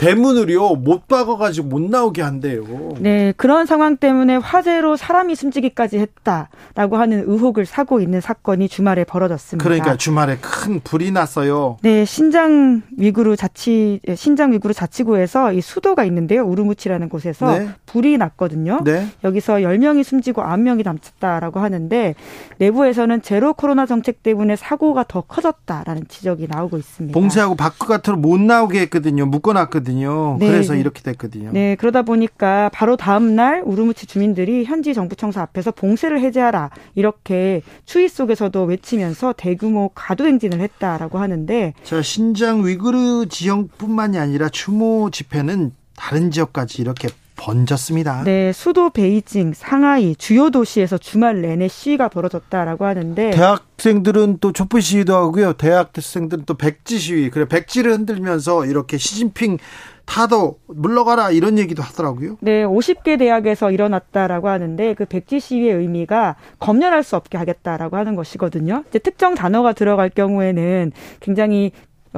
대문을요 못 박아가지고 못 나오게 한대요. 네 그런 상황 때문에 화재로 사람이 숨지기까지 했다라고 하는 의혹을 사고 있는 사건이 주말에 벌어졌습니다. 그러니까 주말에 큰 불이 났어요. 네 신장 위구르 자치 신장 위구르 자치구에서 이 수도가 있는데요 우르무치라는 곳에서 네. 불이 났거든요. 네. 여기서 10명이 숨지고 9명이 남쳤다라고 하는데 내부에서는 제로 코로나 정책 때문에 사고가 더 커졌다라는 지적이 나오고 있습니다. 봉쇄하고 바깥으로 못 나오게 했거든요. 묶어놨거든요. 됐거든요. 네. 그래서 이렇게 됐거든요. 네, 그러다 보니까 바로 다음 날 우르무치 주민들이 현지 정부 청사 앞에서 봉쇄를 해제하라 이렇게 추위 속에서도 외치면서 대규모 가도 행진을 했다라고 하는데 자, 신장 위구르 지역뿐만이 아니라 추모 집회는 다른 지역까지 이렇게 번졌습니다. 네, 수도 베이징, 상하이 주요 도시에서 주말 내내 시위가 벌어졌다라고 하는데 대학생들은 또 촛불 시위도 하고요. 대학생들은 또 백지 시위. 그래 백지를 흔들면서 이렇게 시진핑 타도 물러가라 이런 얘기도 하더라고요. 네, 50개 대학에서 일어났다라고 하는데 그 백지 시위의 의미가 검열할 수 없게 하겠다라고 하는 것이거든요. 이제 특정 단어가 들어갈 경우에는 굉장히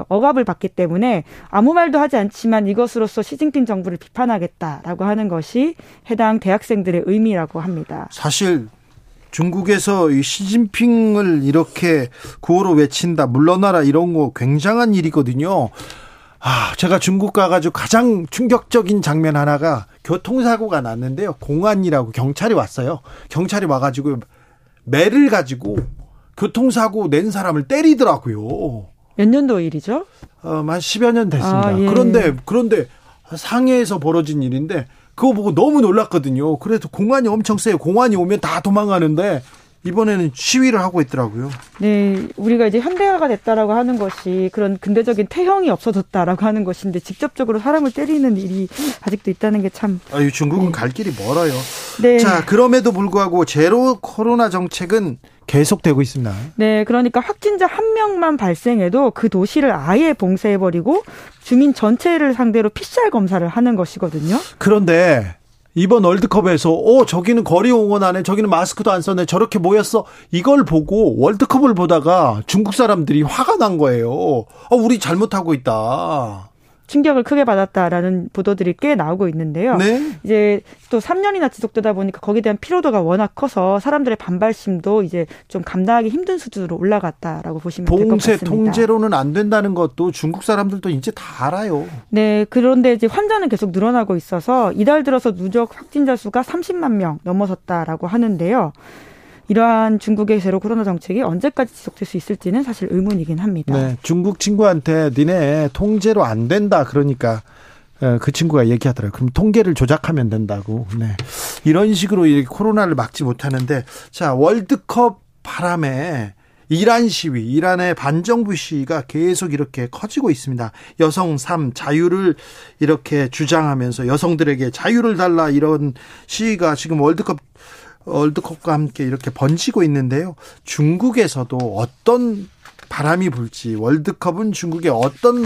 억압을 받기 때문에 아무 말도 하지 않지만 이것으로서 시진핑 정부를 비판하겠다라고 하는 것이 해당 대학생들의 의미라고 합니다. 사실 중국에서 이 시진핑을 이렇게 구호로 외친다, 물러나라 이런 거 굉장한 일이거든요. 아, 제가 중국 가가지고 가장 충격적인 장면 하나가 교통사고가 났는데요. 공안이라고 경찰이 왔어요. 경찰이 와가지고 매를 가지고 교통사고 낸 사람을 때리더라고요. 몇 년도 일이죠? 어, 한 10여 년 됐습니다. 아, 예. 그런데, 그런데 상해에서 벌어진 일인데, 그거 보고 너무 놀랐거든요. 그래도 공안이 엄청 세요. 공안이 오면 다 도망가는데, 이번에는 시위를 하고 있더라고요. 네, 우리가 이제 현대화가 됐다라고 하는 것이 그런 근대적인 태형이 없어졌다라고 하는 것인데 직접적으로 사람을 때리는 일이 아직도 있다는 게 참. 아유, 중국은 네. 갈 길이 멀어요. 네. 자, 그럼에도 불구하고 제로 코로나 정책은 계속되고 있습니다. 네, 그러니까 확진자 한 명만 발생해도 그 도시를 아예 봉쇄해버리고 주민 전체를 상대로 PCR 검사를 하는 것이거든요. 그런데 이번 월드컵에서 오 저기는 거리 응원하네 저기는 마스크도 안 썼네 저렇게 모였어 이걸 보고 월드컵을 보다가 중국 사람들이 화가 난 거예요. 어, 우리 잘못하고 있다. 충격을 크게 받았다라는 보도들이 꽤 나오고 있는데요. 네? 이제 또 3년이나 지속되다 보니까 거기에 대한 피로도가 워낙 커서 사람들의 반발심도 이제 좀 감당하기 힘든 수준으로 올라갔다라고 보시면 될 것 같습니다. 봉쇄 통제로는 안 된다는 것도 중국 사람들도 이제 다 알아요. 네, 그런데 이제 환자는 계속 늘어나고 있어서 이달 들어서 누적 확진자 수가 30만 명 넘어섰다라고 하는데요. 이러한 중국의 제로 코로나 정책이 언제까지 지속될 수 있을지는 사실 의문이긴 합니다. 네, 중국 친구한테 니네 통제로 안 된다 그러니까 어, 그 친구가 얘기하더라고요. 그럼 통계를 조작하면 된다고. 네. 이런 식으로 이 코로나를 막지 못하는데 자 월드컵 바람에 이란 시위, 이란의 반정부 시위가 계속 이렇게 커지고 있습니다. 여성 삶, 자유를 이렇게 주장하면서 여성들에게 자유를 달라 이런 시위가 지금 월드컵 월드컵과 함께 이렇게 번지고 있는데요. 중국에서도 어떤 바람이 불지 월드컵은 중국에 어떤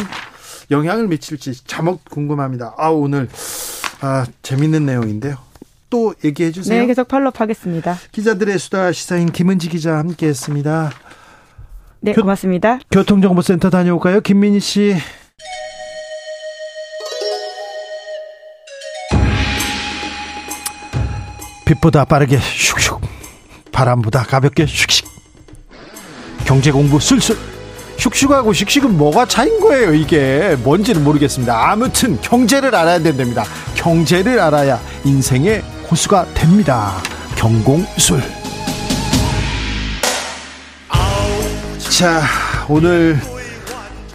영향을 미칠지 자목 궁금합니다. 아 오늘 아 재밌는 내용인데요. 또 얘기해 주세요. 네, 계속 팔로우하겠습니다. 기자들의 수다 시사인 김은지 기자 함께했습니다. 네, 교, 고맙습니다. 교통정보센터 다녀올까요, 김민희 씨? 빛보다 빠르게 슉슉 바람보다 가볍게 슉슉. 경제 공부 술술. 슉슉하고 슉슉은 뭐가 차인 거예요 이게? 뭔지는 모르겠습니다. 아무튼 경제를 알아야 된답니다. 경제를 알아야 인생의 고수가 됩니다. 경공술. 자 오늘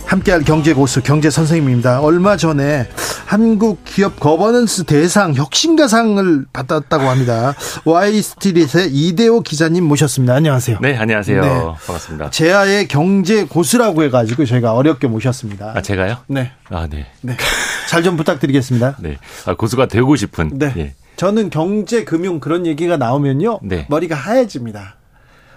함께할 경제 고수 경제 선생님입니다. 얼마 전에 한국 기업 거버넌스 대상 혁신가상을 받았다고 합니다. 와이스트릿의 이대호 기자님 모셨습니다. 안녕하세요. 네, 안녕하세요. 네. 반갑습니다. 제아의 경제 고수라고 해가지고 저희가 어렵게 모셨습니다. 아, 제가요? 네. 아, 네. 네. 잘 좀 부탁드리겠습니다. 네. 아, 고수가 되고 싶은. 네. 예. 저는 경제, 금융 그런 얘기가 나오면요. 네. 머리가 하얘집니다.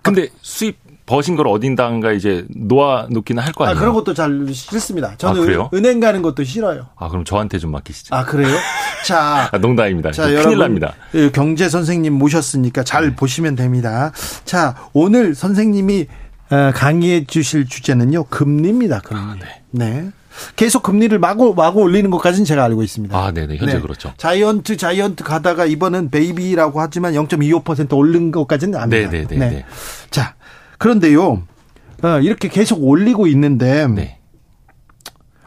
근데 수입 버신 걸 어딘가가 이제 놓아 놓기는 할 거 아니에요. 아, 그런 것도 잘 싫습니다. 저는 아, 은행 가는 것도 싫어요. 아, 그럼 저한테 좀 맡기시죠. 아, 그래요? 자. 아, 농담입니다. 자, 큰일 여러분, 납니다. 예, 경제 선생님 모셨으니까 잘 네. 보시면 됩니다. 자, 오늘 선생님이 어, 강의해 주실 주제는요. 금리입니다. 금리. 아, 네. 네. 계속 금리를 마구 마구 올리는 것까지는 제가 알고 있습니다. 아, 네네. 현재 네. 그렇죠. 자이언트 자이언트 가다가 이번은 베이비라고 하지만 0.25% 오른 것까지는 압니다. 네네네. 네. 네. 자, 그런데요, 어, 이렇게 계속 올리고 있는데, 네.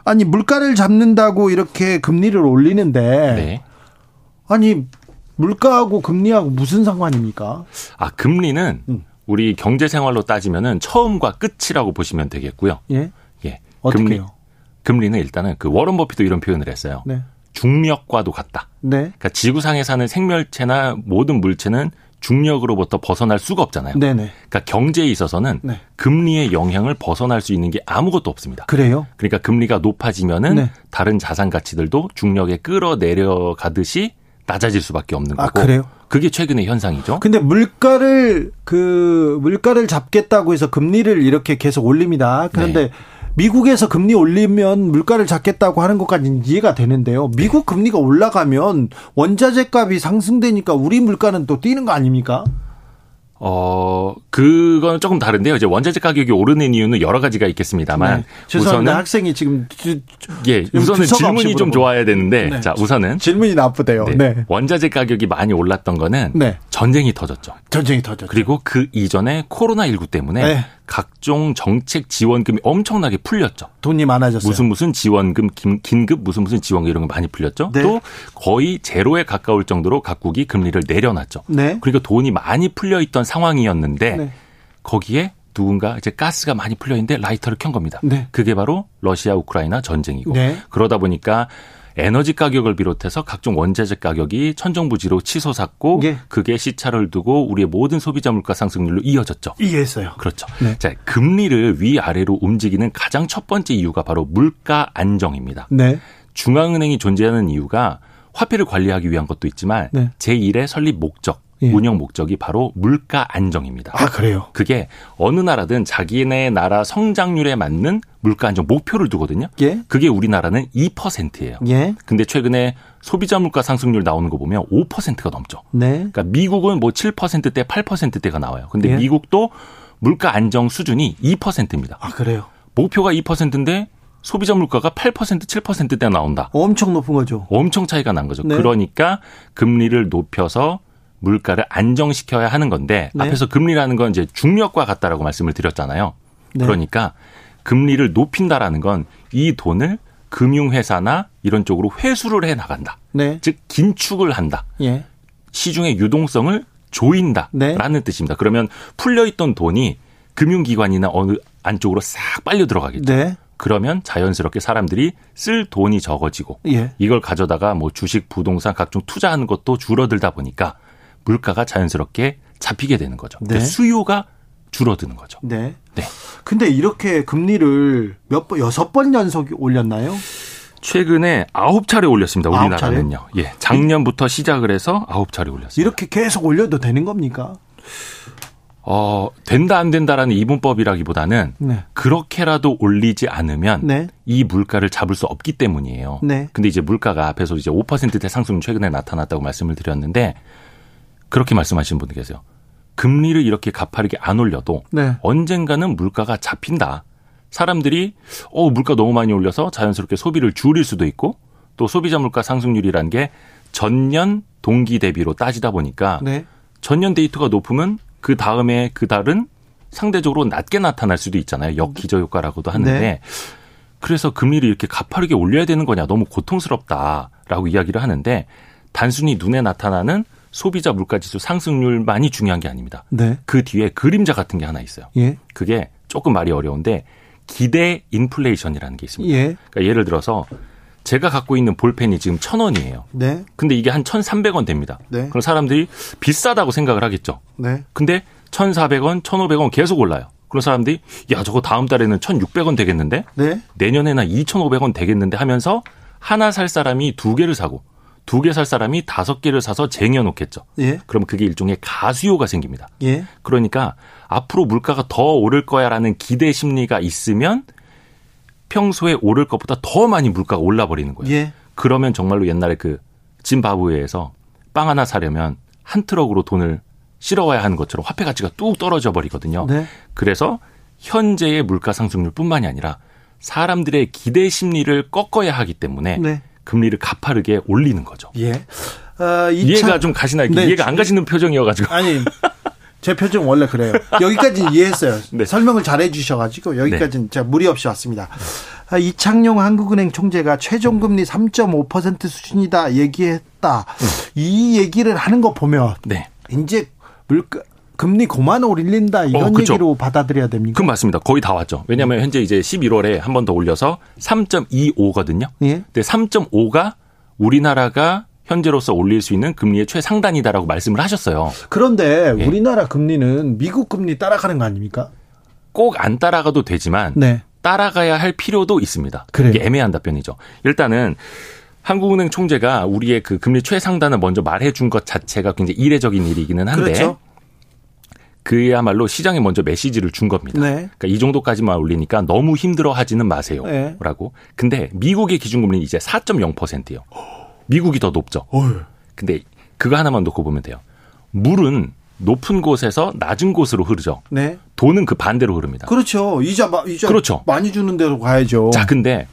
아니, 물가를 잡는다고 이렇게 금리를 올리는데, 네. 아니, 물가하고 금리하고 무슨 상관입니까? 아, 금리는 음. 우리 경제 생활로 따지면은 처음과 끝이라고 보시면 되겠고요. 예. 예. 어떻게요? 금리, 는 일단은 그 워런 버핏도 이런 표현을 했어요. 네. 중력과도 같다. 네. 그러니까 지구상에 사는 생멸체나 모든 물체는 중력으로부터 벗어날 수가 없잖아요. 네네. 그러니까 경제에 있어서는 네. 금리의 영향을 벗어날 수 있는 게 아무것도 없습니다. 그래요? 그러니까 금리가 높아지면은 네. 다른 자산 가치들도 중력에 끌어내려가듯이 낮아질 수밖에 없는 아, 거고. 아, 그래요? 그게 최근의 현상이죠. 근데 물가를 그 물가를 잡겠다고 해서 금리를 이렇게 계속 올립니다. 그런데 네. 미국에서 금리 올리면 물가를 잡겠다고 하는 것까지는 이해가 되는데요. 미국 금리가 올라가면 원자재 값이 상승되니까 우리 물가는 또 뛰는 거 아닙니까? 어, 그건 조금 다른데요. 이제 원자재 가격이 오르는 이유는 여러 가지가 있겠습니다만. 네. 우선은 학생이 지금. 예, 우선은 질문이 좀 좋아야 되는데. 네. 자, 우선은. 질문이 나쁘대요. 네. 네. 원자재 가격이 많이 올랐던 거는. 네. 전쟁이 터졌죠. 전쟁이 터졌죠. 그리고 그 이전에 코로나 19 때문에. 네. 각종 정책 지원금이 엄청나게 풀렸죠. 돈이 많아졌어요. 무슨 무슨 지원금, 긴급 무슨 무슨 지원금 이런 거 많이 풀렸죠. 네. 또 거의 제로에 가까울 정도로 각국이 금리를 내려놨죠. 네. 그러니까 돈이 많이 풀려 있던 상황이었는데 네. 거기에 누군가 이제 가스가 많이 풀려 있는데 라이터를 켠 겁니다. 네. 그게 바로 러시아 우크라이나 전쟁이고 네. 그러다 보니까 에너지 가격을 비롯해서 각종 원자재 가격이 천정부지로 치솟았고 예. 그게 시차를 두고 우리의 모든 소비자 물가 상승률로 이어졌죠. 이해했어요. 그렇죠. 네. 자, 금리를 위아래로 움직이는 가장 첫 번째 이유가 바로 물가 안정입니다. 네. 중앙은행이 존재하는 이유가 화폐를 관리하기 위한 것도 있지만 네. 제1의 설립 목적 예. 운영 목적이 바로 물가 안정입니다. 아, 그래요? 그게 어느 나라든 자기네 나라 성장률에 맞는 물가 안정 목표를 두거든요. 예. 그게 우리나라는 2%예요. 예. 근데 최근에 소비자 물가 상승률 나오는 거 보면 5%가 넘죠. 네. 그러니까 미국은 뭐 7%대, 8%대가 나와요. 근데 예. 미국도 물가 안정 수준이 2%입니다. 아, 그래요? 목표가 2%인데 소비자 물가가 8% 7%대 나온다. 엄청 높은 거죠. 엄청 차이가 난 거죠. 네. 그러니까 금리를 높여서 물가를 안정시켜야 하는 건데 네. 앞에서 금리라는 건 이제 중력과 같다라고 말씀을 드렸잖아요. 네. 그러니까 금리를 높인다라는 건 이 돈을 금융회사나 이런 쪽으로 회수를 해 나간다. 네. 즉 긴축을 한다. 예. 시중의 유동성을 조인다라는 네. 뜻입니다. 그러면 풀려 있던 돈이 금융기관이나 어느 안쪽으로 싹 빨려 들어가겠죠. 네. 그러면 자연스럽게 사람들이 쓸 돈이 적어지고 예. 이걸 가져다가 뭐 주식, 부동산 각종 투자하는 것도 줄어들다 보니까 물가가 자연스럽게 잡히게 되는 거죠. 네. 수요가 줄어드는 거죠. 네. 네. 근데 이렇게 금리를 몇 번, 여섯 번 연속 올렸나요? 최근에 아홉 차례 올렸습니다. 우리나라는요. 예. 작년부터 시작을 해서 아홉 차례 올렸습니다. 이렇게 계속 올려도 되는 겁니까? 어, 된다 안 된다라는 이분법이라기보다는 네. 그렇게라도 올리지 않으면 네. 이 물가를 잡을 수 없기 때문이에요. 네. 근데 이제 물가가 앞에서 이제 5%대 상승 최근에 나타났다고 말씀을 드렸는데 그렇게 말씀하시는 분들 계세요. 금리를 이렇게 가파르게 안 올려도 네. 언젠가는 물가가 잡힌다. 사람들이 어 물가 너무 많이 올려서 자연스럽게 소비를 줄일 수도 있고 또 소비자 물가 상승률이란 게 전년 동기 대비로 따지다 보니까 네. 전년 데이터가 높으면 그 다음에 그 달은 상대적으로 낮게 나타날 수도 있잖아요. 역기저 효과라고도 하는데 네. 그래서 금리를 이렇게 가파르게 올려야 되는 거냐 너무 고통스럽다라고 이야기를 하는데 단순히 눈에 나타나는 소비자 물가지수 상승률만이 중요한 게 아닙니다. 네. 그 뒤에 그림자 같은 게 하나 있어요. 예. 그게 조금 말이 어려운데 기대 인플레이션이라는 게 있습니다. 예. 그러니까 예를 들어서 제가 갖고 있는 볼펜이 지금 천 원이에요. 네. 근데 이게 한 천삼백 원 됩니다. 네. 그럼 사람들이 비싸다고 생각을 하겠죠. 네. 근데 천사백 원, 천오백 원 계속 올라요. 그런 사람들이 야 저거 다음 달에는 천육백 원 되겠는데? 네. 내년에는 이천오백 원 되겠는데 하면서 하나 살 사람이 두 개를 사고 두 개 살 사람이 다섯 개를 사서 쟁여놓겠죠. 예. 그럼 그게 일종의 가수요가 생깁니다. 예. 그러니까 앞으로 물가가 더 오를 거야라는 기대 심리가 있으면 평소에 오를 것보다 더 많이 물가가 올라 버리는 거예요. 예. 그러면 정말로 옛날에 그 짐바브웨에서 빵 하나 사려면 한 트럭으로 돈을 실어와야 하는 것처럼 화폐 가치가 뚝 떨어져 버리거든요. 네. 그래서 현재의 물가 상승률뿐만이 아니라 사람들의 기대 심리를 꺾어야 하기 때문에 네. 금리를 가파르게 올리는 거죠. 예. 어, 이해가 좀 가시나 요? 네. 이해가 안 가시는 표정이어가지고. 아니. 제 표정 원래 그래요. 여기까지 이해했어요. 네. 설명을 잘 해주셔가지고 여기까지는 네. 제가 무리 없이 왔습니다. 아, 이창용 한국은행 총재가 최종금리 3.5% 수준이다 얘기했다. 음. 이 얘기를 하는 거 보면 네. 이제 물가 금리 고만 올린다 이런 어, 얘기로 받아들여야 됩니까? 그 맞습니다. 거의 다 왔죠. 왜냐하면 현재 이제 11월에 한 번 더 올려서 3.25거든요. 예. 근데 3.5가 우리나라가 현재로서 올릴 수 있는 금리의 최상단이다라고 말씀을 하셨어요. 그런데 예. 우리나라 금리는 미국 금리 따라가는 거 아닙니까? 꼭 안 따라가도 되지만 네. 따라가야 할 필요도 있습니다. 그래 이게 애매한 답변이죠. 일단은 한국은행 총재가 우리의 그 금리 최상단을 먼저 말해준 것 자체가 굉장히 이례적인 일이기는 한데 그렇죠. 그야말로 시장에 먼저 메시지를 준 겁니다. 네. 그러니까 이 정도까지만 올리니까 너무 힘들어 하지는 마세요라고. 네. 근데 미국의 기준금리는 이제 4.0%예요. 미국이 더 높죠. 어휴. 근데 그거 하나만 놓고 보면 돼요. 물은 높은 곳에서 낮은 곳으로 흐르죠. 네. 돈은 그 반대로 흐릅니다. 그렇죠. 이자 이자 그렇죠. 많이 주는 데로 가야죠. 자, 근데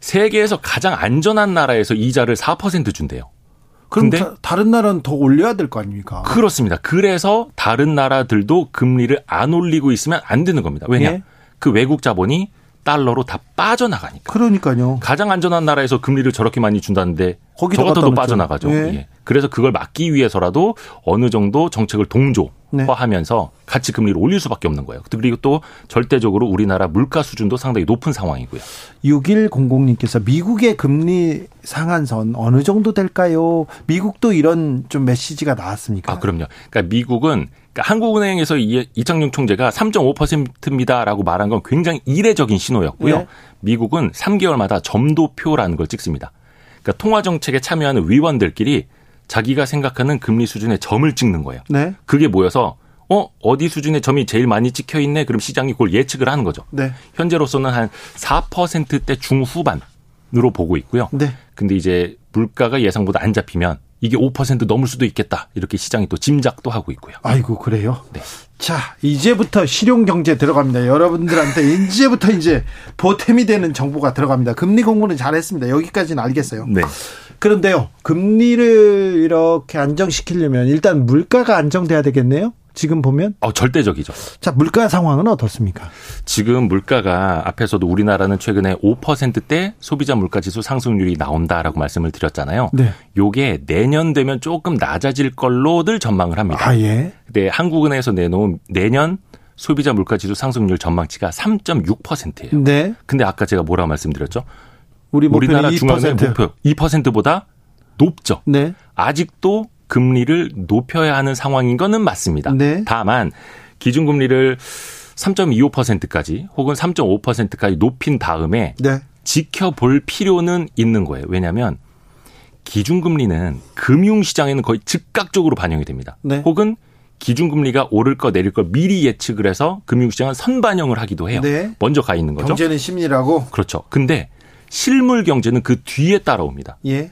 세계에서 가장 안전한 나라에서 이자를 4% 준대요. 그런데 다른 나라는 더 올려야 될 거 아닙니까? 그렇습니다. 그래서 다른 나라들도 금리를 안 올리고 있으면 안 되는 겁니다. 왜냐? 예? 그 외국 자본이 달러로 다 빠져나가니까. 그러니까요. 가장 안전한 나라에서 금리를 저렇게 많이 준다는데 거기 저 같아도 빠져나가죠. 예. 예. 그래서 그걸 막기 위해서라도 어느 정도 정책을 동조화하면서 네. 같이 금리를 올릴 수밖에 없는 거예요. 그리고 또 절대적으로 우리나라 물가 수준도 상당히 높은 상황이고요. 6100님께서 미국의 금리 상한선 어느 정도 될까요? 미국도 이런 좀 메시지가 나왔습니까? 아, 그럼요. 그러니까 미국은 그러니까 한국은행에서 이창용 총재가 3.5%입니다라고 말한 건 굉장히 이례적인 신호였고요. 네. 미국은 3개월마다 점도표라는 걸 찍습니다. 그러니까 통화 정책에 참여하는 위원들끼리 자기가 생각하는 금리 수준의 점을 찍는 거예요. 네. 그게 모여서 어 어디 수준의 점이 제일 많이 찍혀 있네. 그럼 시장이 그걸 예측을 하는 거죠. 네. 현재로서는 한 4%대 중후반으로 보고 있고요. 네. 근데 이제 물가가 예상보다 안 잡히면 이게 5% 넘을 수도 있겠다. 이렇게 시장이 또 짐작도 하고 있고요. 아이고, 그래요? 네. 자, 이제부터 실용 경제 들어갑니다. 여러분들한테 이제부터 이제 보탬이 되는 정보가 들어갑니다. 금리 공부는 잘했습니다. 여기까지는 알겠어요. 네. 그런데요, 금리를 이렇게 안정시키려면 일단 물가가 안정돼야 되겠네요? 지금 보면? 어, 절대적이죠. 자, 물가 상황은 어떻습니까? 지금 물가가 앞에서도 우리나라는 최근에 5%대 소비자 물가 지수 상승률이 나온다라고 말씀을 드렸잖아요. 네. 요게 내년 되면 조금 낮아질 걸로들 전망을 합니다. 아, 예. 근데 한국은행에서 내놓은 내년 소비자 물가 지수 상승률 전망치가 3.6%예요. 네. 근데 아까 제가 뭐라 고 말씀드렸죠? 우리 우리나라 중앙은행 목표 2%보다 높죠. 네. 아직도 금리를 높여야 하는 상황인 거는 맞습니다. 네. 다만 기준금리를 3.25%까지 혹은 3.5%까지 높인 다음에 네. 지켜볼 필요는 있는 거예요. 왜냐하면 기준금리는 금융시장에는 거의 즉각적으로 반영이 됩니다. 네. 혹은 기준금리가 오를 거 내릴 거 미리 예측을 해서 금융시장은 선반영을 하기도 해요. 네. 먼저 가 있는 거죠. 경제는 심리라고. 그렇죠. 근데 실물 경제는 그 뒤에 따라옵니다. 예.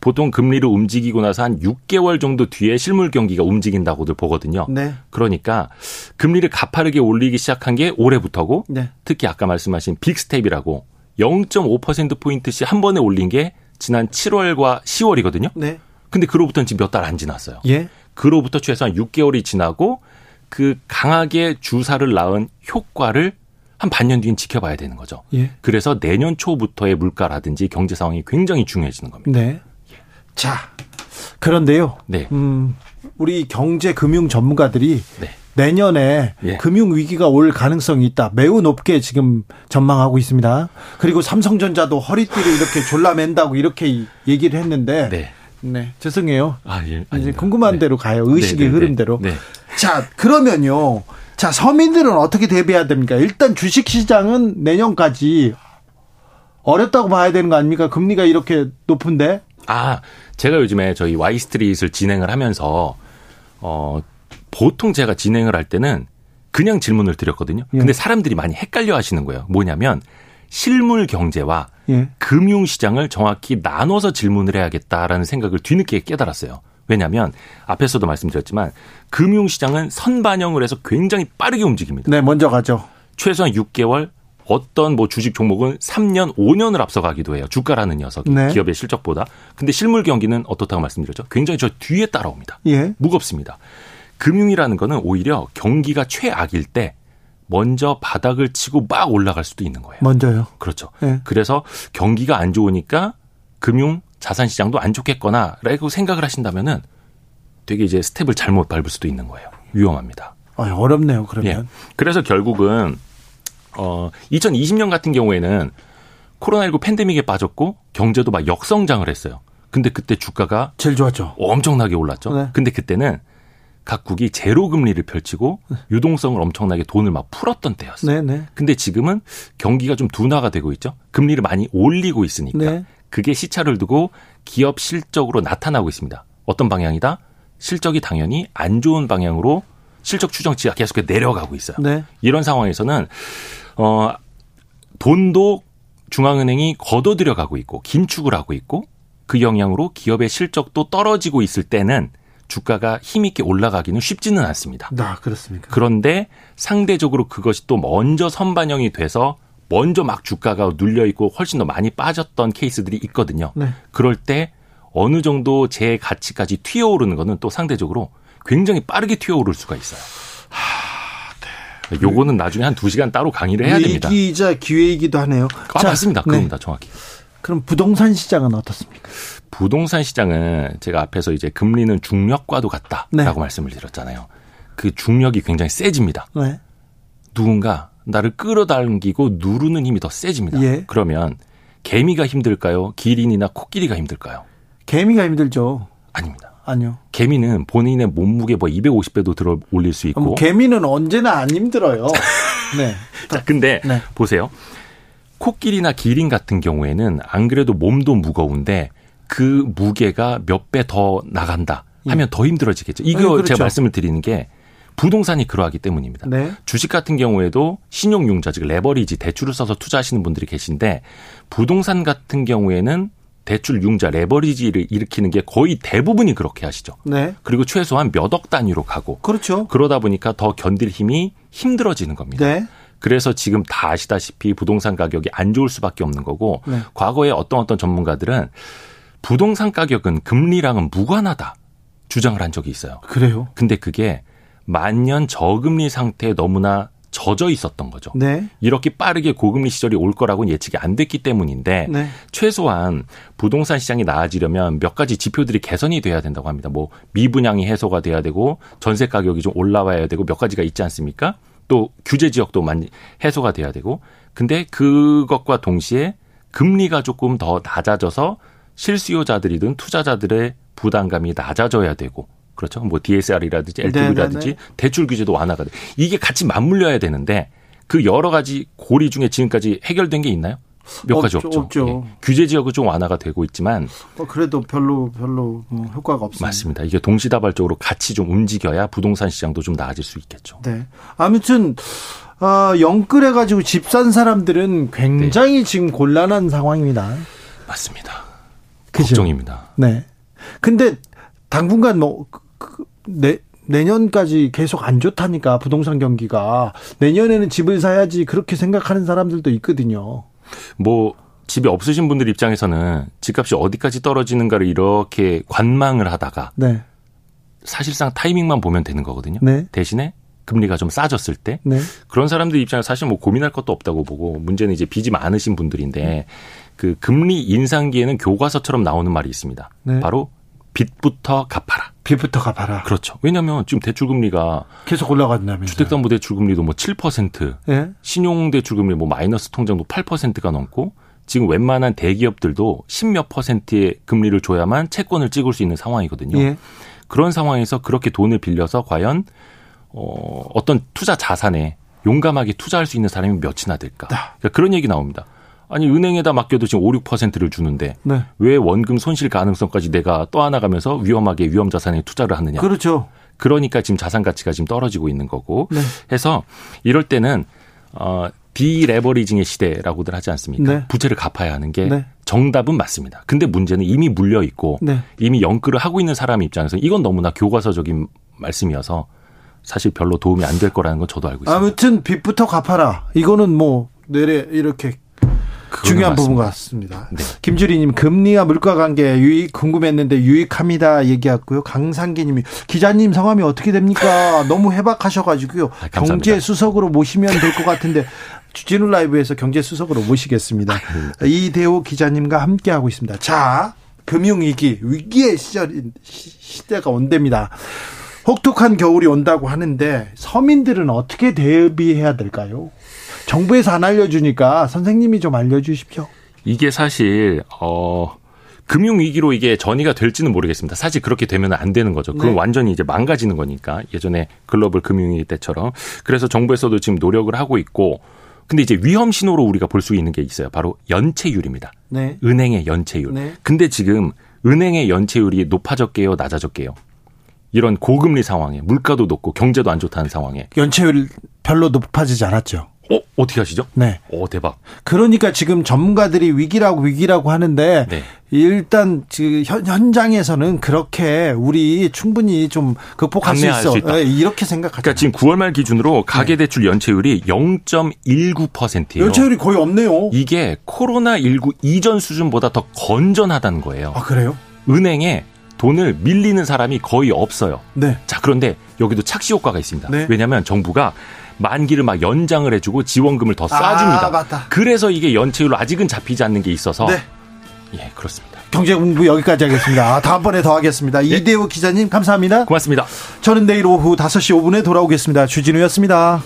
보통 금리를 움직이고 나서 한 6개월 정도 뒤에 실물 경기가 움직인다고들 보거든요. 네. 그러니까 금리를 가파르게 올리기 시작한 게 올해부터고 네. 특히 아까 말씀하신 빅스텝이라고 0.5% 포인트씩 한 번에 올린 게 지난 7월과 10월이거든요. 네. 근데 그로부터는 지금 몇 달 안 지났어요. 예. 그로부터 최소한 6개월이 지나고 그 강하게 주사를 낳은 효과를 한 반년 뒤엔 지켜봐야 되는 거죠. 예. 그래서 내년 초부터의 물가라든지 경제 상황이 굉장히 중요해지는 겁니다. 네. 자, 그런데요. 네. 음, 우리 경제 금융 전문가들이 네. 내년에 예. 금융 위기가 올 가능성이 있다. 매우 높게 지금 전망하고 있습니다. 그리고 삼성전자도 허리띠를 이렇게 졸라맨다고 이렇게 얘기를 했는데 네. 네, 죄송해요. 아, 예. 이제 궁금한 네. 대로 가요. 의식의 네, 네, 네. 흐름대로. 네. 자, 그러면요. 자, 서민들은 어떻게 대비해야 됩니까? 일단 주식 시장은 내년까지 어렵다고 봐야 되는 거 아닙니까? 금리가 이렇게 높은데. 아, 제가 요즘에 저희 와이스트릿을 진행을 하면서 어 보통 제가 진행을 할 때는 그냥 질문을 드렸거든요. 예. 근데 사람들이 많이 헷갈려 하시는 거예요. 뭐냐면 실물 경제와 예. 금융 시장을 정확히 나눠서 질문을 해야겠다라는 생각을 뒤늦게 깨달았어요. 왜냐하면 앞에서도 말씀드렸지만 금융 시장은 선반영을 해서 굉장히 빠르게 움직입니다. 네, 먼저 가죠. 최소한 6개월, 어떤 뭐 주식 종목은 3년, 5년을 앞서가기도 해요. 주가라는 녀석이 네. 기업의 실적보다. 근데 실물 경기는 어떻다고 말씀드렸죠? 굉장히 저 뒤에 따라옵니다. 예. 무겁습니다. 금융이라는 거는 오히려 경기가 최악일 때 먼저 바닥을 치고 막 올라갈 수도 있는 거예요. 먼저요. 그렇죠. 예. 그래서 경기가 안 좋으니까 금융 자산 시장도 안 좋겠거나라고 생각을 하신다면은 되게 이제 스텝을 잘못 밟을 수도 있는 거예요. 위험합니다. 아, 어렵네요. 그러면. 예. 그래서 결국은 어 2020년 같은 경우에는 코로나19 팬데믹에 빠졌고 경제도 막 역성장을 했어요. 근데 그때 주가가 제일 좋았죠. 엄청나게 올랐죠. 네. 근데 그때는 각국이 제로 금리를 펼치고 유동성을 엄청나게 돈을 막 풀었던 때였어요. 네, 네. 근데 지금은 경기가 좀 둔화가 되고 있죠. 금리를 많이 올리고 있으니까 네. 그게 시차를 두고 기업 실적으로 나타나고 있습니다. 어떤 방향이다? 실적이 당연히 안 좋은 방향으로 실적 추정치가 계속 내려가고 있어요. 네. 이런 상황에서는 어, 돈도 중앙은행이 걷어들여 가고 있고 긴축을 하고 있고 그 영향으로 기업의 실적도 떨어지고 있을 때는 주가가 힘있게 올라가기는 쉽지는 않습니다. 아, 그렇습니까? 그런데 상대적으로 그것이 또 먼저 선반영이 돼서 먼저 막 주가가 눌려 있고 훨씬 더 많이 빠졌던 케이스들이 있거든요. 네. 그럴 때 어느 정도 제 가치까지 튀어오르는 거는 또 상대적으로 굉장히 빠르게 튀어오를 수가 있어요. 하... 요거는 나중에 한 두시간 따로 강의를 해야 됩니다. 위기이자 기회이기도 하네요. 아, 자, 맞습니다. 그겁니다. 네. 정확히. 그럼 부동산 시장은 어떻습니까? 부동산 시장은 제가 앞에서 이제 금리는 중력과도 같다라고 네. 말씀을 드렸잖아요. 그 중력이 굉장히 세집니다. 네. 누군가 나를 끌어당기고 누르는 힘이 더 세집니다. 예. 그러면 개미가 힘들까요? 기린이나 코끼리가 힘들까요? 개미가 힘들죠. 아닙니다. 아니요. 개미는 본인의 몸무게 뭐 250배도 들어 올릴 수 있고. 개미는 언제나 안 힘들어요. 네. 자, 근데 네. 보세요. 코끼리나 기린 같은 경우에는 안 그래도 몸도 무거운데 그 무게가 몇 배 더 나간다 하면 예. 더 힘들어지겠죠. 이거 네, 그렇죠. 제가 말씀을 드리는 게 부동산이 그러하기 때문입니다. 네. 주식 같은 경우에도 신용융자 즉 레버리지 대출을 써서 투자하시는 분들이 계신데 부동산 같은 경우에는 대출 융자 레버리지를 일으키는 게 거의 대부분이 그렇게 하시죠. 네. 그리고 최소한 몇 억 단위로 가고. 그렇죠. 그러다 보니까 더 견딜 힘이 힘들어지는 겁니다. 네. 그래서 지금 다 아시다시피 부동산 가격이 안 좋을 수밖에 없는 거고 네. 과거에 어떤 어떤 전문가들은 부동산 가격은 금리랑은 무관하다 주장을 한 적이 있어요. 그래요? 근데 그게 만년 저금리 상태에 너무나 젖어 있었던 거죠. 네. 이렇게 빠르게 고금리 시절이 올 거라고는 예측이 안 됐기 때문인데 네. 최소한 부동산 시장이 나아지려면 몇 가지 지표들이 개선이 돼야 된다고 합니다. 뭐 미분양이 해소가 돼야 되고 전세 가격이 좀 올라와야 되고 몇 가지가 있지 않습니까? 또 규제 지역도 많이 해소가 돼야 되고 근데 그것과 동시에 금리가 조금 더 낮아져서 실수요자들이든 투자자들의 부담감이 낮아져야 되고 그렇죠. 뭐 DSR이라든지 LTV라든지 네네네. 대출 규제도 완화가 돼. 이게 같이 맞물려야 되는데 그 여러 가지 고리 중에 지금까지 해결된 게 있나요? 몇 가지 없죠. 없죠. 예. 규제 지역은 좀 완화가 되고 있지만 어, 그래도 별로 별로 뭐 효과가 없습니다. 맞습니다. 이게 동시다발적으로 같이 좀 움직여야 부동산 시장도 좀 나아질 수 있겠죠. 네. 아무튼 어, 영끌해 가지고 집 산 사람들은 굉장히 네. 지금 곤란한 상황입니다. 맞습니다. 그죠? 걱정입니다. 네. 근데 당분간 뭐 그, 내, 내년까지 계속 안 좋다니까 부동산 경기가 내년에는 집을 사야지 그렇게 생각하는 사람들도 있거든요. 뭐 집이 없으신 분들 입장에서는 집값이 어디까지 떨어지는가를 이렇게 관망을 하다가 네. 사실상 타이밍만 보면 되는 거거든요. 네. 대신에 금리가 좀 싸졌을 때 네. 그런 사람들 입장에서 사실 뭐 고민할 것도 없다고 보고 문제는 이제 빚이 많으신 분들인데 그 금리 인상기에는 교과서처럼 나오는 말이 있습니다. 네. 바로 빚부터 갚아라. 빚부터 갚아라. 그렇죠. 왜냐하면 지금 대출 금리가 계속 올라간다면 주택담보대출 금리도 뭐 7%, 예? 신용대출 금리 뭐 마이너스 통장도 8%가 넘고 지금 웬만한 대기업들도 10몇 퍼센트의 금리를 줘야만 채권을 찍을 수 있는 상황이거든요. 예? 그런 상황에서 그렇게 돈을 빌려서 과연 어, 어떤 투자 자산에 용감하게 투자할 수 있는 사람이 몇이나 될까? 그러니까 그런 얘기 나옵니다. 아니 은행에다 맡겨도 지금 5, 6%를 주는데 네. 왜 원금 손실 가능성까지 내가 떠안아가면서 위험하게 위험 자산에 투자를 하느냐? 그렇죠. 그러니까 지금 자산 가치가 지금 떨어지고 있는 거고 네. 해서 이럴 때는 어 디레버리징의 시대라고들 하지 않습니까? 네. 부채를 갚아야 하는 게 네. 정답은 맞습니다. 근데 문제는 이미 물려 있고 네. 이미 연끌을 하고 있는 사람 입장에서 이건 너무나 교과서적인 말씀이어서 사실 별로 도움이 안 될 거라는 건 저도 알고 있습니다. 아무튼 빚부터 갚아라. 이거는 뭐 내래 이렇게 중요한 맞습니다. 부분 같습니다. 네. 김주리님 금리와 물가 관계 유익 궁금했는데 유익합니다 얘기했고요. 강상기님이 기자님 성함이 어떻게 됩니까? 너무 해박하셔가지고요. 아, 경제 수석으로 모시면 될 것 같은데 주진우 라이브에서 경제 수석으로 모시겠습니다. 아, 이대호 기자님과 함께 하고 있습니다. 자 금융 위기 위기의 시절 시대가 온답니다. 혹독한 겨울이 온다고 하는데 서민들은 어떻게 대비해야 될까요? 정부에서 안 알려주니까 선생님이 좀 알려주십시오. 이게 사실 어 금융 위기로 이게 전이가 될지는 모르겠습니다. 사실 그렇게 되면 안 되는 거죠. 그건 네. 완전히 이제 망가지는 거니까 예전에 글로벌 금융위기 때처럼 그래서 정부에서도 지금 노력을 하고 있고 근데 이제 위험 신호로 우리가 볼 수 있는 게 있어요. 바로 연체율입니다. 네. 은행의 연체율. 네. 근데 지금 은행의 연체율이 높아졌게요, 낮아졌게요. 이런 고금리 상황에 물가도 높고 경제도 안 좋다는 상황에 연체율 별로 높아지지 않았죠. 어, 어떻게 하시죠? 네. 오, 대박. 그러니까 지금 전문가들이 위기라고 위기라고 하는데 네. 일단 그 현장에서는 그렇게 우리 충분히 좀 극복할 수 있어. 수 네, 이렇게 생각하죠. 그러니까 지금 9월 말 기준으로 가계 대출 연체율이 0.19%예요. 연체율이 거의 없네요. 이게 코로나 19 이전 수준보다 더 건전하다는 거예요. 아, 그래요? 은행에 돈을 밀리는 사람이 거의 없어요. 네. 자, 그런데 여기도 착시 효과가 있습니다. 네. 왜냐하면 정부가 만기를 막 연장을 해주고 지원금을 더 쏴줍니다. 아, 맞다. 그래서 이게 연체율로 아직은 잡히지 않는 게 있어서 네. 예 그렇습니다. 경제 공부 여기까지 하겠습니다. 다음번에 더 하겠습니다. 네. 이대호 기자님 감사합니다. 고맙습니다. 저는 내일 오후 5시 5분에 돌아오겠습니다. 주진우였습니다.